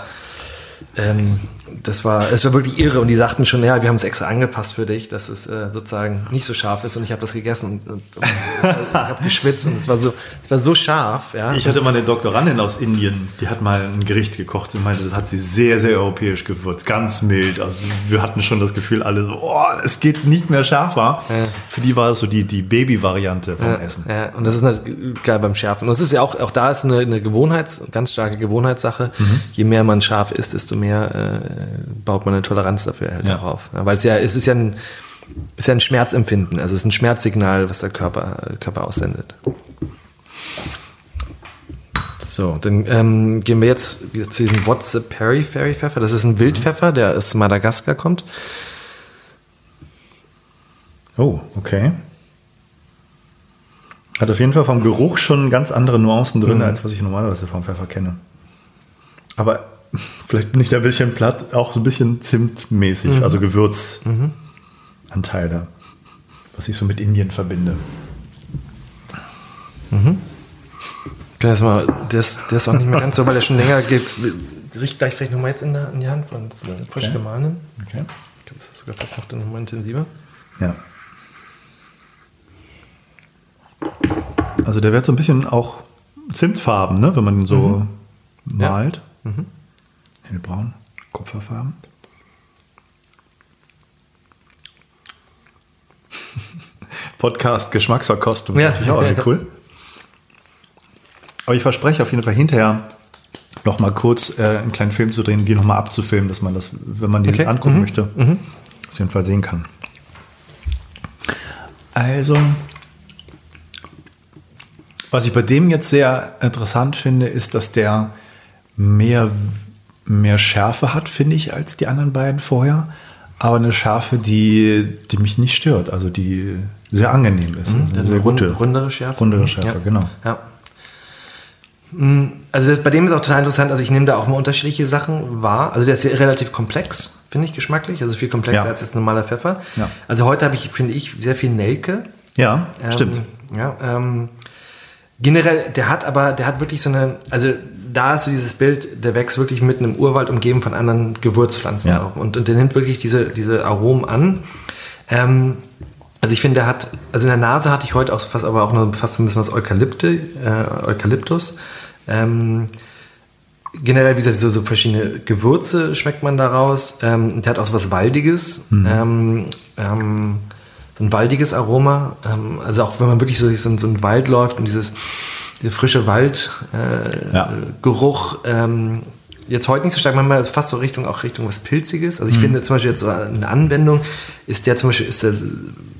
[SPEAKER 2] ähm, das war, es war wirklich irre und die sagten schon, ja, wir haben es extra angepasst für dich, dass es äh, sozusagen nicht so scharf ist und ich habe das gegessen und, und, und ich habe geschwitzt und es war so, es war so scharf. Ja.
[SPEAKER 1] Ich hatte mal eine Doktorandin aus Indien, die hat mal ein Gericht gekocht. Sie meinte, das hat sie sehr, sehr europäisch gewürzt, ganz mild. Also wir hatten schon das Gefühl, alle so, oh, es geht nicht mehr schärfer. Ja. Für die war es so die, die Baby-Variante vom
[SPEAKER 2] ja,
[SPEAKER 1] Essen.
[SPEAKER 2] Ja, und das ist natürlich geil beim Schärfen. Und das ist ja auch, auch da ist eine, eine Gewohnheits, ganz starke Gewohnheitssache. Mhm. Je mehr man scharf isst, desto mehr äh, baut man eine Toleranz dafür halt ja. auch auf. Weil es ja, es ist ja ein, ist ja ein Schmerzempfinden, also es ist ein Schmerzsignal, was der Körper, Körper aussendet. So, dann ähm, gehen wir jetzt zu diesem What's the Perry Fairy Pfeffer. Das ist ein Wildpfeffer, der aus Madagaskar kommt.
[SPEAKER 1] Oh, okay. Hat auf jeden Fall vom Geruch schon ganz andere Nuancen drin, mhm. als was ich normalerweise vom Pfeffer kenne. Aber vielleicht bin ich da ein bisschen platt, auch so ein bisschen Zimtmäßig, mhm. also Gewürzanteil da, was ich so mit Indien verbinde.
[SPEAKER 2] Mhm. Das, mal, das, das ist auch nicht mehr ganz so, weil er schon länger geht. Riecht gleich vielleicht nochmal jetzt in, der, in die Hand von frisch okay. gemahlenen. Okay. Ich glaube, das ist sogar fast noch nochmal intensiver.
[SPEAKER 1] Ja. Also der wird so ein bisschen auch Zimtfarben, ne? wenn man ihn so mhm. malt. Ja. Mhm hellbraun, kupferfarben. Podcast Geschmacksverkostung ja. natürlich auch irgendwie cool. Aber ich verspreche auf jeden Fall hinterher noch mal kurz äh, einen kleinen Film zu drehen, die noch mal abzufilmen, dass man das, wenn man die okay. angucken mhm. möchte, mhm. auf jeden Fall sehen kann. Also, was ich bei dem jetzt sehr interessant finde, ist, dass der mehr mehr Schärfe hat, finde ich, als die anderen beiden vorher. Aber eine Schärfe, die, die mich nicht stört, also die sehr angenehm ist.
[SPEAKER 2] Mhm, eine sehr gute. Rundere Schärfe.
[SPEAKER 1] Rundere Schärfe, ja. genau. Ja.
[SPEAKER 2] Mm, also bei dem ist auch total interessant, also ich nehme da auch mal unterschiedliche Sachen wahr. Also der ist relativ komplex, finde ich, geschmacklich. Also viel komplexer ja. als jetzt normaler Pfeffer. Ja. Also heute habe ich, finde ich, sehr viel Nelke.
[SPEAKER 1] Ja, ähm, stimmt.
[SPEAKER 2] Ja, ähm, generell, der hat aber, der hat wirklich so eine, also da ist so dieses Bild, der wächst wirklich mitten im Urwald, umgeben von anderen Gewürzpflanzen ja. auch. Und, und der nimmt wirklich diese, diese Aromen an. Ähm, also ich finde, der hat, also in der Nase hatte ich heute auch fast, aber auch noch fast ein bisschen was Eukalypte, äh, Eukalyptus. Ähm, generell, wie gesagt, so, so, verschiedene Gewürze schmeckt man daraus. Ähm, der hat auch so was Waldiges. Mhm. Ähm, ähm, so ein waldiges Aroma. Ähm, also auch wenn man wirklich so so, so einen Wald läuft und dieses dieser frische Waldgeruch. Äh, ja. ähm, jetzt heute nicht so stark, manchmal fast so Richtung auch Richtung was Pilziges. Also ich mhm. finde zum Beispiel jetzt so eine Anwendung ist der zum Beispiel ist der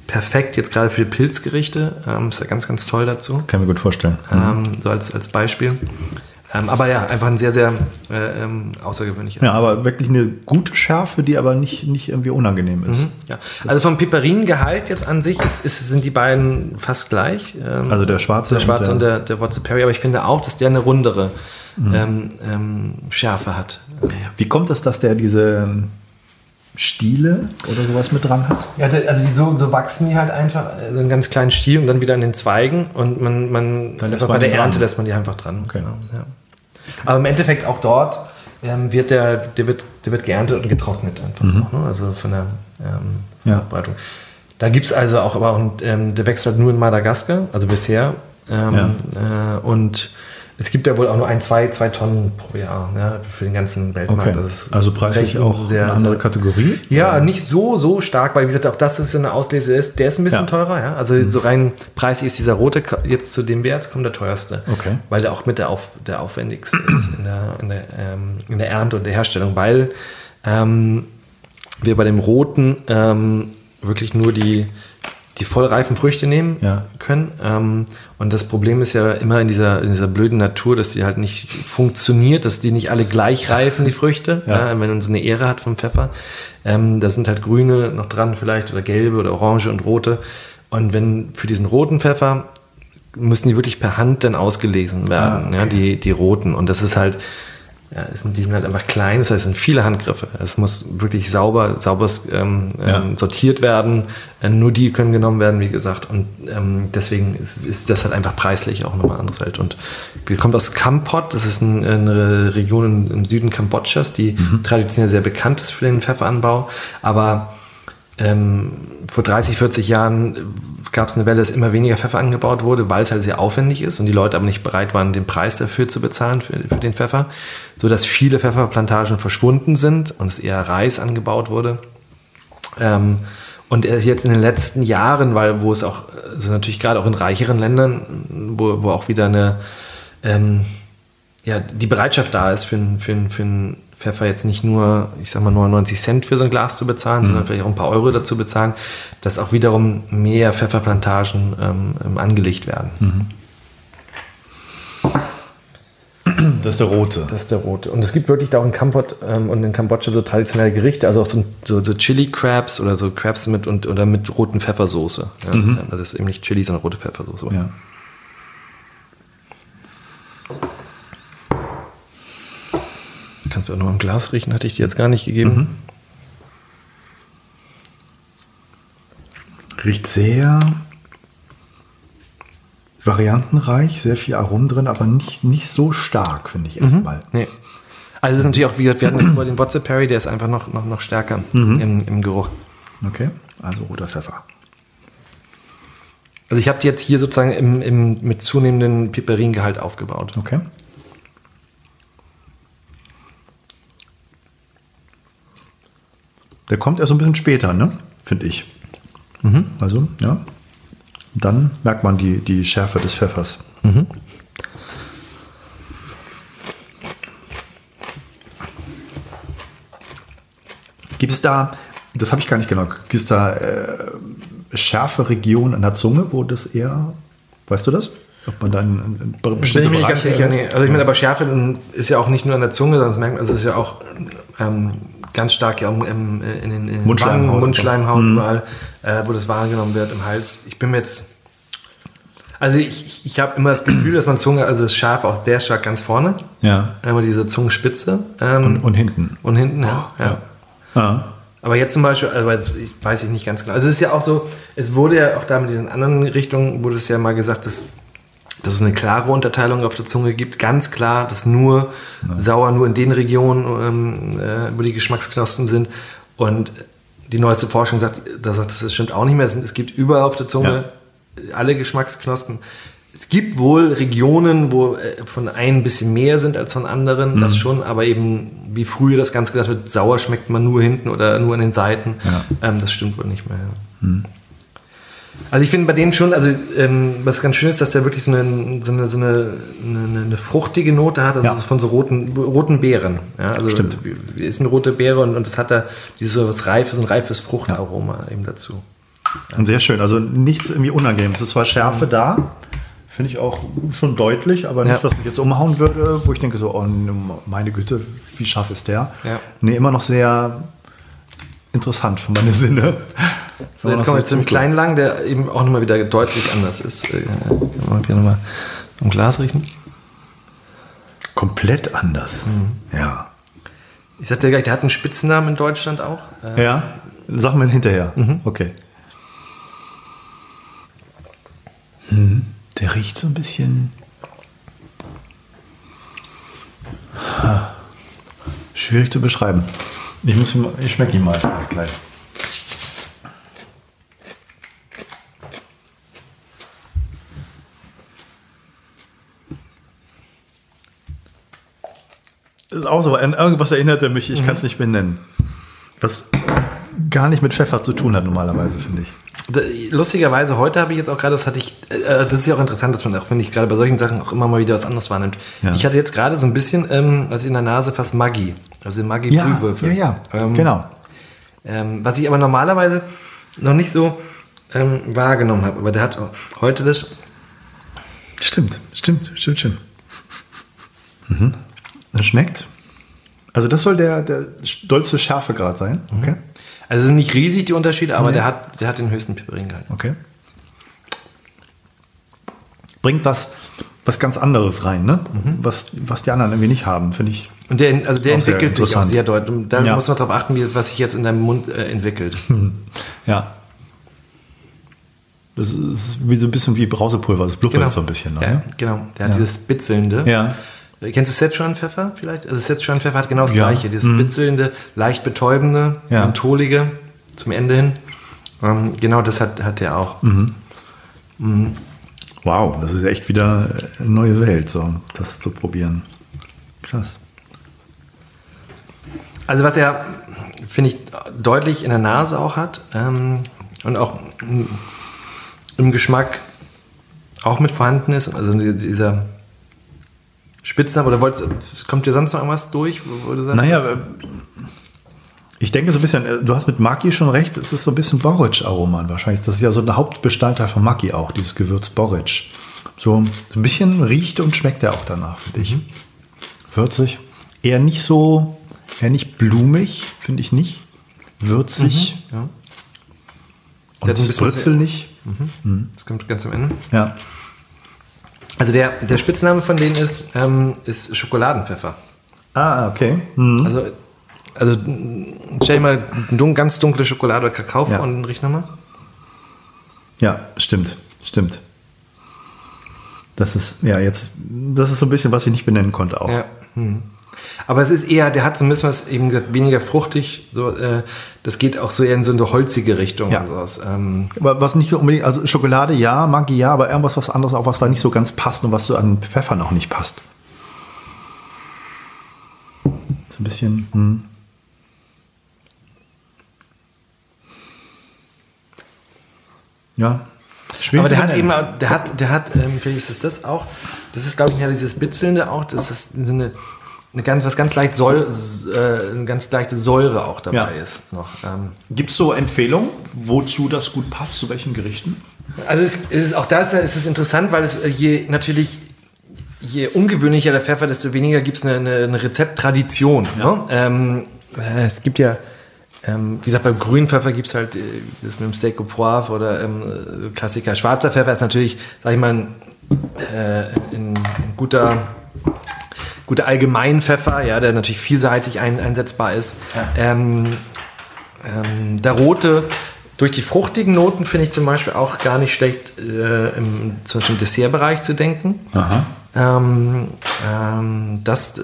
[SPEAKER 2] perfekt jetzt gerade für die Pilzgerichte. Ähm, ist ja ganz, ganz toll dazu.
[SPEAKER 1] Kann mir gut vorstellen.
[SPEAKER 2] Ähm, so als, als Beispiel. Ähm, aber ja, einfach ein sehr, sehr äh, ähm, außergewöhnlicher.
[SPEAKER 1] Ja, aber wirklich eine gute Schärfe, die aber nicht, nicht irgendwie unangenehm ist. Mhm,
[SPEAKER 2] ja. Also vom Piperingehalt jetzt an sich ist, ist, sind die beiden fast gleich.
[SPEAKER 1] Ähm, also der schwarze,
[SPEAKER 2] der schwarze und der, und der, der Wotze Perry, aber ich finde auch, dass der eine rundere mhm. Ähm, ähm, Schärfe hat.
[SPEAKER 1] Wie kommt es, dass der diese Stiele oder sowas mit dran hat?
[SPEAKER 2] Ja, also die, so, so wachsen die halt einfach, so einen ganz kleinen Stiel und dann wieder an den Zweigen und man, man,
[SPEAKER 1] dann bei der Ernte
[SPEAKER 2] lässt man die einfach dran. Okay. Genau, ja. Aber im Endeffekt auch dort ähm, wird der, der wird, der wird geerntet und getrocknet einfach. Mhm. Noch, ne? Also von der ähm, ja. Verbreitung. Da gibt es also auch, aber und, ähm, der wächst halt nur in Madagaskar, also bisher. Ähm, ja. Äh, und es gibt ja wohl auch nur ein, zwei, zwei Tonnen pro Jahr ja, für den ganzen Weltmarkt.
[SPEAKER 1] Okay. also preislich auch sehr, eine andere Kategorie?
[SPEAKER 2] Ja, nicht so, so stark, weil wie gesagt, auch das ist eine Auslese ist, der ist ein bisschen ja. teurer. Ja? Also mhm. so rein preislich ist dieser rote jetzt zu dem Wert kommt der teuerste.
[SPEAKER 1] Okay.
[SPEAKER 2] Weil der auch mit der, auf, der aufwendigste ist in der, in, der, ähm, in der Ernte und der Herstellung, weil ähm, wir bei dem roten ähm, wirklich nur die, die vollreifen Früchte nehmen
[SPEAKER 1] Ja.
[SPEAKER 2] können. Ähm, und das Problem ist ja immer in dieser, in dieser blöden Natur, dass die halt nicht funktioniert, dass die nicht alle gleich reifen, die Früchte.
[SPEAKER 1] Ja.
[SPEAKER 2] Ja. wenn man so eine Ehre hat vom Pfeffer. Ähm, da sind halt grüne noch dran vielleicht oder gelbe oder orange und rote. Und wenn für diesen roten Pfeffer müssen die wirklich per Hand dann ausgelesen werden,
[SPEAKER 1] Ah, okay.
[SPEAKER 2] ja, die, die roten. Und das ist halt, ja, es sind, die sind halt einfach klein, das heißt, es sind viele Handgriffe. Es muss wirklich sauber, sauber ähm,
[SPEAKER 1] Ja.
[SPEAKER 2] ähm, sortiert werden. Äh, nur die können genommen werden, wie gesagt. Und ähm, deswegen ist, ist das halt einfach preislich auch nochmal eine andere Welt. Und wir kommt aus Kampot, das ist ein, eine Region im, Süden Kambodschas, die traditionell sehr bekannt ist für den Pfefferanbau. Aber ähm, vor 30, 40 Jahren gab es eine Welle, dass immer weniger Pfeffer angebaut wurde, weil es halt sehr aufwendig ist und die Leute aber nicht bereit waren, den Preis dafür zu bezahlen für, für den Pfeffer, so dass viele Pfefferplantagen verschwunden sind und es eher Reis angebaut wurde. Ähm, und erst jetzt in den letzten Jahren, weil wo es auch, also natürlich gerade auch in reicheren Ländern, wo, wo auch wieder eine, ähm, ja, die Bereitschaft da ist, für, für, für Pfeffer jetzt nicht nur, ich sag mal, 99 Cent für so ein Glas zu bezahlen, sondern vielleicht auch ein paar Euro dazu bezahlen, dass auch wiederum mehr Pfefferplantagen ähm, ähm, angelegt werden.
[SPEAKER 1] Das ist der rote.
[SPEAKER 2] Das ist der rote. Und es gibt wirklich da auch in Kampot ähm, und in Kambodscha so traditionelle Gerichte, also auch so, so, so Chili Crabs oder so Crabs mit und oder mit roten Pfeffersoße. Ja, Also das ist eben nicht Chili, sondern rote Pfeffersoße.
[SPEAKER 1] Ja.
[SPEAKER 2] Kannst du auch noch im Glas riechen, hatte ich dir jetzt gar nicht gegeben.
[SPEAKER 1] Riecht sehr variantenreich, sehr viel Aromen drin, aber nicht, nicht so stark, finde ich erstmal.
[SPEAKER 2] Nee. Also es ist natürlich auch, wie gesagt, wir hatten jetzt über den Botze Perry, der ist einfach noch, noch, noch stärker im, im Geruch.
[SPEAKER 1] Okay, also roter Pfeffer.
[SPEAKER 2] Also ich habe die jetzt hier sozusagen im, im, mit zunehmendem Piperinngehalt aufgebaut.
[SPEAKER 1] Okay. Der kommt erst so ein bisschen später, ne? Finde ich. Also, ja. Dann merkt man die, die Schärfe des Pfeffers. Gibt es da, das habe ich gar nicht genau, gibt es da äh, schärfe Regionen an der Zunge, wo das eher, weißt du das? Ob man da in, in
[SPEAKER 2] Bin
[SPEAKER 1] bestimmte
[SPEAKER 2] ich mir nicht ganz sicher. Nee. Also ich meine, aber Schärfe ist ja auch nicht nur an der Zunge, sondern merkt man, also es ist ja auch ähm, ganz stark ja auch im, äh, in den, in
[SPEAKER 1] Mundschleimhaut.
[SPEAKER 2] Wangen, Mundschleimhaut überall, äh, wo das wahrgenommen wird, im Hals. Ich bin mir jetzt, also ich, ich, ich habe immer das Gefühl, dass man Zunge, also das Scharf auch sehr stark ganz vorne,
[SPEAKER 1] Ja.
[SPEAKER 2] immer diese Zungenspitze ähm,
[SPEAKER 1] Und, und hinten.
[SPEAKER 2] und hinten, ja. ja.
[SPEAKER 1] Ja.
[SPEAKER 2] Aber jetzt zum Beispiel, also jetzt ich, weiß ich nicht ganz genau. Also es ist ja auch so, es wurde ja auch da mit diesen anderen Richtungen, wurde es ja mal gesagt, dass, dass es eine klare Unterteilung auf der Zunge gibt. Ganz klar, dass nur sauer nur in den Regionen, ähm, äh, wo die Geschmacksknospen sind. Und die neueste Forschung sagt, da sagt, das stimmt auch nicht mehr. Es, gibt überall auf der Zunge alle Geschmacksknospen. Es gibt wohl Regionen, wo äh, von einem ein bisschen mehr sind als von anderen, das schon, aber eben wie früher das Ganze gesagt wird, sauer schmeckt man nur hinten oder nur an den Seiten.
[SPEAKER 1] Ja.
[SPEAKER 2] Ähm, das stimmt wohl nicht mehr. Ja. Also ich finde bei denen schon, also ähm, was ganz schön ist, dass der wirklich so eine, so eine, so eine, eine, eine fruchtige Note hat, also
[SPEAKER 1] Ja.
[SPEAKER 2] von so roten, roten Beeren. Ja, also
[SPEAKER 1] Stimmt.
[SPEAKER 2] Ist eine rote Beere und, und das hat da dieses so was Reifes, ein reifes Fruchtaroma eben dazu.
[SPEAKER 1] Und sehr schön. Also nichts irgendwie Unangenehmes. Es ist zwar Schärfe da, finde ich auch schon deutlich, aber nicht,
[SPEAKER 2] Ja.
[SPEAKER 1] was mich jetzt umhauen würde, wo ich denke so, oh meine Güte, wie scharf ist der?
[SPEAKER 2] Ja.
[SPEAKER 1] Nee, immer noch sehr interessant für meine Sinne.
[SPEAKER 2] So, jetzt kommen wir zum kleinen Lang, der eben auch nochmal wieder deutlich anders ist. Äh, Kann man hier nochmal im Glas riechen.
[SPEAKER 1] Komplett anders.
[SPEAKER 2] Mhm.
[SPEAKER 1] Ja.
[SPEAKER 2] Ich sagte ja gleich, der hat einen Spitzennamen in Deutschland auch. Äh,
[SPEAKER 1] Ja, sag mal hinterher. Okay. Mhm. Der riecht so ein bisschen. Ha. Schwierig zu beschreiben. Ich, muss ich schmecke ihn mal gleich. Das ist auch so, an irgendwas erinnert er mich, ich kann es nicht benennen. Was gar nicht mit Pfeffer zu tun hat normalerweise, finde ich.
[SPEAKER 2] Lustigerweise, heute habe ich jetzt auch gerade, das hatte ich, äh, das ist ja auch interessant, dass man auch, finde ich, gerade bei solchen Sachen auch immer mal wieder was anderes wahrnimmt.
[SPEAKER 1] Ja.
[SPEAKER 2] Ich hatte jetzt gerade so ein bisschen, ähm, also in der Nase fast Maggi, also Maggi
[SPEAKER 1] Ja,
[SPEAKER 2] Brühwürfel.
[SPEAKER 1] ja, ja,
[SPEAKER 2] Ähm,
[SPEAKER 1] genau.
[SPEAKER 2] Ähm, was ich aber normalerweise noch nicht so ähm, wahrgenommen habe. Aber der hat heute das.
[SPEAKER 1] Stimmt, stimmt, stimmt, stimmt. Mhm. Das schmeckt. Also das soll der, der dollste Schärfegrad sein. Okay.
[SPEAKER 2] Also es sind nicht riesig die Unterschiede, aber der, hat, der hat den höchsten Pipperingehalt.
[SPEAKER 1] Okay. Bringt was, was ganz anderes rein, ne? Was, was die anderen irgendwie nicht haben, finde ich.
[SPEAKER 2] Und der, also der entwickelt sich auch sehr deutlich. Und Da
[SPEAKER 1] Ja.
[SPEAKER 2] muss man darauf achten, wie, was sich jetzt in deinem Mund äh, entwickelt.
[SPEAKER 1] Ja. Das ist wie so ein bisschen wie Brausepulver, das blubbert so ein bisschen.
[SPEAKER 2] ja,
[SPEAKER 1] Ne?
[SPEAKER 2] genau. Der hat
[SPEAKER 1] Ja.
[SPEAKER 2] dieses Spitzelnde.
[SPEAKER 1] Ja.
[SPEAKER 2] Kennst du Szechuan-Pfeffer vielleicht? Also Szechuan-Pfeffer hat genau das
[SPEAKER 1] Ja.
[SPEAKER 2] gleiche. Dieses
[SPEAKER 1] Mhm.
[SPEAKER 2] leicht betäubende,
[SPEAKER 1] Ja.
[SPEAKER 2] mentholige zum Ende hin. Ähm, genau das hat, hat der auch.
[SPEAKER 1] Mhm. Wow, das ist echt wieder eine neue Welt, so das zu probieren. Krass.
[SPEAKER 2] Also was er, finde ich, deutlich in der Nase auch hat ähm, und auch im Geschmack auch mit vorhanden ist. Also die- dieser Spitzname, oder wolltest, kommt dir sonst noch irgendwas durch, wo, du sagst,
[SPEAKER 1] Naja,
[SPEAKER 2] was-
[SPEAKER 1] äh, ich denke so ein bisschen, äh, du hast mit Maki schon recht, es ist so ein bisschen Borage-Aroma wahrscheinlich. Das ist ja so ein Hauptbestandteil von Maki auch, dieses Gewürz Borage. So, so ein bisschen riecht und schmeckt er auch danach, finde ich. Würzig. Eher nicht so, eher nicht blumig, finde ich nicht. Würzig.
[SPEAKER 2] ja. Der
[SPEAKER 1] Und
[SPEAKER 2] hat ein bisschen-
[SPEAKER 1] britzelig.
[SPEAKER 2] das kommt ganz am Ende.
[SPEAKER 1] Ja.
[SPEAKER 2] Also der, der Spitzname von denen ist, ähm, ist Schokoladenpfeffer.
[SPEAKER 1] Ah, okay. Mhm.
[SPEAKER 2] Also, also stell dir mal dun ganz dunkle Schokolade oder Kakao vor
[SPEAKER 1] Ja.
[SPEAKER 2] und riech nochmal.
[SPEAKER 1] Ja, stimmt, stimmt. Das ist, ja, jetzt, das ist so ein bisschen, was ich nicht benennen konnte auch.
[SPEAKER 2] Ja. Hm. Aber es ist eher, der hat so ein bisschen was eben gesagt, weniger fruchtig. So, äh, das geht auch so eher in so eine holzige Richtung.
[SPEAKER 1] Ja.
[SPEAKER 2] Sowas. Ähm,
[SPEAKER 1] Aber was nicht unbedingt, also Schokolade ja, Maggi ja, aber irgendwas was anderes auch, was da nicht so ganz passt und was so an Pfeffer noch nicht passt. So ein bisschen, hm. Ja. Schwierig
[SPEAKER 2] aber der hat eben, der hat, der hat, ähm, vielleicht ist es das auch. Das ist, glaube ich, ja dieses Bitzelnde auch. Das ist so eine, eine ganz, was ganz leicht Säure, äh, eine ganz leichte Säure auch dabei
[SPEAKER 1] Ja.
[SPEAKER 2] ist noch. Ähm,
[SPEAKER 1] Gibt es so Empfehlungen, wozu das gut passt, zu welchen Gerichten?
[SPEAKER 2] Also es, es ist auch da ist, es ist interessant, weil es äh, je natürlich je ungewöhnlicher der Pfeffer, desto weniger gibt es eine, eine, eine Rezepttradition. Ne? Ähm, äh, es gibt ja, ähm, wie gesagt, beim grünen Pfeffer gibt es halt äh, das mit dem Steak au Poivre oder ähm, äh, Klassiker. Schwarzer Pfeffer ist natürlich, sag ich mal, ein, äh, ein guter guter Allgemeinpfeffer, ja, der natürlich vielseitig ein, einsetzbar ist. Ähm, ähm, der rote, durch die fruchtigen Noten finde ich zum Beispiel auch gar nicht schlecht, äh, im, zum Beispiel im Dessertbereich zu denken. Ähm, ähm, das,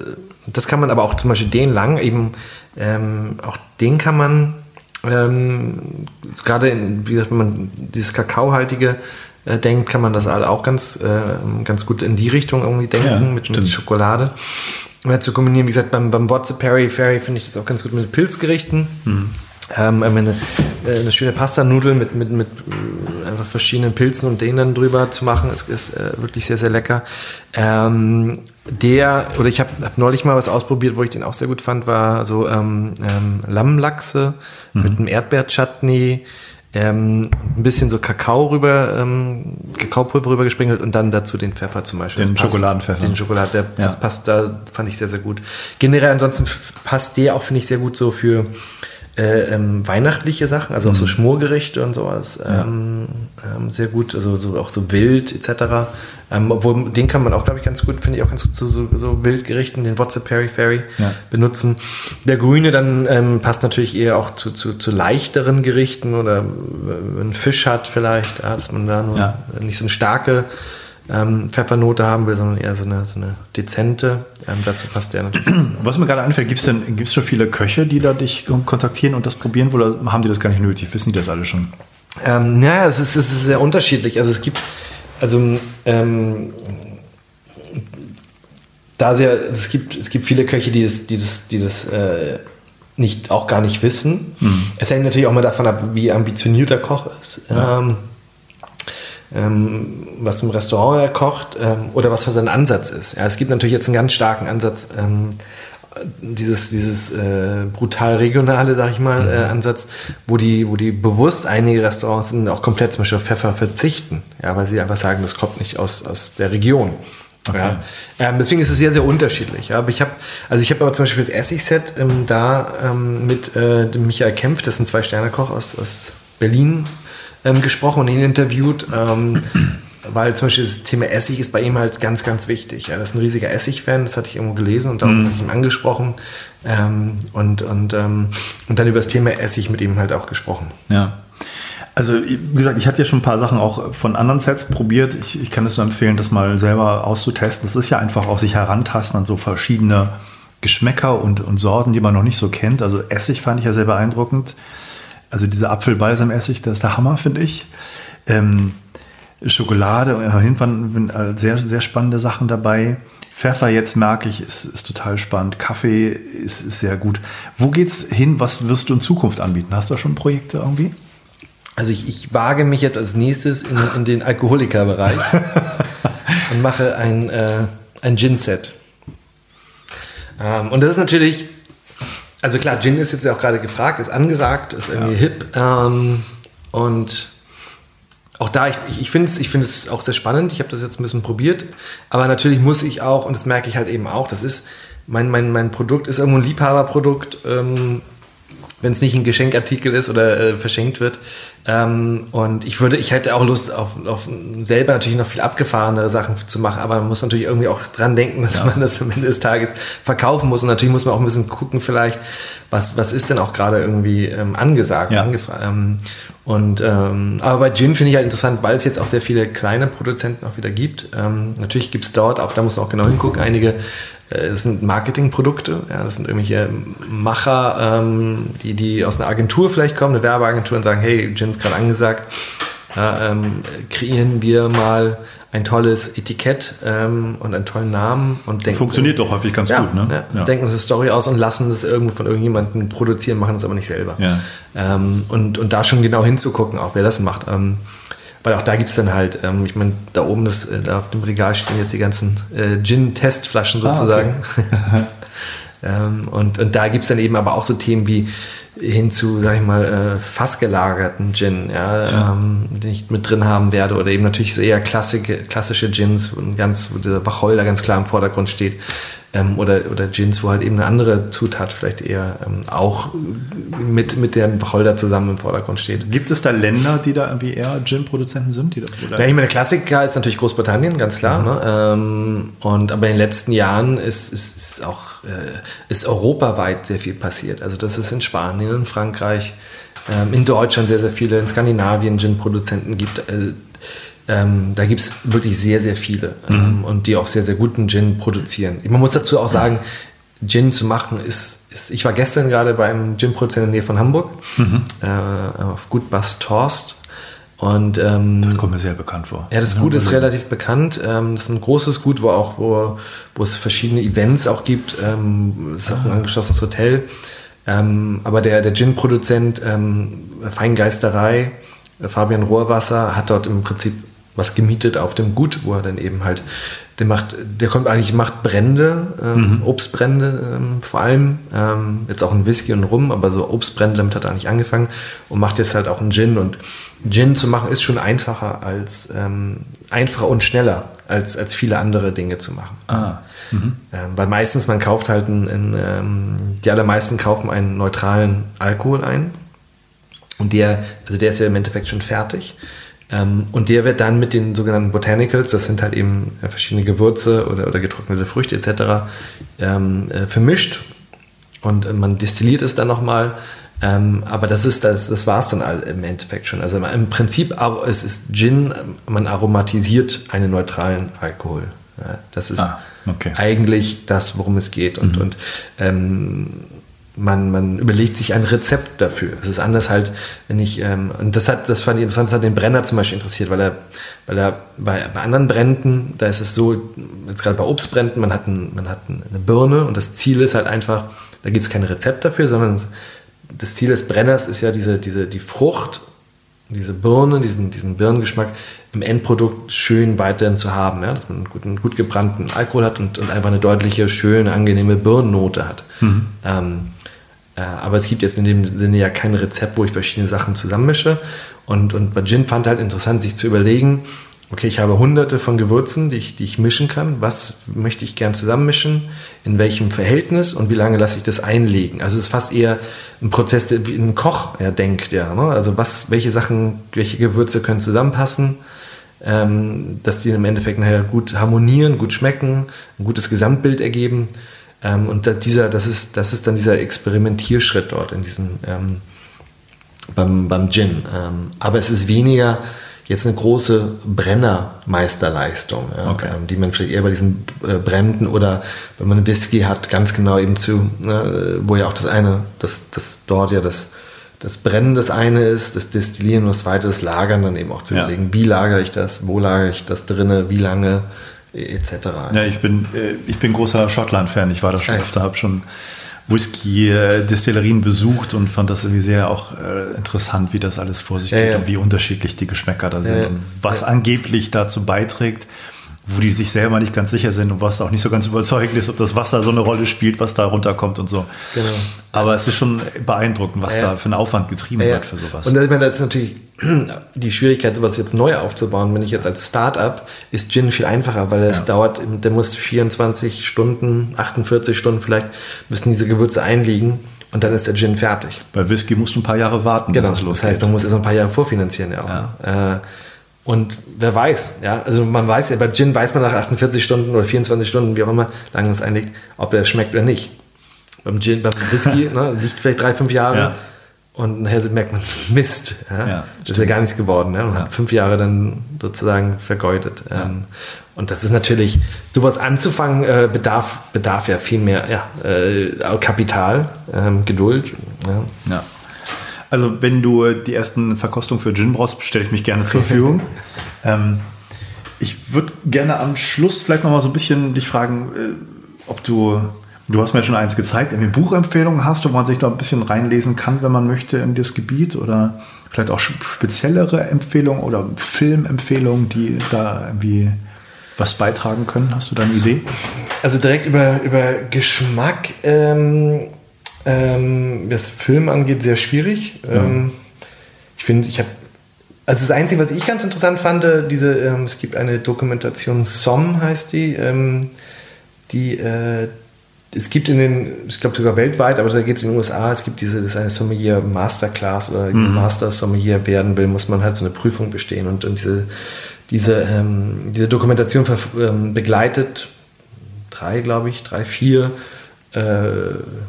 [SPEAKER 2] das kann man aber auch zum Beispiel den lang, eben ähm, auch den kann man ähm, gerade, in, wie gesagt, wenn man dieses Kakaohaltige äh, denkt, kann man das auch ganz, äh, ganz gut in die Richtung irgendwie denken
[SPEAKER 1] Ja,
[SPEAKER 2] mit, mit. Schokolade. Und zu kombinieren, wie gesagt, beim, beim Wotze Perry Ferry finde ich das auch ganz gut mit Pilzgerichten.
[SPEAKER 1] Mhm.
[SPEAKER 2] Ähm, eine, äh, eine schöne Pastanudel mit, mit, mit äh, einfach verschiedenen Pilzen und denen dann drüber zu machen, ist, ist äh, wirklich sehr, sehr lecker. Ähm, der, oder ich habe hab neulich mal was ausprobiert, wo ich den auch sehr gut fand, war so ähm, ähm, Lammlachse
[SPEAKER 1] Mhm.
[SPEAKER 2] mit einem Erdbeerchutney, ähm, ein bisschen so Kakao rüber, ähm, Kakaopulver rüber gesprinkelt und dann dazu den Pfeffer zum Beispiel.
[SPEAKER 1] Den
[SPEAKER 2] passt-
[SPEAKER 1] Schokoladenpfeffer.
[SPEAKER 2] Den Schokolade, der,
[SPEAKER 1] Ja.
[SPEAKER 2] das passt da, fand ich sehr, sehr gut. Generell ansonsten passt der auch, finde ich, sehr gut so für äh, ähm, weihnachtliche Sachen, also auch
[SPEAKER 1] Mhm.
[SPEAKER 2] so Schmorgerichte und sowas. Ähm, ähm, sehr gut, also so, auch so wild etc. Ähm, obwohl den kann man auch, glaube ich, ganz gut, finde ich auch ganz gut zu so, so Wildgerichten, den Wotze Perry Ferry
[SPEAKER 1] Ja.
[SPEAKER 2] benutzen. Der grüne dann ähm, passt natürlich eher auch zu, zu, zu leichteren Gerichten oder äh, wenn man Fisch hat vielleicht, ja, dass man da nur
[SPEAKER 1] Ja.
[SPEAKER 2] nicht so eine starke ähm, Pfeffernote haben will, sondern eher so eine, so eine dezente. Ähm, dazu passt der natürlich.
[SPEAKER 1] Was mir gerade einfällt, gibt es denn gibt's schon viele Köche, die da dich kontaktieren und das probieren wollen, oder haben die das gar nicht nötig? Wissen die das alle schon?
[SPEAKER 2] Ähm, naja, es ist, es ist sehr unterschiedlich. Also es gibt, also ähm, da sehr, also es gibt, es gibt viele Köche, die das, die das, die das äh, nicht, auch gar nicht wissen. Es hängt natürlich auch mal davon ab, wie ambitioniert der Koch ist. Ähm, ähm, was im Restaurant er kocht ähm, oder was für sein Ansatz ist. Ja, es gibt natürlich jetzt einen ganz starken Ansatz, ähm, dieses, dieses äh, brutal regionale, sag ich mal, äh, Ansatz, wo die, wo die bewusst einige Restaurants auch komplett zum Beispiel auf Pfeffer verzichten, ja, weil sie einfach sagen, das kommt nicht aus, aus der Region. Okay. Ja. Ähm, deswegen ist es sehr, sehr unterschiedlich. Aber ich habe, also ich habe aber zum Beispiel das Essigset ähm, da ähm, mit äh, dem Michael Kempf, das ist ein Zwei-Sterne-Koch aus, aus Berlin, ähm, gesprochen und ihn interviewt. Ähm, weil zum Beispiel das Thema Essig ist bei ihm halt ganz, ganz wichtig. Das ist ein riesiger Essig-Fan, das hatte ich irgendwo gelesen und darum mm. habe ich ihn angesprochen ähm, und, und, ähm, und dann über das Thema Essig mit ihm halt auch gesprochen.
[SPEAKER 1] Ja. Also, wie gesagt, ich hatte ja schon ein paar Sachen auch von anderen Sets probiert. Ich, ich kann es nur empfehlen, das mal selber auszutesten. Das ist ja einfach auch sich herantasten an so verschiedene Geschmäcker und, und Sorten, die man noch nicht so kennt. Also Essig fand ich ja sehr beeindruckend. Also diese Apfelbalsam-Essig, das ist der Hammer, finde ich. Ähm, Schokolade, auf jeden Fall sehr, sehr spannende Sachen dabei. Pfeffer jetzt merke ich, ist, ist total spannend. Kaffee ist, ist sehr gut. Wo geht's hin? Was wirst du in Zukunft anbieten? Hast du schon Projekte irgendwie?
[SPEAKER 2] Also ich, ich wage mich jetzt als nächstes in, in den Alkoholikerbereich und mache ein, äh, ein Gin-Set. Ähm, und das ist natürlich, also klar, Gin ist jetzt ja auch gerade gefragt, ist angesagt, ist irgendwie ja. hip. Ähm, und auch da, ich, ich finde es ich find auch sehr spannend. Ich habe das jetzt ein bisschen probiert. Aber natürlich muss ich auch, und das merke ich halt eben auch, das ist, mein, mein, mein Produkt ist irgendwo ein Liebhaberprodukt. Ähm, wenn es nicht ein Geschenkartikel ist oder äh, verschenkt wird. Ähm, und ich würde, ich hätte auch Lust auf, auf selber natürlich noch viel abgefahrenere Sachen zu machen, aber man muss natürlich irgendwie auch dran denken, dass ja. man das am Ende des Tages verkaufen muss. Und natürlich muss man auch ein bisschen gucken, vielleicht, was, was ist denn auch gerade irgendwie ähm, angesagt. Ja. Ähm, und ähm, aber bei Gin finde ich halt interessant, weil es jetzt auch sehr viele kleine Produzenten auch wieder gibt. Ähm, natürlich gibt es dort, auch da muss man auch genau hingucken, einige das sind Marketingprodukte, ja, das sind irgendwelche Macher, ähm, die, die aus einer Agentur vielleicht kommen, eine Werbeagentur und sagen, hey, Gin ist gerade angesagt, ja, ähm, kreieren wir mal ein tolles Etikett ähm, und einen tollen Namen und
[SPEAKER 1] denken. Funktioniert so, doch häufig ganz ja, gut, ne?
[SPEAKER 2] Ja, denken uns eine Story aus und lassen das irgendwo von irgendjemandem produzieren, machen das aber nicht selber. Ähm, und, und da schon genau hinzugucken, auch wer das macht. Ähm, weil auch da gibt es dann halt, ähm, ich meine, da oben das, äh, da auf dem Regal stehen jetzt die ganzen äh, Gin-Testflaschen sozusagen. Ah, okay. ähm, und, und da gibt es dann eben aber auch so Themen wie hin zu, sag ich mal, äh, fassgelagerten Gin, ja, ja. Ähm, den ich mit drin haben werde. Oder eben natürlich so eher klassische, klassische Gins, wo, ganz, wo der Wacholder ganz klar im Vordergrund steht ähm, oder, oder Gins, wo halt eben eine andere Zutat vielleicht eher ähm, auch mit, mit dem Wacholder zusammen im Vordergrund steht.
[SPEAKER 1] Gibt es da Länder, die da irgendwie eher Gin-Produzenten sind? Die da,
[SPEAKER 2] ja, ich meine, der Klassiker ist natürlich Großbritannien, ganz klar. Mhm. Ne? Ähm, und, aber in den letzten Jahren ist, ist, ist auch äh, ist europaweit sehr viel passiert. Also das ist in Spanien, in Frankreich, ähm, in Deutschland sehr, sehr viele, in Skandinavien Gin-Produzenten gibt. Äh, ähm, da gibt es wirklich sehr, sehr viele ähm, mhm. und die auch sehr, sehr guten Gin produzieren. Man muss dazu auch sagen, Gin zu machen ist, ist ich war gestern gerade beim Gin-Produzenten in der Nähe von Hamburg mhm. äh, auf Gut Bass Torst und, ähm,
[SPEAKER 1] das kommt mir sehr bekannt vor.
[SPEAKER 2] Ja, das Gut ist relativ bekannt. Ähm, das ist ein großes Gut, wo auch, wo, wo es verschiedene Events auch gibt. Ähm, ist auch ein ah. angeschlossenes Hotel. Ähm, aber der, der Gin-Produzent ähm, Feingeisterei, äh, Fabian Rohrwasser, hat dort im Prinzip was gemietet auf dem Gut, wo er dann eben halt, der macht, der kommt eigentlich, macht Brände, ähm, mhm. Obstbrände ähm, vor allem, ähm, jetzt auch ein Whisky und Rum, aber so Obstbrände, damit hat er eigentlich angefangen und macht jetzt halt auch einen Gin und Gin zu machen ist schon einfacher als, ähm, einfacher und schneller als, als viele andere Dinge zu machen. Ah. Mhm. Ähm, weil meistens man kauft halt einen, einen ähm, die allermeisten kaufen einen neutralen Alkohol ein und der, also der ist ja im Endeffekt schon fertig. Ähm, und der wird dann mit den sogenannten Botanicals, das sind halt eben äh, verschiedene Gewürze oder, oder getrocknete Früchte etc., ähm, äh, vermischt. Und äh, man destilliert es dann nochmal. Ähm, aber das ist das, das war es dann im Endeffekt schon. Also im Prinzip, es ist Gin, man aromatisiert einen neutralen Alkohol. Ja, das ist ah, okay. eigentlich das, worum es geht. Und, mhm. und ähm, man, man überlegt sich ein Rezept dafür. Es ist anders halt, wenn ich, ähm, und das hat, das fand ich interessant, das hat den Brenner zum Beispiel interessiert, weil er, weil er bei, bei anderen Bränden, da ist es so, jetzt gerade bei Obstbränden, man hat, ein, man hat eine Birne und das Ziel ist halt einfach, da gibt es kein Rezept dafür, sondern das Ziel des Brenners ist ja diese, diese, die Frucht diese Birne, diesen, diesen Birnengeschmack im Endprodukt schön weiterhin zu haben. Ja? Dass man einen, guten, gut gebrannten Alkohol hat und, und einfach eine deutliche, schöne, angenehme Birnennote hat. Mhm. Ähm, äh, aber es gibt jetzt in dem Sinne ja kein Rezept, wo ich verschiedene Sachen zusammenmische. Und, und bei Gin fand halt interessant, sich zu überlegen, okay, ich habe hunderte von Gewürzen, die ich, die ich mischen kann. Was möchte ich gern zusammenmischen? In welchem Verhältnis? Und wie lange lasse ich das einlegen? Also es ist fast eher ein Prozess, wie ein Koch er denkt, ja. Ne? Also was, welche Sachen, welche Gewürze können zusammenpassen? Ähm, dass die im Endeffekt nachher gut harmonieren, gut schmecken, ein gutes Gesamtbild ergeben. Ähm, und da, dieser, das ist, das ist dann dieser Experimentierschritt dort in diesem ähm, beim, beim Gin. Ähm, aber es ist weniger jetzt eine große Brennermeisterleistung, ja, okay. ähm, die man vielleicht eher bei diesen äh, Bränden oder wenn man einen Whisky hat, ganz genau eben zu, ne, wo ja auch das eine, das, das dort ja das, das Brennen das eine ist, das Destillieren und das zweite das Lagern dann eben auch zu ja. überlegen, wie lagere ich das, wo lagere ich das drinne, wie lange etc.
[SPEAKER 1] Ja, ich bin, äh, ich bin großer Schottland-Fan, ich war da schon öfter, habe schon Whisky-Destillerien besucht und fand das irgendwie sehr auch äh, interessant, wie das alles vor sich ja, geht ja. und wie unterschiedlich die Geschmäcker da sind ja, und was angeblich dazu beiträgt, wo die sich selber nicht ganz sicher sind und was auch nicht so ganz überzeugend ist, ob das Wasser so eine Rolle spielt, was da runterkommt und so. Genau. Aber es ist schon beeindruckend, was ja. da für ein Aufwand getrieben ja. wird für sowas.
[SPEAKER 2] Und ich meine, das ist natürlich die Schwierigkeit, sowas jetzt neu aufzubauen. Wenn ich jetzt als Startup ist Gin viel einfacher, weil es ja. dauert, der muss 24 Stunden, 48 Stunden vielleicht, müssen diese Gewürze einliegen und dann ist der Gin fertig.
[SPEAKER 1] Bei Whisky musst du ein paar Jahre warten,
[SPEAKER 2] genau. bis es losgeht. Das heißt, man muss erst ein paar Jahre vorfinanzieren ja auch. Ja. Äh, und wer weiß, ja, also man weiß ja, bei Gin weiß man nach 48 Stunden oder 24 Stunden, wie auch immer, lange es einlegt, ob der schmeckt oder nicht. Beim Gin, beim Whisky, ne, liegt vielleicht drei, fünf Jahre ja. und nachher merkt man, Mist, ja, ja das ist ja gar nichts geworden. Ja, und hat fünf Jahre dann sozusagen vergeudet. Ähm, und das ist natürlich, sowas anzufangen, äh, bedarf, bedarf ja viel mehr ja, äh, Kapital, ähm, Geduld.
[SPEAKER 1] ja. Also, wenn du die ersten Verkostungen für Gin brauchst, stelle ich mich gerne zur Verfügung. ähm, ich würde gerne am Schluss vielleicht noch mal so ein bisschen dich fragen, äh, ob du, du hast mir schon eins gezeigt, eine Buchempfehlung hast, wo man sich da ein bisschen reinlesen kann, wenn man möchte in das Gebiet oder vielleicht auch speziellere Empfehlungen oder Filmempfehlungen, die da irgendwie was beitragen können. Hast du da eine Idee?
[SPEAKER 2] Also direkt über, über Geschmack. Ähm ähm, was Film angeht, sehr schwierig. Ja. Ähm, ich finde, ich habe. Also das Einzige, was ich ganz interessant fand, äh, diese, ähm, es gibt eine Dokumentation, SOM heißt die, ähm, die äh, es gibt in den, ich glaube sogar weltweit, aber da geht es in den USA, es gibt diese, das ist eine Sommelier Masterclass oder mhm. Master Sommelier werden will, muss man halt so eine Prüfung bestehen und, und diese, diese, ähm, diese Dokumentation begleitet drei, glaube ich, drei, vier äh,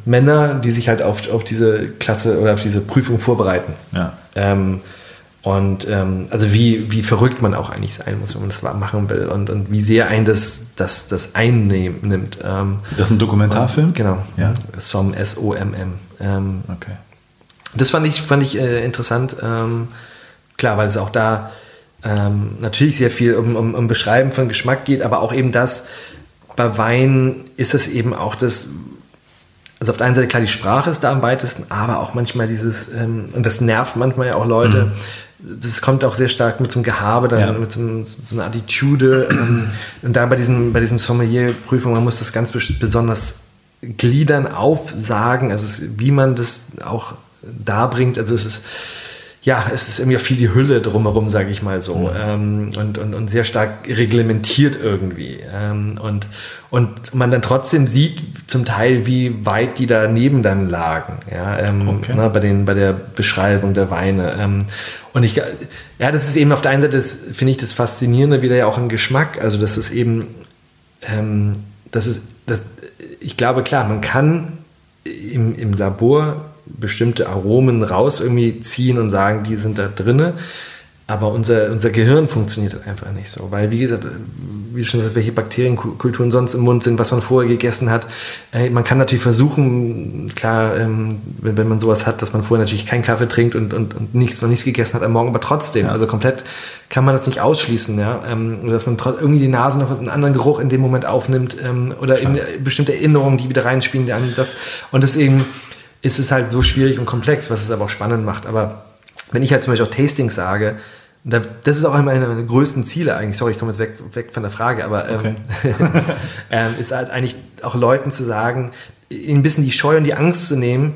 [SPEAKER 2] Männer, die sich halt auf, auf diese Klasse oder auf diese Prüfung vorbereiten. Ja. Ähm, und ähm, also wie, wie verrückt man auch eigentlich sein muss, wenn man das machen will und, und wie sehr ein das, das, das einnimmt. Ähm,
[SPEAKER 1] das ist ein Dokumentarfilm?
[SPEAKER 2] Und, genau. Ja. SOM, S-O-M-M. Ähm, okay. Das fand ich, fand ich äh, interessant. Ähm, klar, weil es auch da ähm, natürlich sehr viel um, um, um Beschreiben von Geschmack geht, aber auch eben das, bei Wein ist es eben auch das, also auf der einen Seite klar, die Sprache ist da am weitesten, aber auch manchmal dieses, ähm, und das nervt manchmal ja auch Leute. Mhm. Das kommt auch sehr stark mit so einem Gehabe, dann ja. mit so, einem, so, einer Attitude. Ähm, und da bei diesem, bei diesem Sommelier-Prüfung, man muss das ganz besonders gliedern, aufsagen, also wie man das auch darbringt. Also es ist, ja, es ist irgendwie viel die Hülle drumherum, sage ich mal so. Ähm, und, und, und sehr stark reglementiert irgendwie. Ähm, und, und man dann trotzdem sieht zum Teil, wie weit die daneben dann lagen. Ja, ähm, okay. na, bei, den, bei der Beschreibung der Weine. Ähm, und ich, ja, das ist eben auf der einen Seite, finde ich, das Faszinierende wieder ja auch im Geschmack. Also, das ist eben, ähm, das ist, das, ich glaube, klar, man kann im, im Labor bestimmte Aromen raus irgendwie ziehen und sagen, die sind da drinne. Aber unser, unser Gehirn funktioniert halt einfach nicht so. Weil, wie gesagt, wie schon gesagt, welche Bakterienkulturen sonst im Mund sind, was man vorher gegessen hat. Äh, man kann natürlich versuchen, klar, ähm, wenn, wenn man sowas hat, dass man vorher natürlich keinen Kaffee trinkt und, und, und nichts, noch nichts gegessen hat am Morgen, aber trotzdem, ja. also komplett kann man das nicht ausschließen, ja. Ähm, dass man irgendwie die Nase noch einen anderen Geruch in dem Moment aufnimmt ähm, oder eben bestimmte Erinnerungen, die wieder reinspielen. Das, und das eben ist es halt so schwierig und komplex, was es aber auch spannend macht. Aber wenn ich halt zum Beispiel auch Tastings sage, das ist auch einer meiner größten Ziele eigentlich. Sorry, ich komme jetzt weg, weg von der Frage, aber ähm, okay. ähm, ist halt eigentlich auch Leuten zu sagen, ihnen ein bisschen die Scheu und die Angst zu nehmen,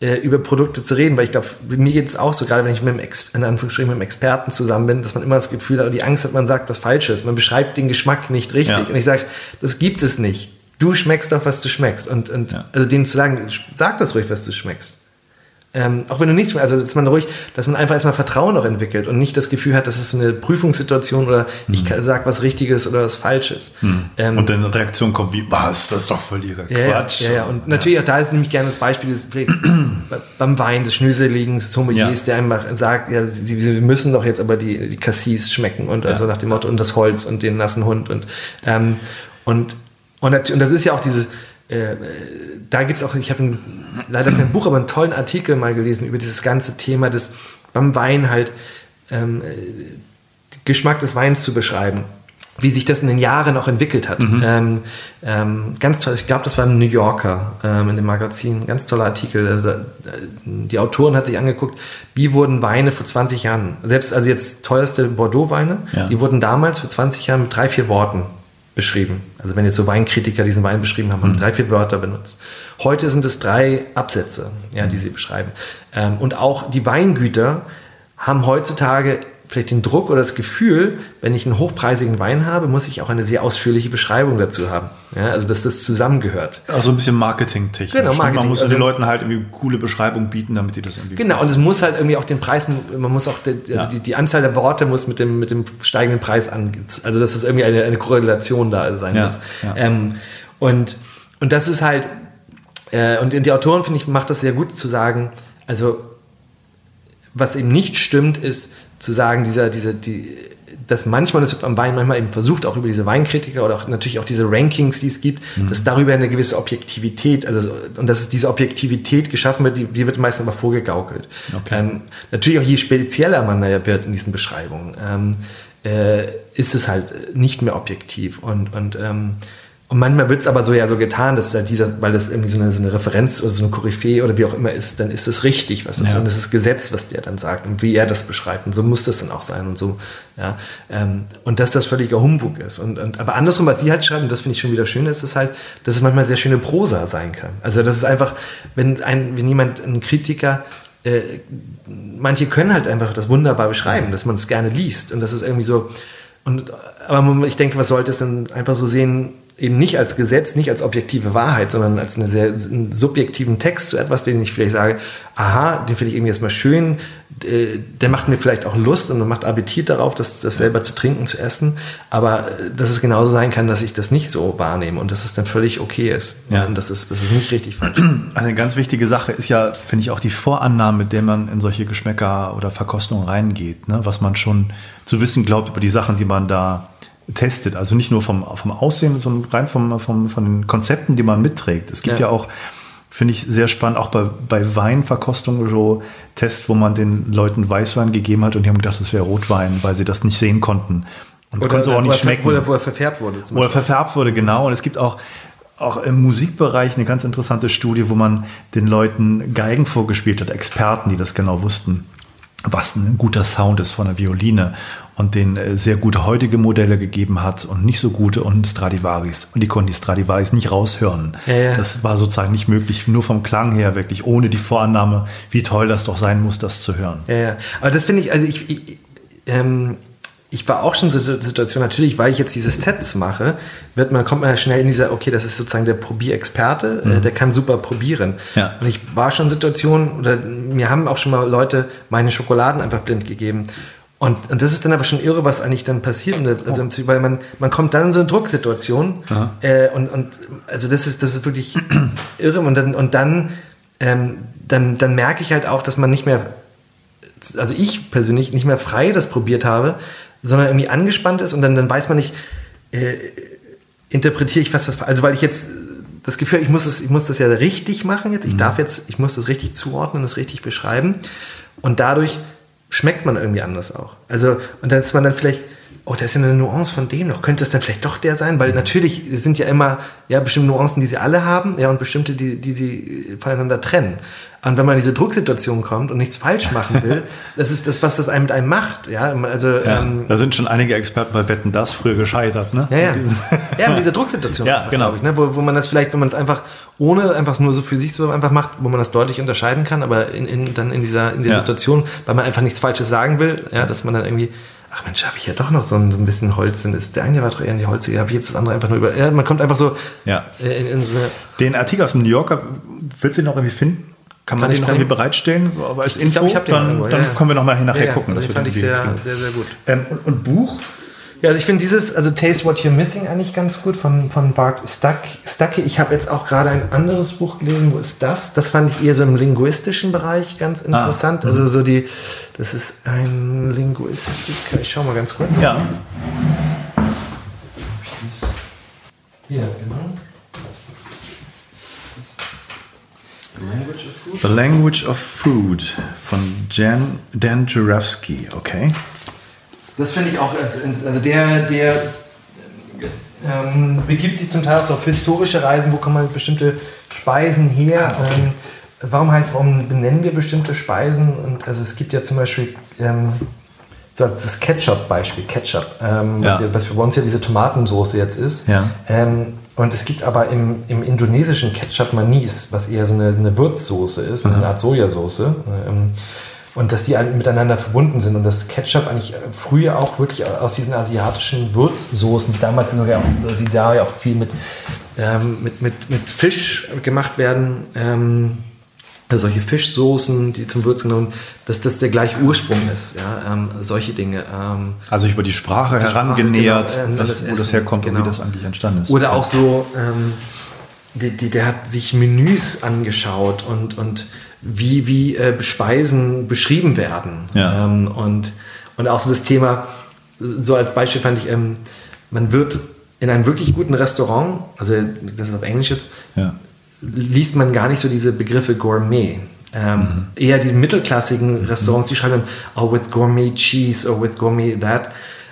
[SPEAKER 2] äh, über Produkte zu reden, weil ich glaube, mir geht es auch so, gerade wenn ich mit einem, Ex in Anführungsstrichen mit einem Experten zusammen bin, dass man immer das Gefühl hat, die Angst hat, man sagt was Falsches, man beschreibt den Geschmack nicht richtig. Ja. Und ich sage, das gibt es nicht. Du schmeckst doch, was du schmeckst. Und, und ja. also denen zu sagen, sag das ruhig, was du schmeckst. Ähm, auch wenn du nichts mehr, also dass man ruhig, dass man einfach erstmal Vertrauen auch entwickelt und nicht das Gefühl hat, dass es eine Prüfungssituation oder mhm. ich sage was Richtiges oder was Falsches.
[SPEAKER 1] Mhm. Ähm, und dann eine Reaktion kommt wie, was, das ist doch völliger Quatsch.
[SPEAKER 2] Ja, ja, und ja. natürlich auch da ist nämlich gerne das Beispiel des beim Wein des Schnöseligen des Sommeliers, der einfach sagt, ja, sie, sie, müssen doch jetzt aber die, die Cassis schmecken und also nach dem Motto und das Holz und den nassen Hund und ähm, und, und, das ist ja auch dieses äh, da gibt es auch, ich habe leider kein Buch, aber einen tollen Artikel mal gelesen über dieses ganze Thema des beim Wein halt ähm, Geschmack des Weins zu beschreiben wie sich das in den Jahren auch entwickelt hat. Mhm. Ähm, ähm, ganz toll, ich glaube, das war ein New Yorker ähm, in dem Magazin, ganz toller Artikel. Also, äh, die Autorin hat sich angeguckt, wie wurden Weine vor 20 Jahren, selbst also jetzt teuerste Bordeaux-Weine, ja. die wurden damals vor 20 Jahren mit drei, vier Worten beschrieben. Also wenn jetzt so Weinkritiker diesen Wein beschrieben haben, haben mhm. drei, vier Wörter benutzt. Heute sind es drei Absätze, ja, die sie beschreiben. Ähm, und auch die Weingüter haben heutzutage vielleicht den Druck oder das Gefühl, wenn ich einen hochpreisigen Wein habe, muss ich auch eine sehr ausführliche Beschreibung dazu haben. Ja, also dass das zusammengehört.
[SPEAKER 1] Also ein bisschen Marketing-technisch. Genau, ne? Marketing. Man muss also, den Leuten halt irgendwie coole Beschreibung bieten, damit die das irgendwie.
[SPEAKER 2] Genau, und es muss halt irgendwie auch den Preis, man muss auch, den, also ja. die, die, Anzahl der Worte muss mit dem, mit dem steigenden Preis an, also dass es irgendwie eine, eine Korrelation da sein ja, muss. Ähm, und, und das ist halt, äh, und die Autoren, finde ich, macht das sehr gut zu sagen, also was eben nicht stimmt, ist, zu sagen, dieser, dieser, die, dass manchmal, das am Wein manchmal eben versucht, auch über diese Weinkritiker oder auch natürlich auch diese Rankings, die es gibt, mhm. dass darüber eine gewisse Objektivität, also und dass diese Objektivität geschaffen wird, die, die wird meistens aber vorgegaukelt. Okay. Ähm, natürlich auch je spezieller man da wird in diesen Beschreibungen, ähm, äh, ist es halt nicht mehr objektiv und, und ähm, und manchmal wird es aber so ja so getan, dass da dieser, weil das irgendwie so eine, so eine Referenz oder so eine Koryphäe oder wie auch immer ist, dann ist es richtig, was ist. Ja. Und das ist Gesetz, was der dann sagt und wie er das beschreibt. Und so muss das dann auch sein und so. Ja. Ähm, und dass das völliger Humbug ist. Und, und, aber andersrum, was sie halt schreiben, das finde ich schon wieder schön, ist es halt, dass es manchmal sehr schöne Prosa sein kann. Also das ist einfach, wenn, ein, wenn jemand, ein Kritiker, äh, manche können halt einfach das wunderbar beschreiben, dass man es gerne liest. Und das ist irgendwie so. Und, aber ich denke, was sollte es dann einfach so sehen, eben nicht als Gesetz, nicht als objektive Wahrheit, sondern als einen sehr einen subjektiven Text zu etwas, den ich vielleicht sage, aha, den finde ich irgendwie erstmal schön, äh, der macht mir vielleicht auch Lust und macht Appetit darauf, das, das selber zu trinken, zu essen, aber äh, dass es genauso sein kann, dass ich das nicht so wahrnehme und dass es dann völlig okay ist ja. und dass es, dass es nicht richtig falsch ist.
[SPEAKER 1] Also eine ganz wichtige Sache ist ja, finde ich, auch die Vorannahme, mit der man in solche Geschmäcker oder Verkostungen reingeht, ne? was man schon zu wissen glaubt über die Sachen, die man da testet. Also nicht nur vom, vom Aussehen, sondern rein vom, vom, von den Konzepten, die man mitträgt. Es gibt ja, ja auch, finde ich sehr spannend, auch bei, bei Weinverkostungen so Tests, wo man den Leuten Weißwein gegeben hat und die haben gedacht, das wäre Rotwein, weil sie das nicht sehen konnten.
[SPEAKER 2] Und oder, konnten auch nicht schmecken. Oder wo er verfärbt wurde.
[SPEAKER 1] Wo er verfärbt wurde, genau. Und es gibt auch auch im Musikbereich eine ganz interessante Studie, wo man den Leuten Geigen vorgespielt hat, Experten, die das genau wussten, was ein guter Sound ist von der Violine und denen äh, sehr gute heutige Modelle gegeben hat und nicht so gute und Stradivaris. Und die konnten die Stradivaris nicht raushören. Ja, ja. Das war sozusagen nicht möglich, nur vom Klang her wirklich, ohne die Vorannahme, wie toll das doch sein muss, das zu hören.
[SPEAKER 2] Ja, ja. Aber das finde ich, also ich, ich, ähm, ich war auch schon in der Situation, natürlich, weil ich jetzt dieses Tests mache, wird man, kommt man ja schnell in dieser, okay, das ist sozusagen der Probierexperte, äh, mhm. der kann super probieren. Ja. Und ich war schon in Situationen, oder mir haben auch schon mal Leute meine Schokoladen einfach blind gegeben. Und, und das ist dann aber schon irre, was eigentlich dann passiert. Also, oh. weil man, man kommt dann in so eine Drucksituation. Äh, und, und also das ist, das ist wirklich irre. Und dann, und dann, ähm, dann, dann merke ich halt auch, dass man nicht mehr, also ich persönlich nicht mehr frei das probiert habe, sondern irgendwie angespannt ist und dann, dann weiß man nicht, äh, interpretiere ich was, was, also weil ich jetzt das Gefühl, ich muss, es, ich muss das ja richtig machen jetzt, ich mhm. darf jetzt, ich muss das richtig zuordnen, das richtig beschreiben und dadurch schmeckt man irgendwie anders auch. Also, und dann ist man dann vielleicht oh, da ist ja eine Nuance von dem noch. Könnte es dann vielleicht doch der sein? Weil natürlich sind ja immer ja, bestimmte Nuancen, die sie alle haben, ja, und bestimmte, die, die sie voneinander trennen. Und wenn man in diese Drucksituation kommt und nichts falsch machen will, das ist das, was das einem mit einem macht. Ja, also,
[SPEAKER 1] ja, ähm, da sind schon einige Experten bei Wetten das früher gescheitert, ne?
[SPEAKER 2] Ja, ja. ja mit dieser Drucksituation.
[SPEAKER 1] ja, genau.
[SPEAKER 2] Ich, ne? wo, wo man das vielleicht, wenn man es einfach ohne einfach nur so für sich so einfach macht, wo man das deutlich unterscheiden kann, aber in, in, dann in dieser, in der ja. Situation, weil man einfach nichts Falsches sagen will, ja, dass man dann irgendwie ach Mensch, habe ich ja doch noch so ein, so ein bisschen Holz drin. Ist der eine war doch eher in die Holzige, habe ich jetzt das andere einfach nur über. Ja, man kommt einfach so
[SPEAKER 1] ja. in, in so Den Artikel aus dem New Yorker, willst du den noch irgendwie finden? Kann man Kann den noch irgendwie bereitstellen als Info?
[SPEAKER 2] Ich glaub, ich
[SPEAKER 1] dann,
[SPEAKER 2] irgendwo,
[SPEAKER 1] dann ja, können wir noch mal nachher
[SPEAKER 2] ja,
[SPEAKER 1] gucken.
[SPEAKER 2] Also das fand ich sehr, sehr, sehr gut.
[SPEAKER 1] Ähm, und, und, Buch?
[SPEAKER 2] Ja, also ich finde dieses, also Taste What You're Missing eigentlich ganz gut von, von Bart Stuck, Stucky. Ich habe jetzt auch gerade ein anderes Buch gelesen, wo ist das? Das fand ich eher so im linguistischen Bereich ganz ah, interessant. Ah, also so die, das ist ein Linguistiker. Ich schau mal ganz kurz.
[SPEAKER 1] Ja.
[SPEAKER 2] Hier, genau.
[SPEAKER 1] The Language of Food von Jan, Dan Jurewski, okay.
[SPEAKER 2] Das finde ich auch, also der, der ähm, begibt sich zum Teil auch auf historische Reisen, wo kommen halt bestimmte Speisen her. Ah, ähm, warum, halt, warum benennen wir bestimmte Speisen? Und also es gibt ja zum Beispiel ähm, so das Ketchup-Beispiel, Ketchup, ähm, ja. was, wir, was, für uns ja diese Tomatensauce jetzt ist.
[SPEAKER 1] Ja.
[SPEAKER 2] Ähm, und es gibt aber im, im indonesischen Ketchup Manis, was eher so eine, eine Würzsoße ist, mhm. eine Art Sojasauce. Und dass die miteinander verbunden sind und dass Ketchup eigentlich früher auch wirklich aus diesen asiatischen Würzsoßen, die damals sogar auch, die da ja auch viel mit, ähm, mit, mit, mit Fisch gemacht werden, ähm, also solche Fischsoßen, die zum Würzen genommen, dass das der gleiche Ursprung ist, ja, ähm, solche Dinge. Ähm,
[SPEAKER 1] also über die Sprache herangenähert, Sprache, genau, was, wo Essen, das herkommt genau. und wie das eigentlich entstanden ist.
[SPEAKER 2] Oder auch so, ähm, die, die, der hat sich Menüs angeschaut und, und wie, wie äh, Speisen beschrieben werden.
[SPEAKER 1] Ja.
[SPEAKER 2] Ähm, und, und auch so das Thema, so als Beispiel fand ich, ähm, man wird in einem wirklich guten Restaurant, also das ist auf Englisch jetzt,
[SPEAKER 1] ja.
[SPEAKER 2] liest man gar nicht so diese Begriffe Gourmet. Ähm, mhm. Eher die mittelklassigen Restaurants, die schreiben dann, oh, with Gourmet Cheese or with Gourmet that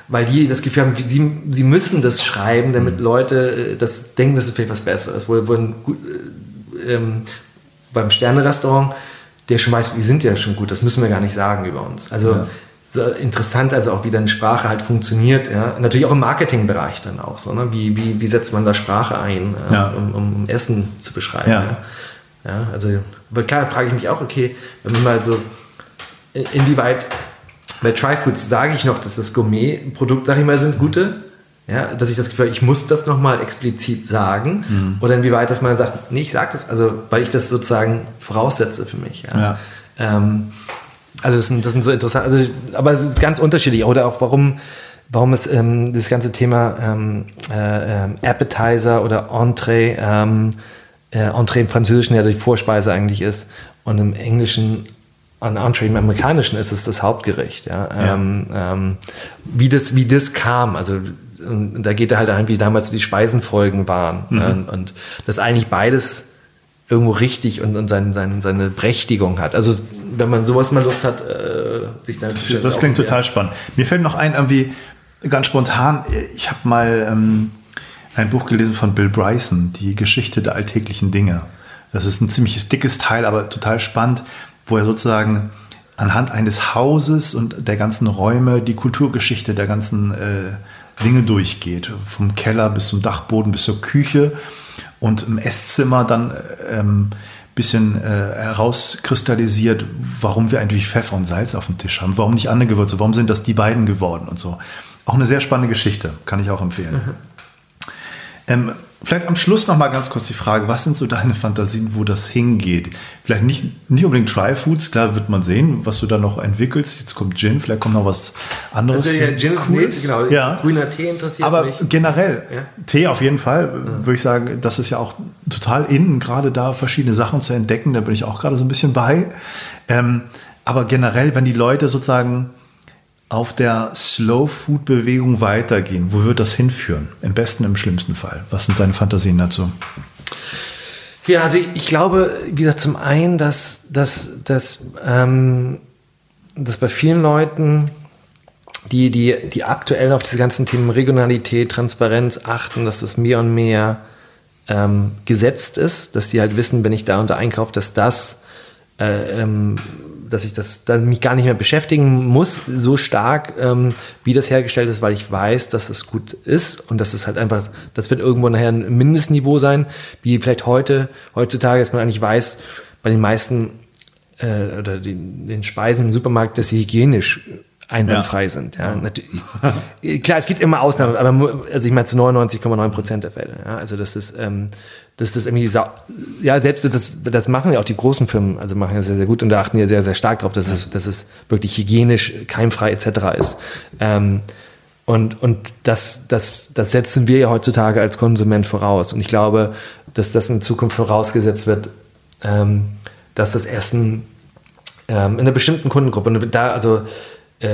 [SPEAKER 2] weil die das Gefühl haben, sie, sie müssen das schreiben, damit mhm. Leute äh, das denken, das ist vielleicht was Besseres. Wo, wo ein, äh, ähm, beim Sterne-Restaurant, der schon weiß, die sind ja schon gut, das müssen wir gar nicht sagen über uns. Also ja. so interessant, also auch wie dann Sprache halt funktioniert. Ja? Natürlich auch im Marketingbereich dann auch so. Ne? Wie, wie, wie setzt man da Sprache ein, äh, ja. um, um, Essen zu beschreiben? Ja. ja? also, klar, frage ich mich auch, okay, wenn man mal so, inwieweit bei Tryfoods sage ich noch, dass das Gourmet-Produkt, sage ich mal, sind gute. Ja, dass ich das Gefühl habe, ich muss das nochmal explizit sagen. Mhm. Oder inwieweit, dass man sagt, nee, ich sage das, also weil ich das sozusagen voraussetze für mich. Ja. ja. Ähm, also das sind, das sind so interessant, also, aber es ist ganz unterschiedlich. Oder auch warum, warum es ähm, das ganze Thema ähm, äh, ähm, Appetizer oder Entree, ähm, äh, Entree im Französischen ja die Vorspeise eigentlich ist und im Englischen an Entree im Amerikanischen ist es das Hauptgericht. Ja? ja. Ähm, ähm, wie, das, wie das kam, also und da geht er halt ein, wie damals die Speisenfolgen waren. Mhm. Und, und dass eigentlich beides irgendwo richtig und, und sein, sein, seine Prächtigung hat. Also wenn man sowas mal Lust hat, äh, sich da
[SPEAKER 1] Das, das klingt total spannend. Mir fällt noch ein, irgendwie ganz spontan, ich habe mal ähm, ein Buch gelesen von Bill Bryson, die Geschichte der alltäglichen Dinge. Das ist ein ziemlich dickes Teil, aber total spannend wo er sozusagen anhand eines Hauses und der ganzen Räume die Kulturgeschichte der ganzen äh, Dinge durchgeht. Vom Keller bis zum Dachboden bis zur Küche und im Esszimmer dann ähm, bisschen äh, herauskristallisiert, warum wir eigentlich Pfeffer und Salz auf dem Tisch haben, warum nicht andere Gewürze, warum sind das die beiden geworden und so. Auch eine sehr spannende Geschichte, kann ich auch empfehlen. Mhm. Ähm, Vielleicht am Schluss noch mal ganz kurz die Frage, was sind so deine Fantasien, wo das hingeht? Vielleicht nicht, nicht unbedingt Try Foods, klar wird man sehen, was du da noch entwickelst. Jetzt kommt Gin, vielleicht kommt noch was anderes.
[SPEAKER 2] Also ja, Gin ist Cooles. genau.
[SPEAKER 1] Ja.
[SPEAKER 2] Grüner Tee interessiert
[SPEAKER 1] Aber
[SPEAKER 2] mich.
[SPEAKER 1] generell, ja. Tee auf jeden Fall, ja. würde ich sagen, das ist ja auch total innen, gerade da verschiedene Sachen zu entdecken. Da bin ich auch gerade so ein bisschen bei. Ähm, aber generell, wenn die Leute sozusagen auf der Slow-Food-Bewegung weitergehen? Wo wird das hinführen? Im besten, im schlimmsten Fall. Was sind deine Fantasien dazu?
[SPEAKER 2] Ja, also ich glaube, wieder zum einen, dass, dass, dass, ähm, dass bei vielen Leuten die, die, die aktuell auf diese ganzen Themen Regionalität, Transparenz achten, dass das mehr und mehr ähm, gesetzt ist, dass die halt wissen, wenn ich da da einkaufe, dass das, äh, ähm, dass ich das, dass mich gar nicht mehr beschäftigen muss, so stark, ähm, wie das hergestellt ist, weil ich weiß, dass es gut ist und dass es halt einfach, das wird irgendwo nachher ein Mindestniveau sein, wie vielleicht heute, heutzutage, dass man eigentlich weiß, bei den meisten äh, oder den, den Speisen im Supermarkt, dass sie hygienisch einwandfrei ja. sind. Ja. ja. Klar, es gibt immer Ausnahmen, aber also ich meine zu 99,9 Prozent der Fälle. Ja. Also das ist, ähm, das ist irgendwie, ja, selbst das, das machen ja auch die großen Firmen, also machen ja sehr, sehr gut und da achten ja sehr, sehr stark drauf, dass es, dass es wirklich hygienisch, keimfrei etc. ist. Ähm, und, und das, das, das setzen wir ja heutzutage als Konsument voraus. Und ich glaube, dass das in Zukunft vorausgesetzt wird, ähm, dass das Essen ähm, in einer bestimmten Kundengruppe, und da, also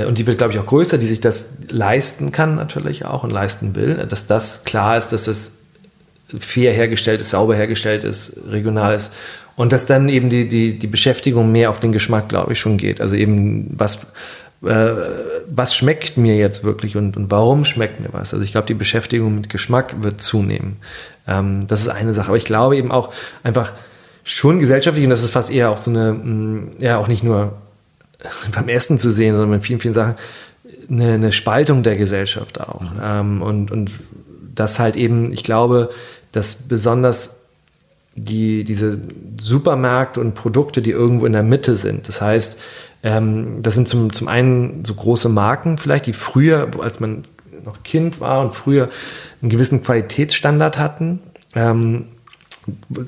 [SPEAKER 2] und die wird, glaube ich, auch größer, die sich das leisten kann natürlich auch und leisten will, dass das klar ist, dass es fair hergestellt ist, sauber hergestellt ist, regional ist und dass dann eben die, die, die Beschäftigung mehr auf den Geschmack, glaube ich, schon geht. Also eben, was, äh, was schmeckt mir jetzt wirklich und, und warum schmeckt mir was? Also ich glaube, die Beschäftigung mit Geschmack wird zunehmen. Ähm, das ist eine Sache. Aber ich glaube eben auch einfach schon gesellschaftlich, und das ist fast eher auch so eine, mm, ja, auch nicht nur beim Essen zu sehen, sondern mit vielen, vielen Sachen, eine, eine Spaltung der Gesellschaft auch. Mhm. Ähm, und, und das halt eben, ich glaube, dass besonders die, diese Supermärkte und Produkte, die irgendwo in der Mitte sind, das heißt, ähm, das sind zum, zum einen so große Marken vielleicht, die früher, als man noch Kind war und früher einen gewissen Qualitätsstandard hatten, ähm,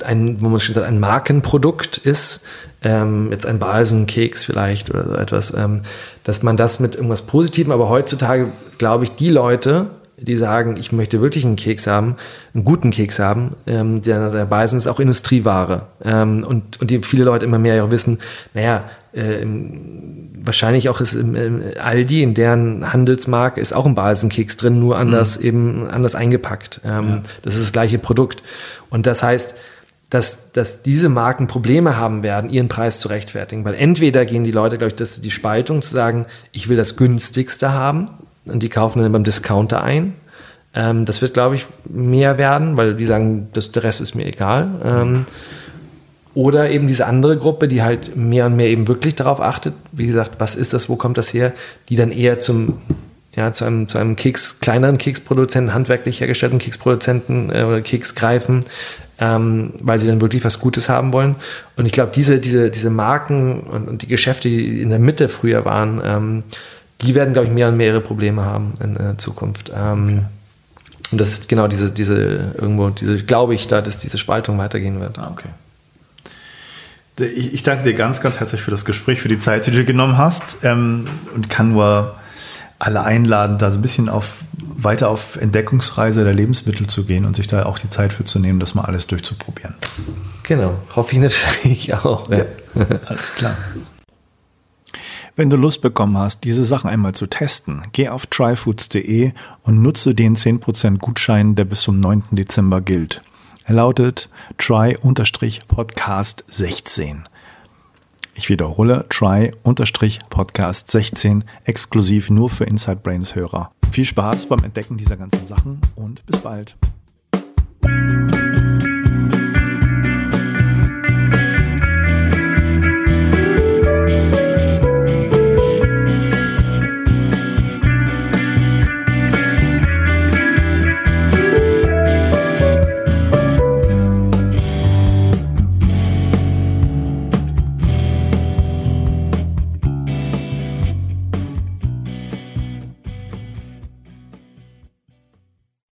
[SPEAKER 2] ein, wo man schon sagt, ein Markenprodukt ist, ähm, jetzt ein Balsenkeks vielleicht oder so etwas, ähm, dass man das mit irgendwas Positivem, aber heutzutage glaube ich, die Leute, die sagen, ich möchte wirklich einen Keks haben, einen guten Keks haben, ähm, der, der Balsen ist auch Industrieware. Ähm, und, und die viele Leute immer mehr wissen, naja, äh, wahrscheinlich auch ist im, im, Aldi, in deren Handelsmarke, ist auch ein Balsenkeks drin, nur anders mhm. eben anders eingepackt. Ähm, ja. Das ist das gleiche Produkt. Und das heißt, dass, dass diese Marken Probleme haben werden, ihren Preis zu rechtfertigen. Weil entweder gehen die Leute, glaube ich, das die Spaltung zu sagen, ich will das günstigste haben und die kaufen dann beim Discounter ein. Ähm, das wird, glaube ich, mehr werden, weil die sagen, das, der Rest ist mir egal. Ähm, oder eben diese andere Gruppe, die halt mehr und mehr eben wirklich darauf achtet, wie gesagt, was ist das, wo kommt das her, die dann eher zum ja, zu einem, zu einem Keks, kleineren Keksproduzenten, handwerklich hergestellten Keksproduzenten äh, oder Keks greifen, ähm, weil sie dann wirklich was Gutes haben wollen. Und ich glaube, diese, diese, diese Marken und, und, die Geschäfte, die in der Mitte früher waren, ähm, die werden, glaube ich, mehr und mehr ihre Probleme haben in, in Zukunft. Ähm, okay. Und das ist genau diese, diese, irgendwo, diese, glaube ich, da, dass diese Spaltung weitergehen wird.
[SPEAKER 1] Ah, okay. Ich, ich danke dir ganz, ganz herzlich für das Gespräch, für die Zeit, die du dir genommen hast ähm, und kann nur alle einladen, da so ein bisschen auf, weiter auf Entdeckungsreise der Lebensmittel zu gehen und sich da auch die Zeit für zu nehmen, das mal alles durchzuprobieren.
[SPEAKER 2] Genau, hoffe ich natürlich auch. Ja.
[SPEAKER 1] Ja, alles klar. Wenn du Lust bekommen hast, diese Sachen einmal zu testen, geh auf tryfoods.de und nutze den 10% Gutschein, der bis zum 9. Dezember gilt. Er lautet try-podcast 16. Ich wiederhole, try-podcast 16, exklusiv nur für Inside Brains Hörer. Viel Spaß beim Entdecken dieser ganzen Sachen und bis bald.